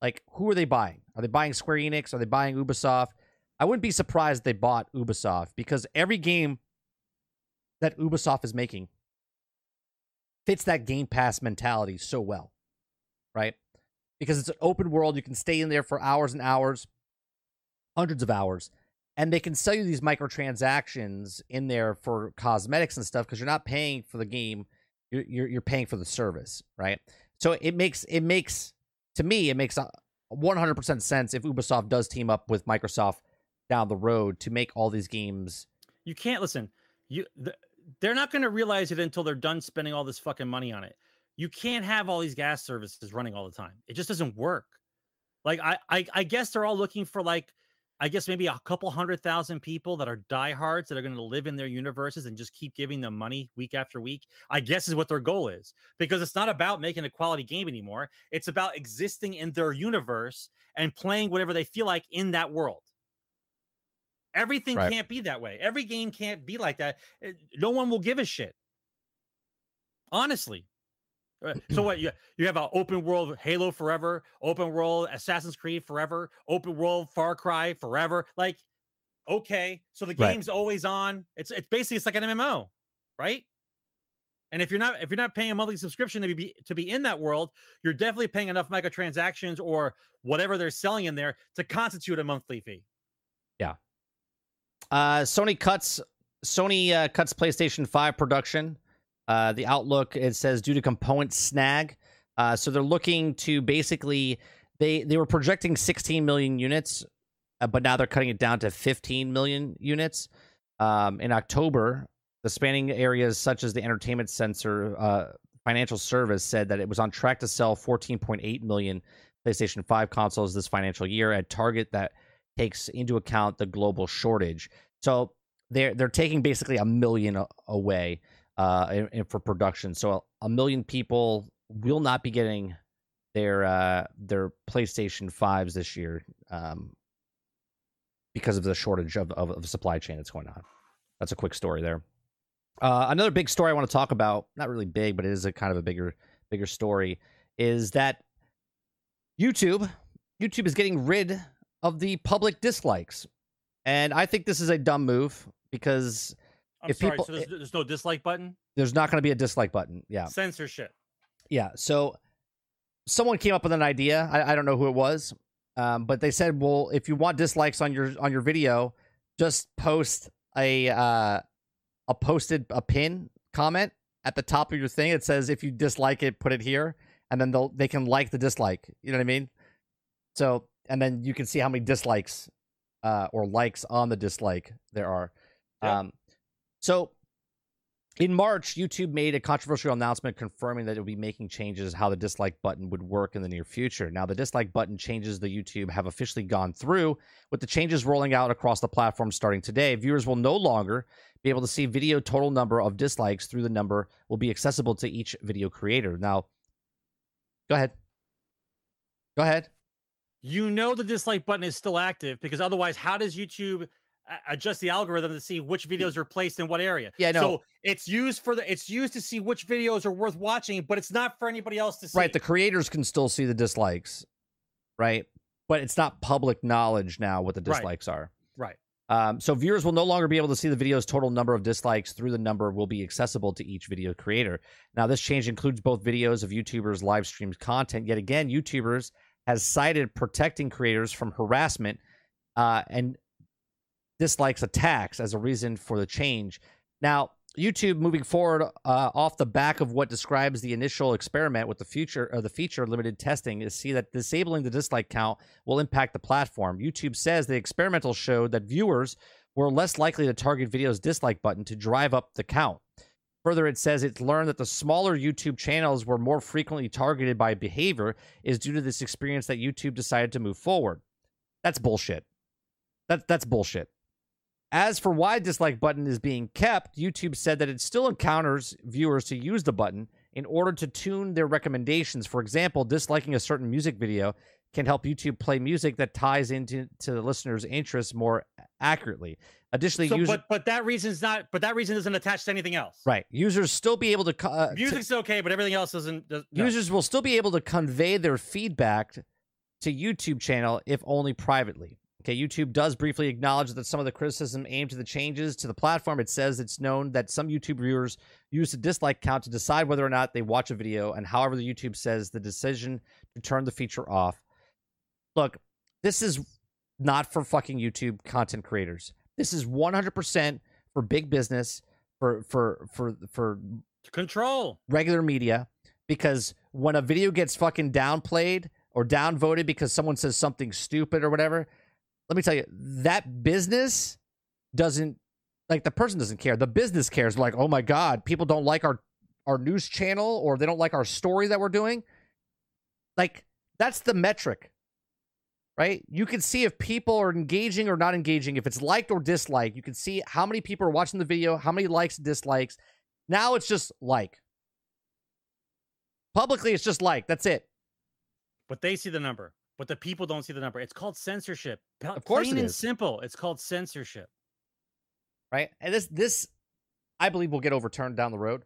Like, who are they buying? Are they buying Square Enix? Are they buying Ubisoft? I wouldn't be surprised they bought Ubisoft because every game that Ubisoft is making fits that Game Pass mentality so well, right? Because it's an open world, you can stay in there for hours and hours, hundreds of hours, and they can sell you these microtransactions in there for cosmetics and stuff because you're not paying for the game, you're, you're you're paying for the service, right? So it makes it makes to me it makes a 100% sense if Ubisoft does team up with Microsoft down the road to make all these games. You can't listen. You th- they're not going to realize it until they're done spending all this fucking money on it. You can't have all these GaaS services running all the time. It just doesn't work. Like I, I, I guess they're all looking for like, I guess maybe a couple hundred thousand people that are diehards that are going to live in their universes and just keep giving them money week after week. I guess is what their goal is because it's not about making a quality game anymore. It's about existing in their universe and playing whatever they feel like in that world. Everything Right. can't be that way. Every game can't be like that. Uh, No one will give a shit. Honestly. Uh, So what you you have an open world Halo forever, open world Assassin's Creed forever, open world Far Cry forever. Like, okay, so the Right. game's always on. It's it's basically it's like an MMO, right? And if you're not if you're not paying a monthly subscription to be to be in that world, you're definitely paying enough microtransactions or whatever they're selling in there to constitute a monthly fee. Yeah. Uh, Sony cuts Sony uh, cuts PlayStation 5 production. Uh, the outlook it says due to component snag. Uh, so they're looking to basically they they were projecting 16 million units, uh, but now they're cutting it down to 15 million units. Um, in October, the spanning areas such as the entertainment sensor uh, financial service said that it was on track to sell 14.8 million PlayStation 5 consoles this financial year, at target that takes into account the global shortage. So they're they're taking basically a million away uh, in, in- for production. So a, a million people will not be getting their uh, their PlayStation fives this year um, because of the shortage of, of, of supply chain that's going on. That's a quick story there. Uh, another big story I want to talk about, not really big, but it is a kind of a bigger bigger story, is that YouTube YouTube is getting rid of the public dislikes. And I think this is a dumb move because I'm If sorry, people- so there's, there's no dislike button. there's not going to be a dislike button. Yeah. Censorship. Yeah. So someone came up with an idea. I, I don't know who it was. Um, but they said, well, if you want dislikes on your on your video, just post a uh, a posted a pin comment at the top of your thing. It says if you dislike it, put it here, and then they'll they can like the dislike. You know what I mean? So and then you can see how many dislikes uh, or likes on the dislike there are. Um, so in March, YouTube made a controversial announcement confirming that it would be making changes how the dislike button would work in the near future. Now, the dislike button changes the YouTube have officially gone through, with the changes rolling out across the platform starting today. Viewers will no longer be able to see video total number of dislikes through the number will be accessible to each video creator. Now, go ahead. Go ahead. you know the dislike button is still active because otherwise how does youtube adjust the algorithm to see which videos are placed in what area Yeah, no. so it's used for the it's used to see which videos are worth watching but it's not for anybody else to see Right, the creators can still see the dislikes, right? But it's not public knowledge now what the Right. dislikes are. right Um, so viewers will no longer be able to see the video's total number of dislikes through the number will be accessible to each video creator. Now, this change includes both videos of YouTubers' live streamed content. Yet again, YouTubers has cited protecting creators from harassment uh, and dislikes attacks as a reason for the change. Now, YouTube moving forward uh, off the back of what describes the initial experiment with the future or the feature limited testing is see that disabling the dislike count will impact the platform. YouTube says the experimental showed that viewers were less likely to target video's dislike button to drive up the count. Further, it says it's learned that the smaller YouTube channels were more frequently targeted by behavior is due to this experience that YouTube decided to move forward. That's bullshit. That, that's bullshit. As for why dislike button is being kept, YouTube said that it still encounters viewers to use the button in order to tune their recommendations. For example, disliking a certain music video can help YouTube play music that ties into to the listener's interests more accurately. Additionally, So, user, but but that reason's not. But that reason isn't attached to anything else. right users still be able to, uh, to- Music's okay, but everything else isn't. Does, no. users will still be able to convey their feedback to YouTube channel if only privately. Okay, YouTube does briefly acknowledge that some of the criticism aimed to the changes to the platform. It says it's known that some YouTube viewers use the dislike count to decide whether or not they watch a video, and however the YouTube says the decision to turn the feature off. Look, this is not for fucking YouTube content creators. This is 100% for big business, for for for for control. regular media because when a video gets fucking downplayed or downvoted because someone says something stupid or whatever, let me tell you, that business doesn't like the person doesn't care. The business cares like, "Oh my god, people don't like our our news channel or they don't like our story that we're doing." Like that's the metric. Right? You can see if people are engaging or not engaging, if it's liked or disliked. You can see how many people are watching the video, how many likes, dislikes. Now it's just like. Publicly, it's just like. That's it. But they see the number. But the people don't see the number. It's called censorship. Of course plain and is. simple. It's called censorship. Right? And this, this, I believe, will get overturned down the road.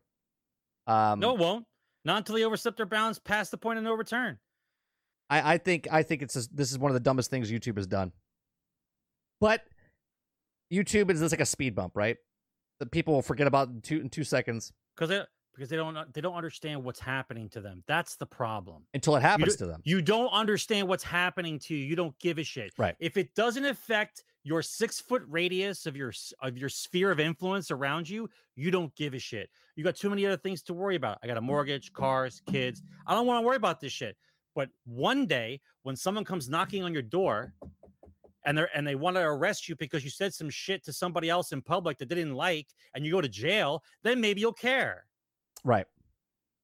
Um, no, it won't. Not until they overstep their bounds past the point of no return. I, I think, I think it's just, this is one of the dumbest things YouTube has done. But YouTube is just like a speed bump, right? That people will forget about in two in two seconds Because because they don't they don't understand what's happening to them. That's the problem. until it happens to them. you don't understand what's happening to you. You don't give a shit. Right. If it doesn't affect your six foot radius of your of your sphere of influence around you, you don't give a shit. You got too many other things to worry about. I got a mortgage, cars, kids. I don't want to worry about this shit. But one day, when someone comes knocking on your door, and they're and they want to arrest you because you said some shit to somebody else in public that they didn't like, and you go to jail, then maybe you'll care. Right.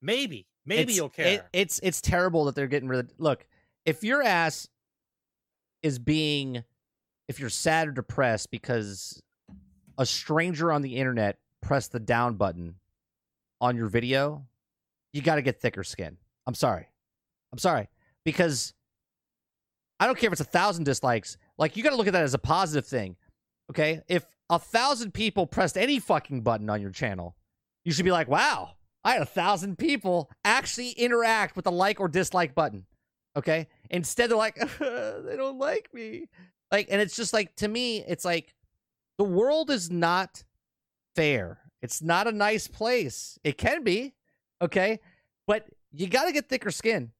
Maybe, maybe It's- you'll it- care. it's it's terrible that they're getting rid of. Look, if your ass is being, if you're sad or depressed because a stranger on the internet pressed the down button on your video, you got to get thicker skin. I'm sorry. I'm sorry because I don't care if it's a thousand dislikes. Like you got to look at that as a positive thing. Okay, if a thousand people pressed any fucking button on your channel, you should be like, wow, I had a thousand people actually interact with the like or dislike button. Okay. Instead, they're like, *laughs* they don't like me. Like, and it's just like, to me, it's like the world is not fair. It's not a nice place. It can be. Okay. But you got to get thicker skin.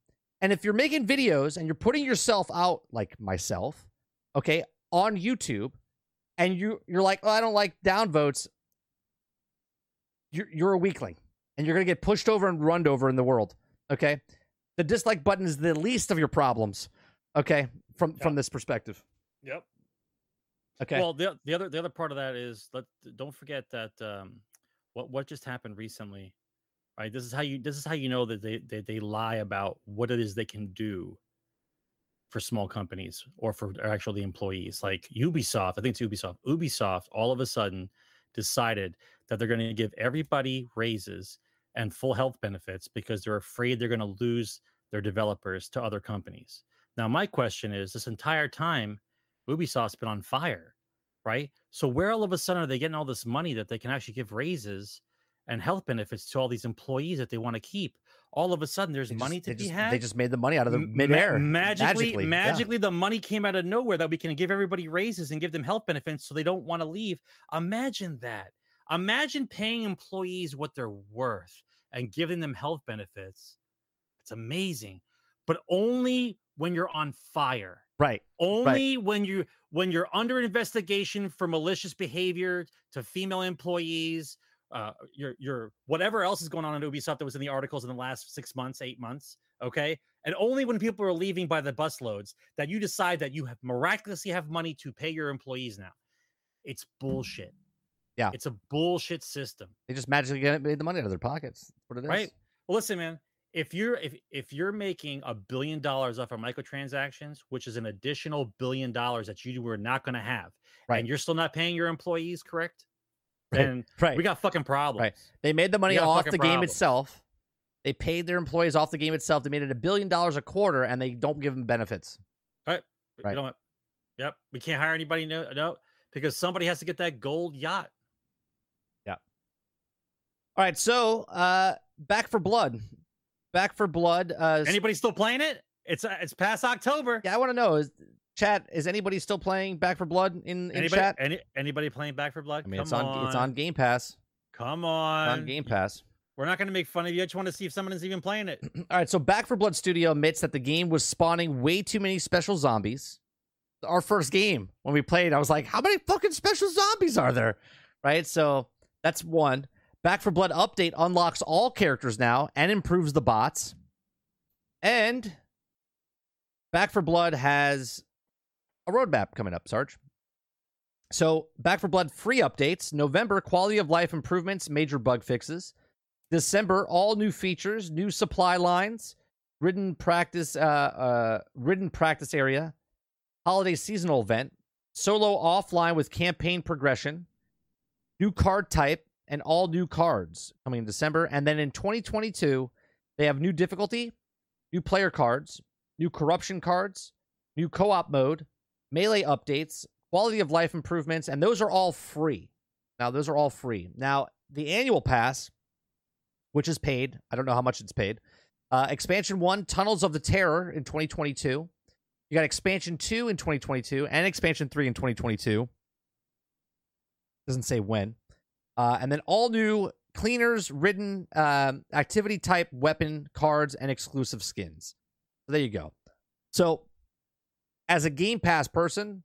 And if you're making videos and you're putting yourself out, like myself, okay, on YouTube, and you you're like, oh, I don't like downvotes, you're you're a weakling and you're going to get pushed over and runned over in the world. Okay, the dislike button is the least of your problems. Okay, from from this perspective. yep. Okay, Well, the the other the other part of that is let don't forget that um, what what just happened recently, right? This is how you this is how you know that they they, they lie about what it is they can do for small companies or for or actually employees. Like Ubisoft, I think it's Ubisoft. Ubisoft all of a sudden decided that they're going to give everybody raises and full health benefits because they're afraid they're going to lose their developers to other companies. Now, my question is this entire time, Ubisoft's been on fire, right? So, where all of a sudden are they getting all this money that they can actually give raises and health benefits to all these employees that they want to keep? All of a sudden, there's They money just- to be just, had. They just made the money out of the M- ma- midair. magically, yeah. magically, the money came out of nowhere that we can give everybody raises and give them health benefits so they don't want to leave. Imagine that. Imagine paying employees what they're worth and giving them health benefits. It's amazing, but only when you're on fire. Right. Only when you when you're under investigation for malicious behavior to female employees, uh, your your whatever else is going on in Ubisoft that was in the articles in the last six months, eight months. Okay, and only when people are leaving by the busloads that you decide that you have miraculously have money to pay your employees now. It's bullshit. Yeah. It's a bullshit system. They just magically get made the money out of their pockets. That's what it is. Right. Well, listen, man. If you're if if you're making a billion dollars off of microtransactions, which is an additional billion dollars that you were not going to have, Right. and you're still not paying your employees, correct? Right. Then Right. we got fucking problems. Right. They made the money off the game itself. They paid their employees off the game itself. They made it a billion dollars a quarter, and they don't give them benefits. Right. Right. You know what? Yep. We can't hire anybody. No, no, because somebody has to get that gold yacht. All right, so uh Back 4 Blood. Back 4 Blood. Uh, Anybody still playing it? It's uh, it's past October. yeah, I want to know is chat. Is anybody still playing Back 4 Blood in, in Anybody? chat? Any anybody playing Back 4 Blood? I mean, Come it's on, it's on Game Pass. Come It's on. on Game Pass. We're not going to make fun of you. I just want to see if someone is even playing it. *clears throat* All right, so Back 4 Blood Studio admits that the game was spawning way too many special zombies. Our first game when we played, I was like, "How many fucking special zombies are there?" Right, so that's one. Back 4 Blood update unlocks all characters now and improves the bots. And Back 4 Blood has a roadmap coming up, Sarge. So, Back 4 Blood free updates. November, quality of life improvements, major bug fixes. December, all new features, new supply lines, ridden practice, uh, uh, ridden practice area, holiday seasonal event, solo offline with campaign progression, new card type, and all new cards coming in December. And then in 2022, they have new difficulty, new player cards, new corruption cards, new co-op mode, melee updates, quality of life improvements, and those are all free. Now, those are all free. Now, the annual pass which is paid. I don't know how much it's paid. Uh, expansion one, Tunnels of the Terror in 2022. You got expansion two in 2022 and expansion three in 2022. Doesn't say when. Uh, and then all new cleaners, ridden, um, activity type, weapon cards, and exclusive skins. So there you go. So, as a Game Pass person,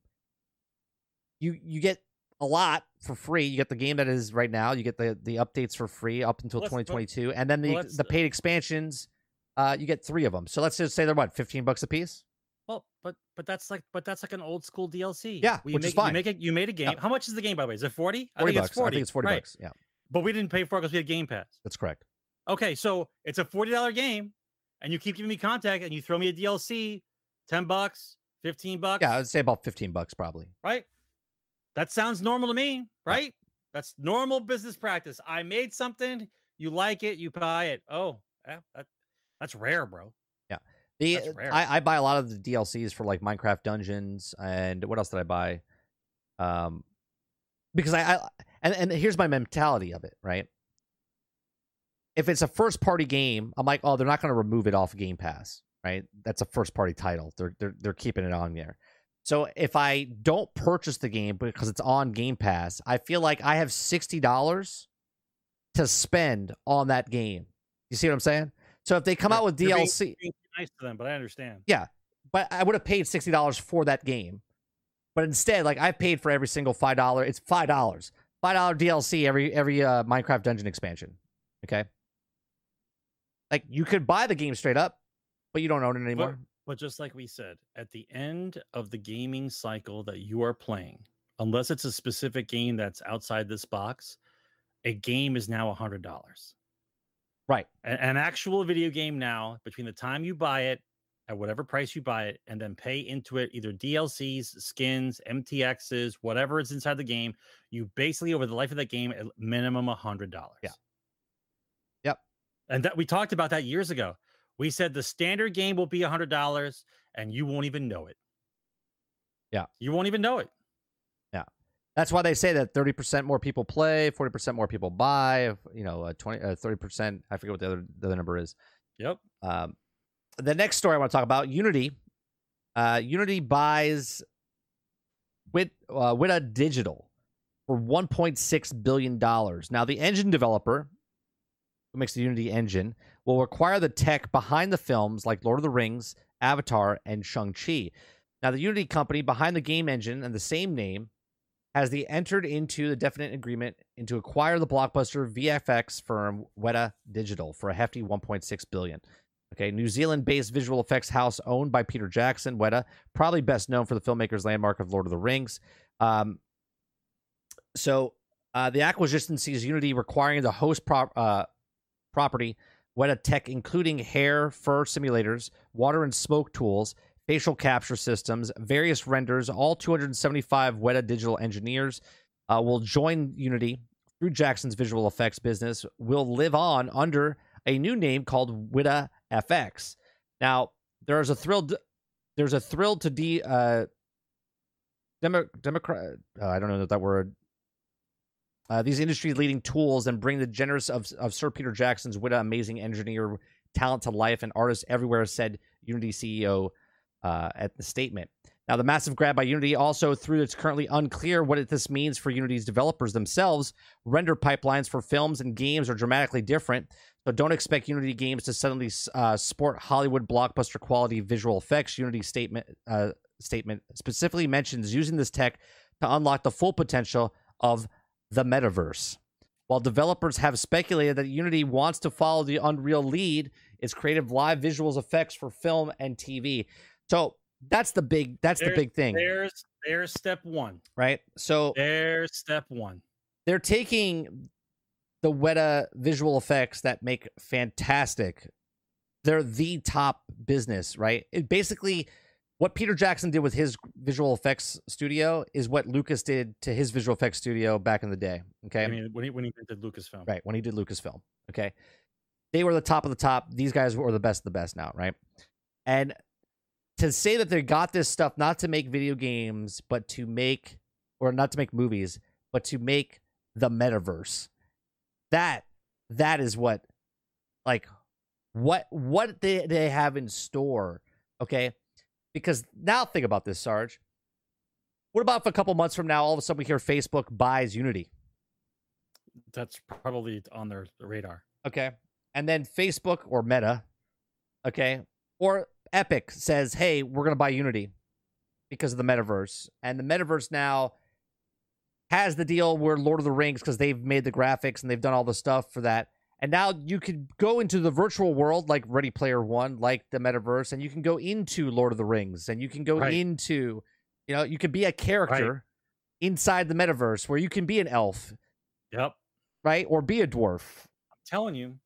you you get a lot for free. You get the game that is right now. You get the the updates for free up until let's- 2022, and then the well, the paid expansions. Uh, you get three of them. So let's just say they're what, 15 bucks a piece. Well, but but that's like but that's like an old school DLC. Yeah, We which make, is fine. You make it. You made a game. Yeah. How much is the game by the way? Is it forty? 40 I think bucks. it's forty. I think it's 40 right. bucks. Yeah, But we didn't pay for it because we had Game Pass. that's correct. Okay, so it's a forty dollar game, and you keep giving me contact, and you throw me a DLC, ten bucks, fifteen bucks. Yeah, I'd say about 15 bucks probably. right? That sounds normal to me, right? That's normal business practice. I made something, you like it, you buy it. Oh, yeah, that, that's rare, bro. The I, I buy a lot of the DLCs for like Minecraft Dungeons and what else did I buy? Um, because I, I and and here's my mentality of it, right? If it's a first party game, I'm like, oh, they're not going to remove it off Game Pass, right? That's a first party title. They're they're they're keeping it on there. So if I don't purchase the game because it's on Game Pass, I feel like I have sixty dollars to spend on that game. You see what I'm saying? So if they come out with DLC, nice to them, but I understand. Yeah, but I would have paid sixty dollars for that game. But instead, like I paid for every single five dollar. It's five dollars, five dollar DLC every every uh, Minecraft dungeon expansion. Okay, like you could buy the game straight up, but you don't own it anymore. But just like we said, at the end of the gaming cycle that you are playing, unless it's a specific game that's outside this box, a game is now a hundred dollars. Right. A- An actual video game now, between the time you buy it at whatever price you buy it, and then pay into it either DLCs, skins, MTXs, whatever is inside the game, you basically over the life of that game, at minimum a hundred dollars. Yeah. Yep. And that we talked about that years ago. We said the standard game will be a hundred dollars, and you won't even know it. Yeah. you won't even know it. That's why they say that thirty percent more people play, forty percent more people buy. You know, uh, 20, uh, 30 percent. I forget what the other the other number is. Yep. Um, the next story I want to talk about Unity. Uh, Unity buys Wit uh, Weta Digital for 1.6 billion dollars. Now, the engine developer who makes the Unity engine will require the tech behind the films like Lord of the Rings, Avatar, and Shang Chi. Now, the Unity company behind the game engine and the same name has the entered into the definite agreement into acquire the blockbuster VFX firm Weta Digital for a hefty 1.6 billion. Okay, New Zealand-based visual effects house owned by Peter Jackson, Weta, probably best known for the filmmaker's landmark of Lord of the Rings. Um, So uh, the acquisition sees Unity requiring the host uh, property Weta tech, including hair, fur simulators, water and smoke tools, facial capture systems, various renders. All 275 Weta digital engineers uh, will join Unity through Jackson's visual effects business. Will live on under a new name called Weta FX. Now, there's a thrilled there's a thrill to de uh, demo, democrat. Uh, I don't know that word. Uh, these industry leading tools and bring the generous of, of Sir Peter Jackson's Weta amazing engineer talent to life and artists everywhere, said Unity CEO uh, at the statement. Now, the massive grab by Unity also, through it's currently unclear what this means for Unity's developers themselves. Render pipelines for films and games are dramatically different, so don't expect Unity games to suddenly uh, sport Hollywood blockbuster quality visual effects. Unity statement uh, statement specifically mentions using this tech to unlock the full potential of the metaverse. While developers have speculated that Unity wants to follow the Unreal lead, its creative live visuals effects for film and TV. So that's the big that's there's, the big thing. There's there's step one. Right. So there's step one. They're taking the Weta visual effects that make fantastic. They're the top business, right? It basically what Peter Jackson did with his visual effects studio is what Lucas did to his visual effects studio back in the day. Okay. I mean, when he when he did Lucasfilm. Right. When he did Lucasfilm. Okay. They were the top of the top. These guys were the best of the best now, right? And to say that they got this stuff not to make video games, but to make or not to make movies, but to make the metaverse. That that is what like what what they, they have in store. Okay. Because now think about this, Sarge. What about if a couple months from now, all of a sudden we hear Facebook buys Unity? That's probably on their radar. Okay. And then Facebook or Meta, okay, or Epic says, "Hey, we're going to buy Unity because of the metaverse." And the metaverse now has the deal where Lord of the Rings because they've made the graphics and they've done all the stuff for that. And now you could go into the virtual world like Ready Player One, like the metaverse, and you can go into Lord of the Rings and you can go right. into, you know, you can be a character right. inside the metaverse where you can be an elf. Yep. Right? Or be a dwarf. I'm telling you.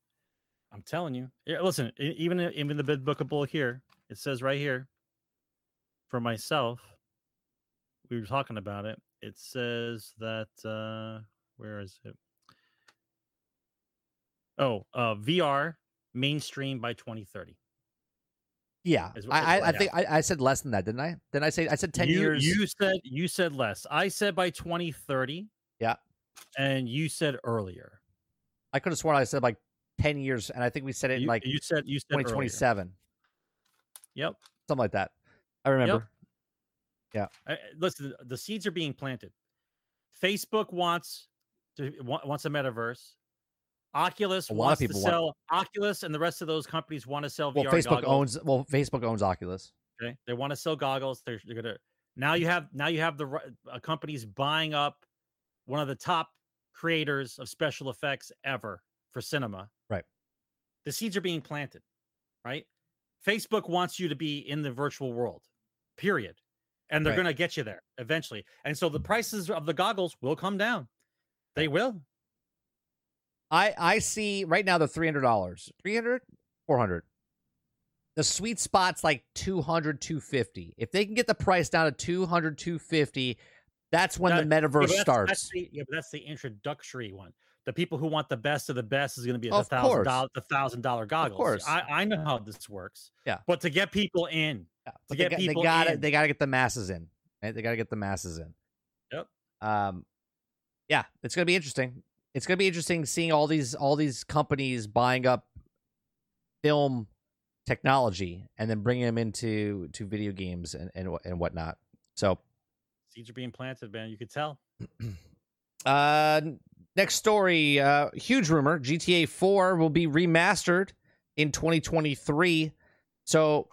I'm telling you. Yeah, listen, even even the big bull here, it says right here for myself, we were talking about it. It says that uh where is it? Oh, uh VR mainstream by 2030. Yeah, I, I, I think I, I, said less than that, didn't I? Didn't I say I said ten you, years? You said you said less. I said by 2030. Yeah, and you said earlier. I could have sworn I said like ten years, and I think we said it you, like you said you said twenty twenty seven. Yep, something like that. I remember. Yep. Yeah. I, listen, the seeds are being planted. Facebook wants to wants a metaverse. Oculus a wants to sell want... Oculus, and the rest of those companies want to sell well, VR. Facebook goggles. owns well, Facebook owns Oculus. Okay, they want to sell goggles. They're, they're gonna now you have now you have the uh, companies buying up one of the top creators of special effects ever for cinema. Right. The seeds are being planted, right? Facebook wants you to be in the virtual world, period. And they're right. going to get you there eventually. And so the mm. prices of the goggles will come down. They will. I I see right now the $300. 300 400 the sweet spot's like 200 250 if they can get the price down to 200 250 that's when that, the metaverse yeah, that's, starts that's the, yeah but that's the introductory one the people who want the best of the best is going to be the thousand dollar the thousand dollar goggles. Of course, I, I know how this works. Yeah, but to get people in, yeah, to get they, people, they got to They got to get the masses in. Right? They got to get the masses in. Yep. Um, yeah, it's going to be interesting. It's going to be interesting seeing all these all these companies buying up film technology and then bringing them into to video games and and, and whatnot. So seeds are being planted, man. You could tell. *clears throat* uh Next story, uh, huge rumor: GTA 4 will be remastered in 2023. So,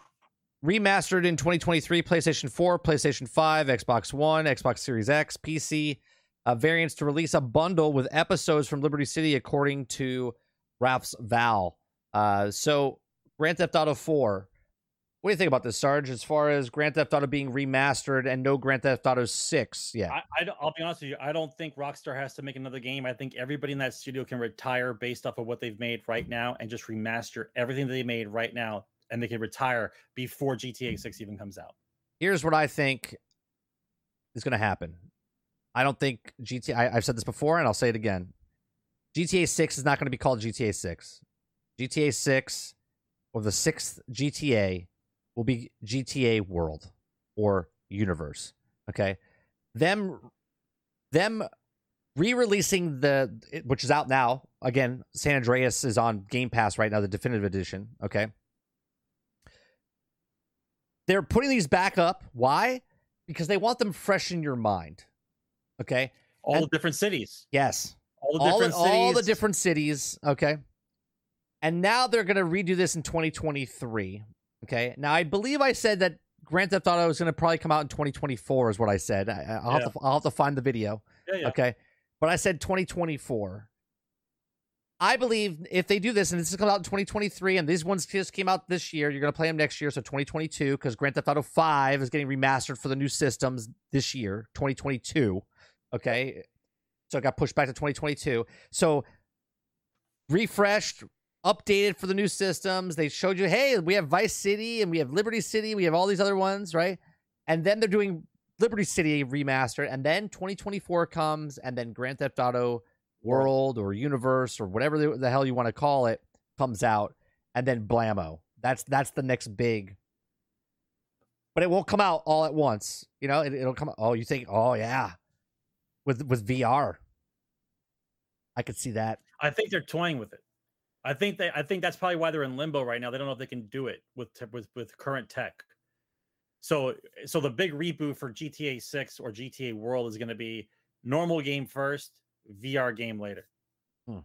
remastered in 2023, PlayStation 4, PlayStation 5, Xbox One, Xbox Series X, PC uh, variants to release a bundle with episodes from Liberty City, according to RalphsValve. Uh, so, Grand Theft Auto 4 What do you think about this, Sarge? As far as Grand Theft Auto being remastered and no Grand Theft Auto Six, yeah, I, I, I'll be honest with you. I don't think Rockstar has to make another game. I think everybody in that studio can retire based off of what they've made right now and just remaster everything that they made right now, and they can retire before GTA Six even comes out. here's what I think is going to happen. I don't think GTA. I, have said this before, and I'll say it again. GTA Six is not going to be called GTA Six. GTA Six, or the sixth GTA, will be GTA World or Universe. Okay, them, them re-releasing the which is out now. Again, San Andreas is on Game Pass right now, the definitive edition. Okay, they're putting these back up. Why? Because they want them fresh in your mind. Okay. All And- the different cities, Yes. all the All, different all the different cities. Okay. And now they're going to redo this in 2023. Okay. Now I believe I said that Grand Theft Auto was going to probably come out in 2024. Is what I said. I, I'll, have to, I'll have to find the video. Yeah, yeah. Okay. But I said 2024. I believe if they do this and this is coming out in 2023 and these ones just came out this year, you're going to play them next year. So 2022, because Grand Theft Auto 5 is getting remastered for the new systems this year, 2022. Okay. So it got pushed back to 2022. So refreshed, updated for the new systems. They showed you, hey, we have Vice City and we have Liberty City. We have all these other ones, right? And then they're doing Liberty City remastered, and then 2024 comes, and then Grand Theft Auto World or Universe or whatever the, the hell you want to call it comes out, and then blammo. That's that's the next big. But it won't come out all at once. You know, it, it'll come. Oh, you think? Oh yeah, with with VR. I could see that. I think they're toying with it. I think they. I think that's probably why they're in limbo right now. They don't know if they can do it with te- with with current tech. So so the big reboot for GTA Six or GTA World is going to be normal game first, VR game later. Hmm.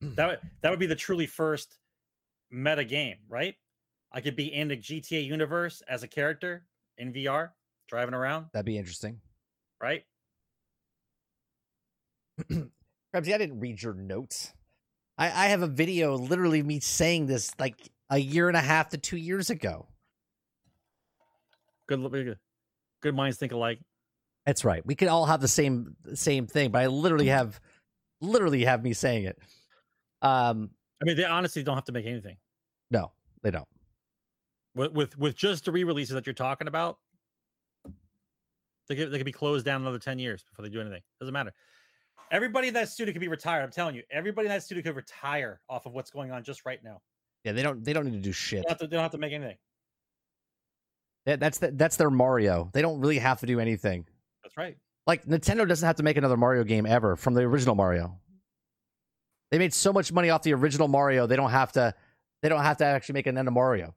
that would that would be the truly first meta game, right? I could be in the GTA universe as a character in VR, driving around, That'd be interesting. right? *clears throat* *clears throat* I didn't read your notes. I, I have a video literally me saying this like a year and a half to two years ago. Good, good, good minds think alike. That's right. We could all have the same same thing, but I literally have literally have me saying it. Um, I mean, they honestly don't have to make anything. no, they don't. with with with just the re-releases that you're talking about, they could they could be closed down another ten years before they do anything. Doesn't matter. Everybody in that studio could be retired. I'm telling you, everybody in that studio could retire off of what's going on just right now. Yeah, they don't. They don't need to do They shit. don't have to, they don't have to make anything. That, that's the, that's their Mario. They don't really have to do anything. That's right. Like Nintendo doesn't have to make another Mario game ever from the original Mario. They made so much money off the original Mario. They don't have to. They don't have to actually make another Mario.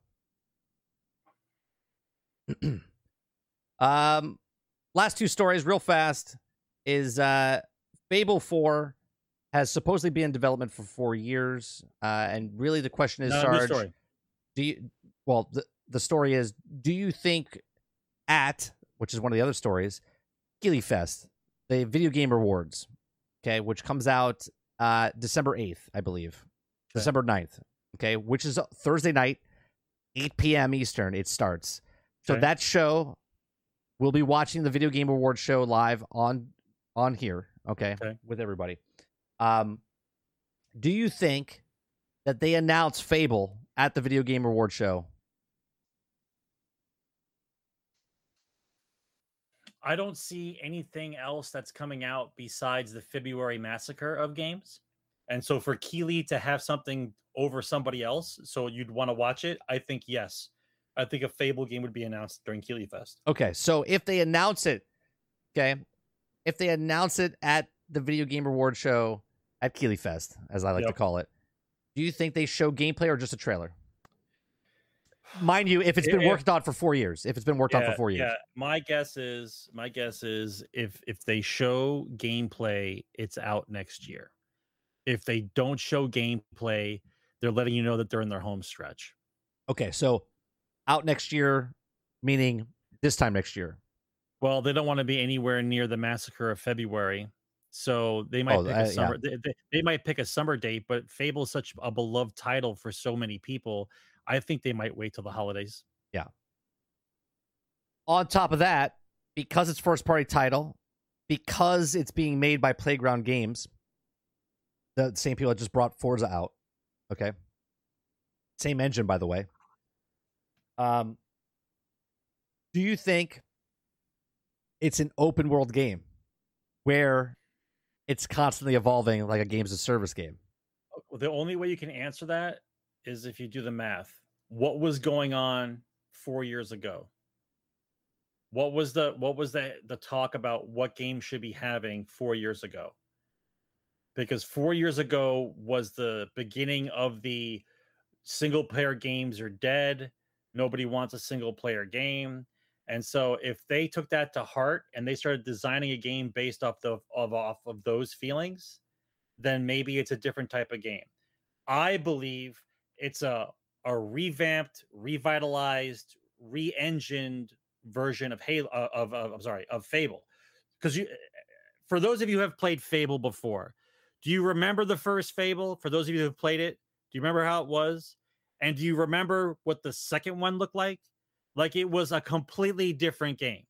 *clears throat* um, last two stories, real fast, is uh, Fable Four has supposedly been in development for four years, uh, and really the question is, No, Sarge, do you? Well, the the story is, do you think at which is one of the other stories, Keighley Fest, the video game awards, okay, which comes out uh December 8th, I believe. Okay. December 9th, okay, which is Thursday night, 8 p.m. Eastern, it starts. So Okay. that show we'll be watching the video game award show live on on here, okay, Okay. with everybody. Um do you think that they announce Fable at the video game award show? I don't see anything else that's coming out besides the February massacre of games. And so for Keighley to have something over somebody else, so you'd want to watch it, I think yes. I think a Fable game would be announced during Keighley Fest. Okay, so if they announce it, okay, if they announce it at the video game award show at Keighley Fest, as I like to call it, do you think they show gameplay or just a trailer? Mind you, if it's been If- worked on for four years, if it's been worked on for four years, Yeah, my guess is my guess is if if they show gameplay, it's out next year. If they don't show gameplay, they're letting you know that they're in their home stretch. okay, so out next year, meaning this time next year. Well, they don't want to be anywhere near the massacre of February. So they might Oh, pick a yeah. summer. They, they, they might pick a summer date, but Fable is such a beloved title for so many people. I think they might wait till the holidays. Yeah. On top of that, because it's first party title, because it's being made by Playground Games, the same people that just brought Forza out. Okay. Same engine, by the way. Um, do you think it's an open world game where it's constantly evolving like a games of service game? The only way you can answer that is if you do the math. What was going on four years ago? What was the what was the the talk about what game should be having four years ago? Because four years ago was the beginning of the single player games are dead. Nobody wants a single player game. And so if they took that to heart and they started designing a game based off the of off of those feelings, then maybe it's a different type of game. I believe it's a a revamped, revitalized, re-engined version of Halo uh, of, of I'm sorry of Fable. Because you, for those of you who have played Fable before, do you remember the first Fable? For those of you who have played it, do you remember how it was? And do you remember what the second one looked like? Like it was a completely different game,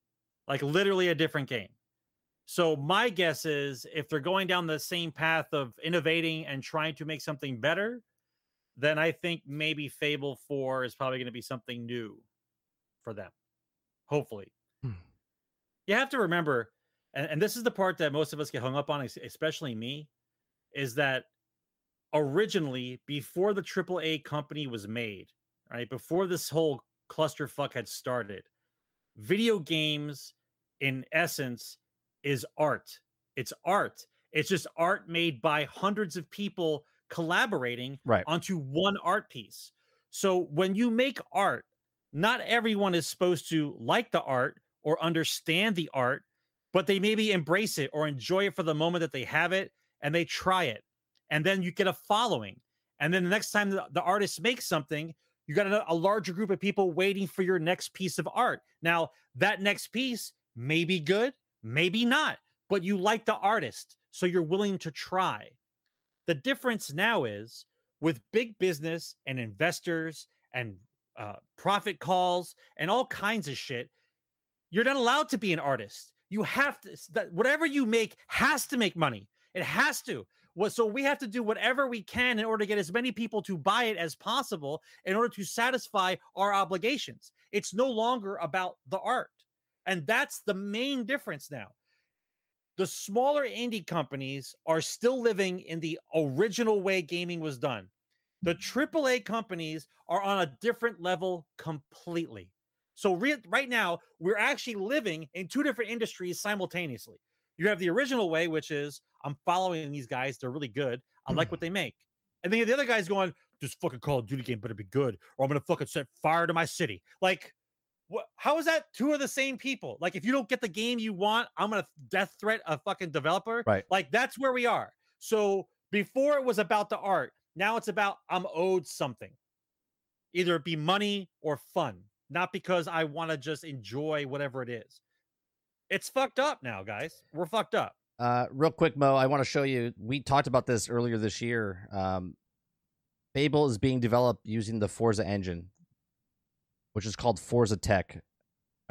like literally a different game. So my guess is if they're going down the same path of innovating and trying to make something better, then I think maybe Fable 4 is probably going to be something new for them. Hopefully. Hmm. You have to remember, and, and this is the part that most of us get hung up on, especially me, is that originally, before the AAA company was made, right, before this whole clusterfuck had started, video games, in essence, is art. It's art. It's just art made by hundreds of people collaborating Right. onto one art piece. So when you make art, not everyone is supposed to like the art or understand the art, but they maybe embrace it or enjoy it for the moment that they have it and they try it. And then you get a following. And then the next time the, the artist makes something, you got a, a larger group of people waiting for your next piece of art. Now, that next piece may be good, maybe not, but you like the artist. So you're willing to try. The difference now is with big business and investors and uh, profit calls and all kinds of shit, you're not allowed to be an artist. You have to, whatever you make has to make money. It has to. Well, so we have to do whatever we can in order to get as many people to buy it as possible in order to satisfy our obligations. It's no longer about the art. And that's the main difference now. The smaller indie companies are still living in the original way gaming was done. The AAA companies are on a different level completely. So re- right now, we're actually living in two different industries simultaneously. You have the original way, which is I'm following these guys; they're really good. I like mm-hmm. what they make, and then the other guys going, "This fucking Call of Duty game better be good, or I'm gonna fucking set fire to my city." Like, what? How is that two of the same people? Like, if you don't get the game you want, I'm gonna death threat a fucking developer. Right. Like, that's where we are. So before it was about the art, now it's about I'm owed something, either it be money or fun, not because I want to just enjoy whatever it is. It's fucked up now, guys. We're fucked up. Uh, real quick, Mo, I want to show you. We talked about this earlier this year. Um, Fable is being developed using the Forza engine, which is called Forza Tech.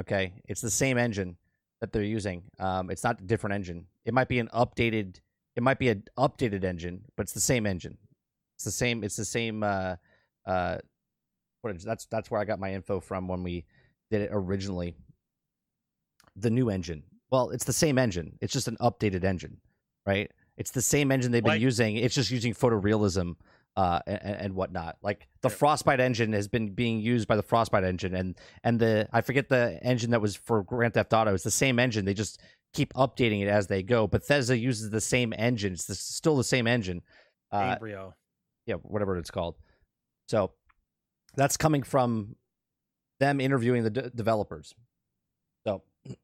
Okay, it's the same engine that they're using. Um, it's not a different engine. It might be an updated. It might be an updated engine, but it's the same engine. It's the same. It's the same. Uh, uh, that's that's where I got my info from when we did it originally. The new engine. Well, it's the same engine. It's just an updated engine, right? It's the same engine they've been Like- using. It's just using photorealism uh, and, and whatnot. Like the. Frostbite engine has been being used by the Frostbite engine, and and the I forget the engine that was for Grand Theft Auto. It's the same engine. They just keep updating it as they go. Bethesda uses the same engine. It's the, still the same engine. Uh, Embryo. yeah, whatever it's called. So that's coming from them interviewing the d- developers.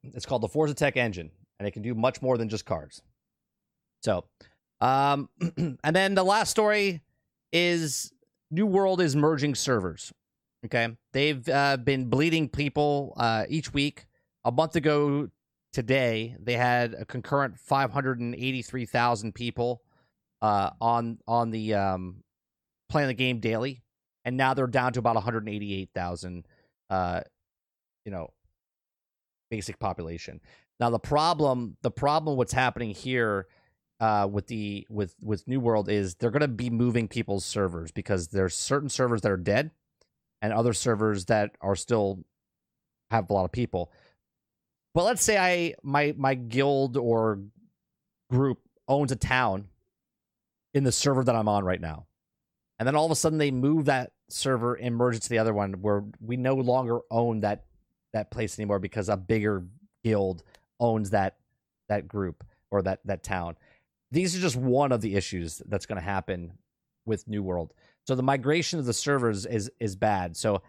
It's called the Forza Tech engine, and it can do much more than just cars. So, um, *clears throat* and then the last story is New World is merging servers. Okay, they've uh, been bleeding people uh, each week. A month ago today they had a concurrent 583,000 people uh, on on the um, playing the game daily, and now they're down to about 188,000. Uh, you know, basic population. Now the problem, the problem, what's happening here uh, with the with with New World is they're going to be moving people's servers because there's certain servers that are dead, and other servers that are still have a lot of people. But let's say I my my guild or group owns a town in the server that I'm on right now. And then all of a sudden they move that server and merge it to the other one where we no longer own that that place anymore because a bigger guild owns that that group or that that town. These are just one of the issues that's going to happen with New World. So the migration of the servers is is bad. So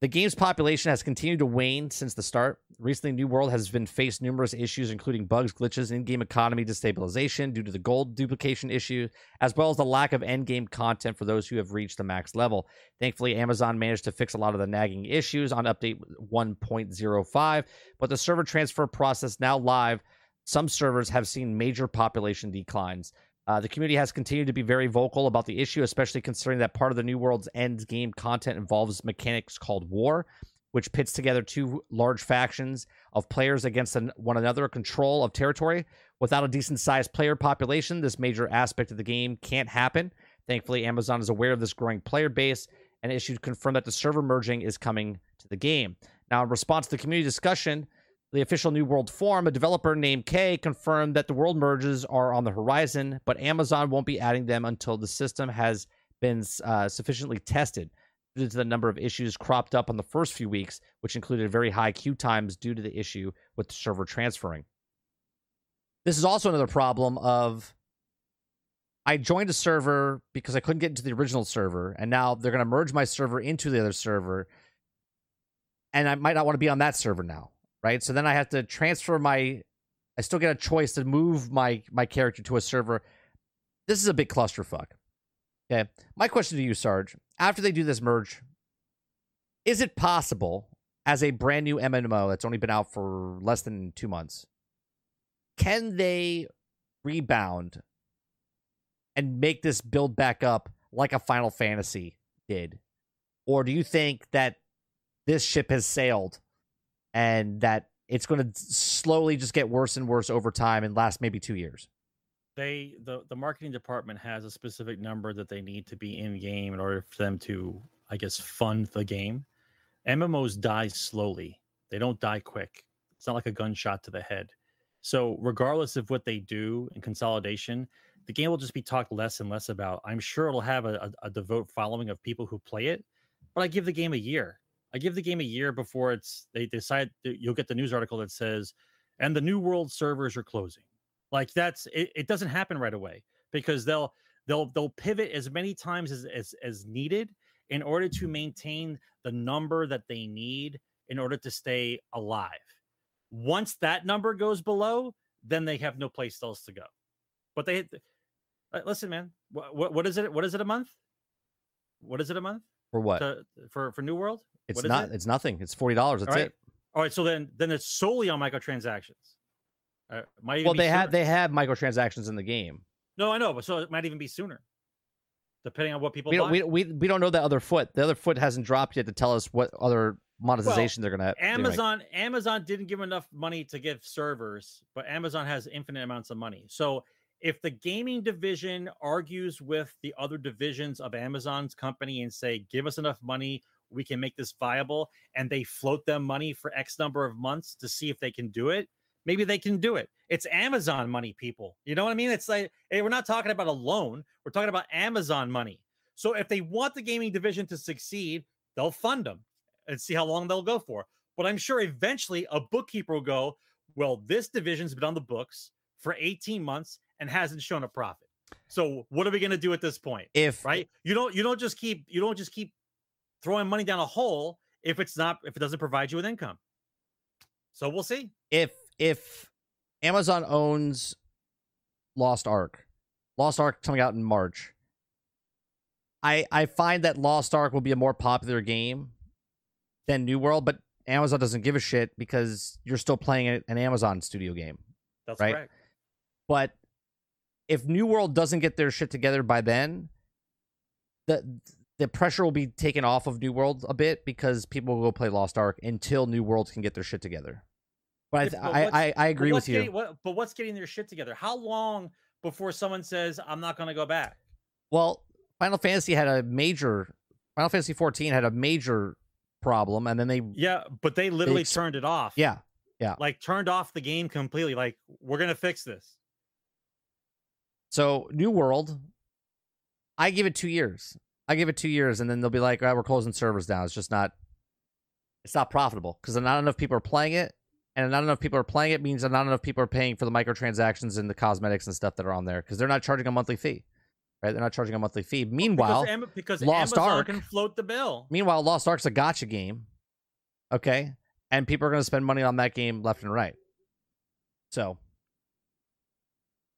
the game's population has continued to wane since the start. Recently, New World has been faced numerous issues, including bugs, glitches, in-game economy destabilization due to the gold duplication issue, as well as the lack of end-game content for those who have reached the max level. Thankfully, Amazon managed to fix a lot of the nagging issues on update 1.05, but the server transfer process now live, some servers have seen major population declines. Uh, the community has continued to be very vocal about the issue, especially considering that part of the New World's end game content involves mechanics called war, which pits together two large factions of players against one another, control of territory. Without a decent sized player population, this major aspect of the game can't happen. Thankfully, Amazon is aware of this growing player base and issued confirmed that the server merging is coming to the game. Now, in response to the community discussion, the official New World forum, a developer named Kay confirmed that the world merges are on the horizon, but Amazon won't be adding them until the system has been uh, sufficiently tested due to the number of issues cropped up on the first few weeks, which included very high queue times due to the issue with the server transferring. This is also another problem of I joined a server because I couldn't get into the original server, and now they're going to merge my server into the other server, and I might not want to be on that server now right? So then I have to transfer my. I still get a choice to move my my character to a server. This is a big clusterfuck. Okay, my question to you, Sarge, after they do this merge, is it possible as a brand new MMO that's only been out for less than two months, can they rebound and make this build back up like a Final Fantasy did? Or do you think that this ship has sailed and that it's going to slowly just get worse and worse over time and last maybe two years. They the the marketing department has a specific number that they need to be in game in order for them to, I guess, fund the game. MMOs die slowly; they don't die quick. It's not like a gunshot to the head. So, regardless of what they do in consolidation, the game will just be talked less and less about. I'm sure it'll have a, a, a devout following of people who play it, but I give the game a year I give the game a year before it's they decide you'll get the news article that says, and the new world servers are closing. Like that's it, it doesn't happen right away because they'll they'll they'll pivot as many times as, as as needed in order to maintain the number that they need in order to stay alive. Once that number goes below, then they have no place else to go. But they uh, listen, man. What, what, what is it? What is it a month? What is it a month for what? To, for for New World? It's not. It? It's nothing. It's forty dollars. That's All right. it. All right. So then, then it's solely on microtransactions. Uh, well, they have they have microtransactions in the game. No, I know, but so it might even be sooner, depending on what people. We don't, we, we, we don't know the other foot. The other foot hasn't dropped yet to tell us what other monetization well, they're going to. Have. Amazon Amazon didn't give enough money to give servers, but Amazon has infinite amounts of money. So if the gaming division argues with the other divisions of Amazon's company and say, "Give us enough money, we can make this viable and they float them money for X number of months to see if they can do it, maybe they can do it. It's Amazon money, people. You know what I mean? It's like hey, we're not talking about a loan, we're talking about Amazon money. So if they want the gaming division to succeed, they'll fund them and see how long they'll go for. But I'm sure eventually a bookkeeper will go, well, this division's been on the books for 18 months and hasn't shown a profit. So what are we going to do at this point? If right, you don't you don't just keep you don't just keep throwing money down a hole if it's not if it doesn't provide you with income. So we'll see. If if Amazon owns Lost Ark, Lost Ark coming out in March. I I find that Lost Ark will be a more popular game than New World, but Amazon doesn't give a shit because you're still playing an Amazon studio game. That's Right. correct. But if New World doesn't get their shit together by then, the the pressure will be taken off of New World a bit because people will go play Lost Ark until New World can get their shit together. But Yeah, but I, I, I agree with you. getting- what- but what's getting their shit together? How long before someone says, I'm not going to go back? Well, Final Fantasy had a major Final Fantasy 14 had a major problem, and then they Yeah, but they literally ex- turned it off. Yeah. Yeah Like turned off the game completely. Like, we're going to fix this. So New World, I give it two years. I give it two years, and then they'll be like, "All right, we're closing servers down." It's just not, it's not profitable because not enough people are playing it, and not enough people are playing it means that not enough people are paying for the microtransactions and the cosmetics and stuff that are on there because they're not charging a monthly fee, right? They're not charging a monthly fee. Meanwhile, because, Am- because Lost Amazon Ark- can float the bill. meanwhile, Lost Ark's a gacha game, okay, and people are going to spend money on that game left and right. So,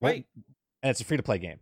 well, Right. and it's a free to play game.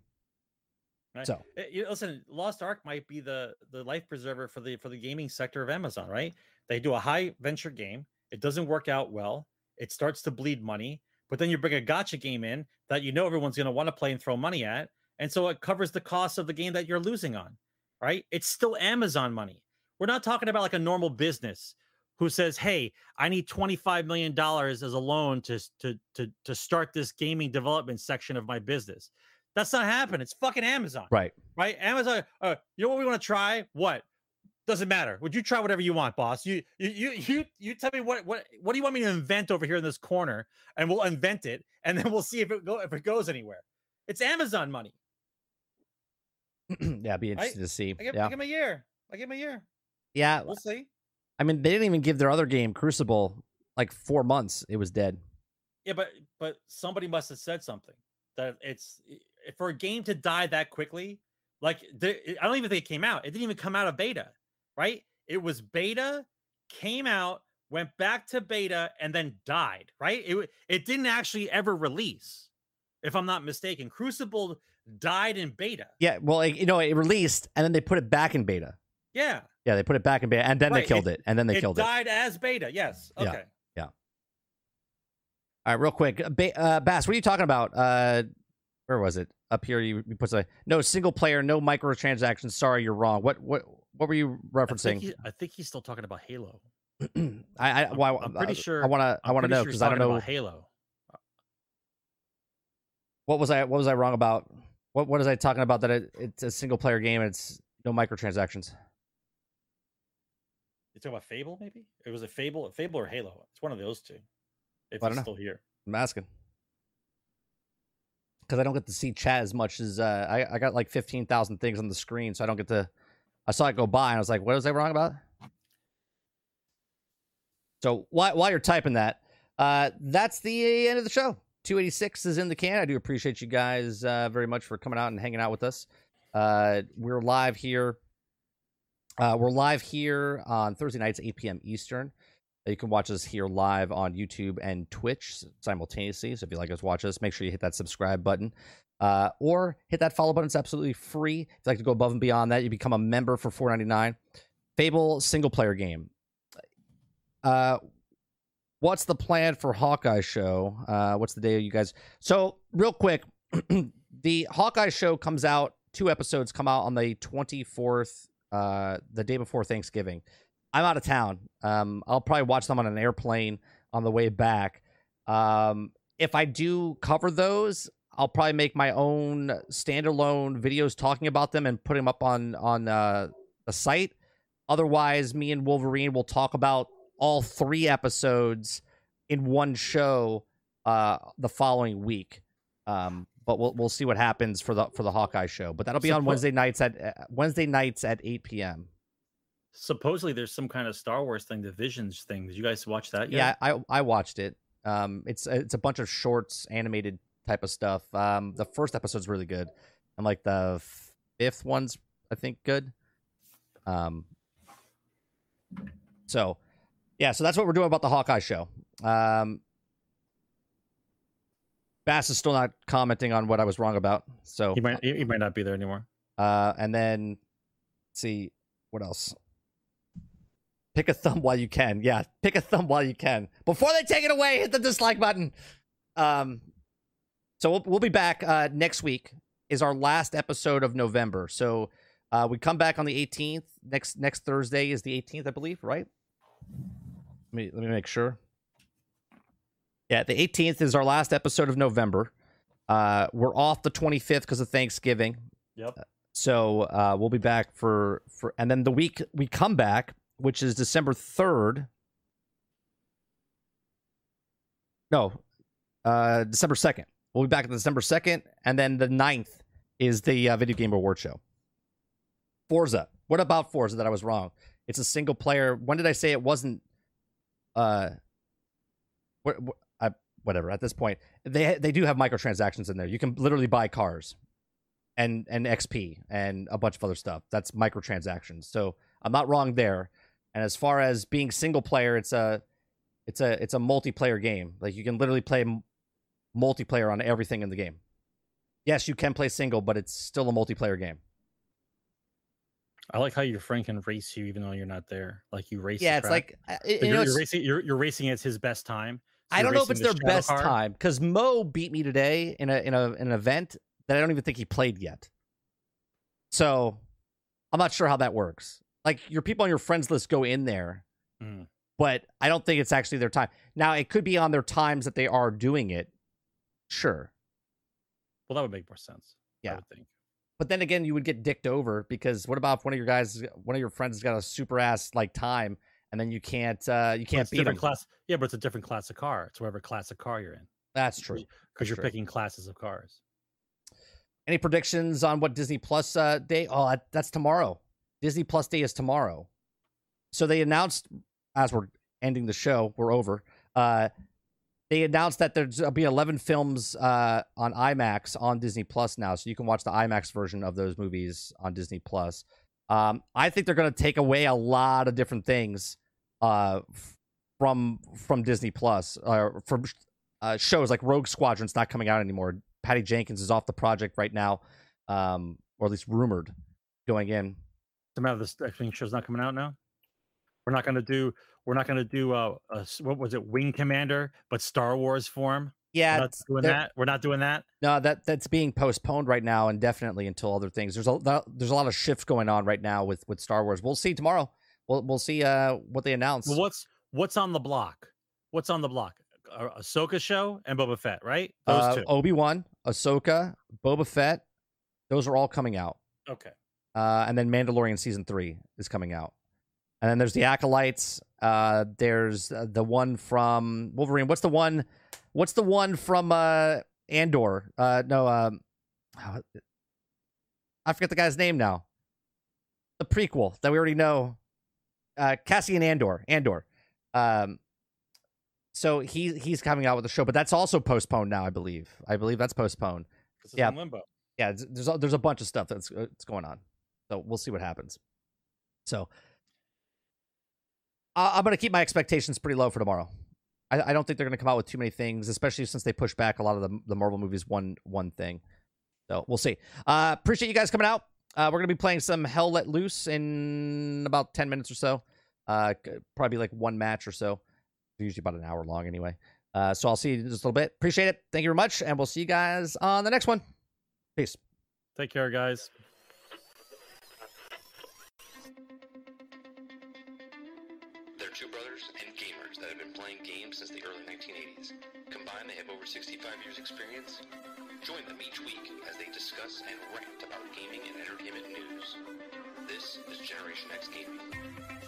Right. So Uh, you listen, Lost Ark might be the the life preserver for the for the gaming sector of Amazon, right? They do a high venture game, it doesn't work out well, it starts to bleed money, but then you bring a gacha game in that you know everyone's going to want to play and throw money at, and so it covers the cost of the game that you're losing on, right? It's still Amazon money. We're not talking about like a normal business who says, "Hey, I need 25 million dollars as a loan to to to to start this gaming development section of my business." That's not happening. It's fucking Amazon right. right? Amazon, uh, you know what we want to try? What? Doesn't matter. Would you try whatever you want, boss? You you you you you tell me what what what do you want me to invent over here in this corner, and we'll invent it, and then we'll see if it go if it goes anywhere. It's Amazon money. *clears throat* yeah, be interesting to see. I give, yeah, I give him a year. I give him a year. yeah. We'll see. I mean, they didn't even give their other game, Crucible, like four months. It was dead. Yeah, but but somebody must have said something that it's for a game to die that quickly. Like the, I don't even think it came out. It didn't even come out of beta, right? It was beta, came out, went back to beta, and then died. Right? It it didn't actually ever release, if I'm not mistaken. Crucible died in beta. Yeah, well, it, you know, it released and then they put it back in beta. Yeah, Yeah, they put it back in beta and then Right, they killed it, and then they it killed it. died as beta. Yes. Okay. Yeah. Okay. All right, real quick, uh, ba- uh, Bass, what are you talking about? Uh, where was it? Up here, you, you put something. No single player, no microtransactions. Sorry, you're wrong. What what what were you I think, referencing? he- I think he's still talking about Halo. *clears throat* I I, I'm- well, I'm pretty I- sure- I want to I want to know because he's I don't know about Halo. what was I what was I wrong about. What what is I talking about that it, it's a single player game and it's no microtransactions. You talking about Fable? Maybe it was a Fable, Fable or Halo. It's one of those two. If I don't it's know. still here, I'm asking because I don't get to see chat as much as uh, I I got like fifteen thousand things on the screen, so I don't get to. I saw it go by and I was like, "What was I wrong about?" So while while you're typing that, uh, that's the end of the show. 286 is in the can. I do appreciate you guys uh, very much for coming out and hanging out with us. Uh, we're live here. Uh, we're live here on Thursday nights, 8 p.m. Eastern. You can watch us here live on YouTube and Twitch simultaneously. So if you like us, watch us. Make sure you hit that subscribe button. Uh, or hit that follow button. It's absolutely free. If you'd like to go above and beyond that, you become a member for $4.99. Fable single player game. Uh, what's the plan for Hawkeye show? Uh, what's the day you guys? So real quick, *clears throat* the Hawkeye show comes out. Two episodes come out on the 24th, uh, the day before Thanksgiving. I'm out of town. Um, I'll probably watch them on an airplane on the way back. Um, if I do cover those, I'll probably make my own standalone videos talking about them and put them up on on uh, the site. Otherwise, me and Wolverine will talk about all three episodes in one show uh, the following week. Um, but we'll we'll see what happens for the for the Hawkeye show. But that'll be on Suppo- Wednesday nights at uh, Wednesday nights at 8 p.m. supposedly there's some kind of Star Wars thing, the Visions thing. Did you guys watch that? Yeah, I I watched it. Um, it's it's a bunch of shorts, animated type of stuff. Um, the first episode's really good, and like the fifth one's I think good. Um, so yeah, so that's what we're doing about the Hawkeye show. Um, Bass is still not commenting on what I was wrong about. So He might he might not be there anymore. uh, and then see what else. Pick a thumb while you can. Yeah, pick a thumb while you can. Before they take it away, hit the dislike button. Um, so we'll, we'll be back uh, next week. Is our last episode of November. So uh, we come back on the 18th. Next next Thursday is the 18th, I believe. Right? Let me let me make sure. Yeah, the 18th is our last episode of November. Uh, we're off the 25th because of Thanksgiving. Yep. So uh, we'll be back for for, and then the week we come back, which is December third. No, uh, December second. We'll be back on December second, and then the 9th is the uh, video game award show. Forza. What about Forza that I was wrong? It's a single player. When did I say it wasn't? Uh, I, whatever. At this point, they they do have microtransactions in there. You can literally buy cars and and XP and a bunch of other stuff. That's microtransactions. So I'm not wrong there. And as far as being single player, it's a it's a it's a multiplayer game. Like you can literally play m- multiplayer on everything in the game. Yes, you can play single, but it's still a multiplayer game. I like how your friend can race you even though you're not there. Like you race. Yeah, the it's track. like uh, But you you're, know, you're it's- racing. You're, you're racing as his best time. So I don't know if it's the their best car. time because Mo beat me today in a in a in an event that I don't even think he played yet. So I'm not sure how that works. Like your people on your friends list go in there, Mm. but I don't think it's actually their time. Now it could be on their times that they are doing it. Sure. Well, that would make more sense. Yeah. I would think. But then again, you would get dicked over because what about if one of your guys, one of your friends has got a super ass like time, and then you can't, uh you can't it's beat different them. class. Yeah, but it's a different class of car. It's whatever class of car you're in That's true. because you're true. picking classes of cars. Any predictions on what Disney Plus uh, day? Oh, that's tomorrow. Disney Plus day is tomorrow. So they announced as we're ending the show, we're over. Uh, they announced that there'll be 11 films uh, on IMAX on Disney Plus now, so you can watch the IMAX version of those movies on Disney Plus. Um, I think they're going to take away a lot of different things uh, from from Disney Plus, uh, from uh, shows like Rogue Squadron's not coming out anymore. Patty Jenkins is off the project right now, um, or at least rumored going in. The matter this I think show's not coming out now. We're not gonna do. We're not gonna do. Uh, a what was it? Wing Commander, but Star Wars form. Yeah, We're not doing that. We're not doing that. No, that that's being postponed right now indefinitely until other things. There's a there's a lot of shifts going on right now with with Star Wars. We'll see tomorrow. We'll we'll see uh what they announce. Well, what's what's on the block? What's on the block? A Ahsoka show and Boba Fett, right? Those uh, two. Obi Wan, Ahsoka, Boba Fett, those are all coming out. Okay. Uh, and then Mandalorian season three is coming out. And then there's the acolytes. Uh, there's uh, the one from Wolverine. What's the one? What's the one from uh Andor? Uh, no, um, I forget the guy's name now. The prequel that we already know. Uh, Cassian Andor. Andor. Um, so he he's coming out with the show, but that's also postponed now. I believe. I believe that's postponed. Yeah. in limbo. Yeah, there's- there's a, there's a bunch of stuff that's uh, that's going on. So we'll see what happens. So I'm gonna keep my expectations pretty low for tomorrow. I, I don't think they're gonna come out with too many things, especially since they push back a lot of the the Marvel movies one one thing. So we'll see. Uh, appreciate you guys coming out. Uh, we're gonna be playing some Hell Let Loose in about ten minutes or so. Uh, probably like one match or so. Usually about an hour long anyway. Uh, so I'll see you in just a little bit. Appreciate it. Thank you very much, and we'll see you guys on the next one. Peace. Take care, guys. Have over 65 years experience. Join them each week as they discuss and rant about gaming and entertainment news. This is Generation X Gaming.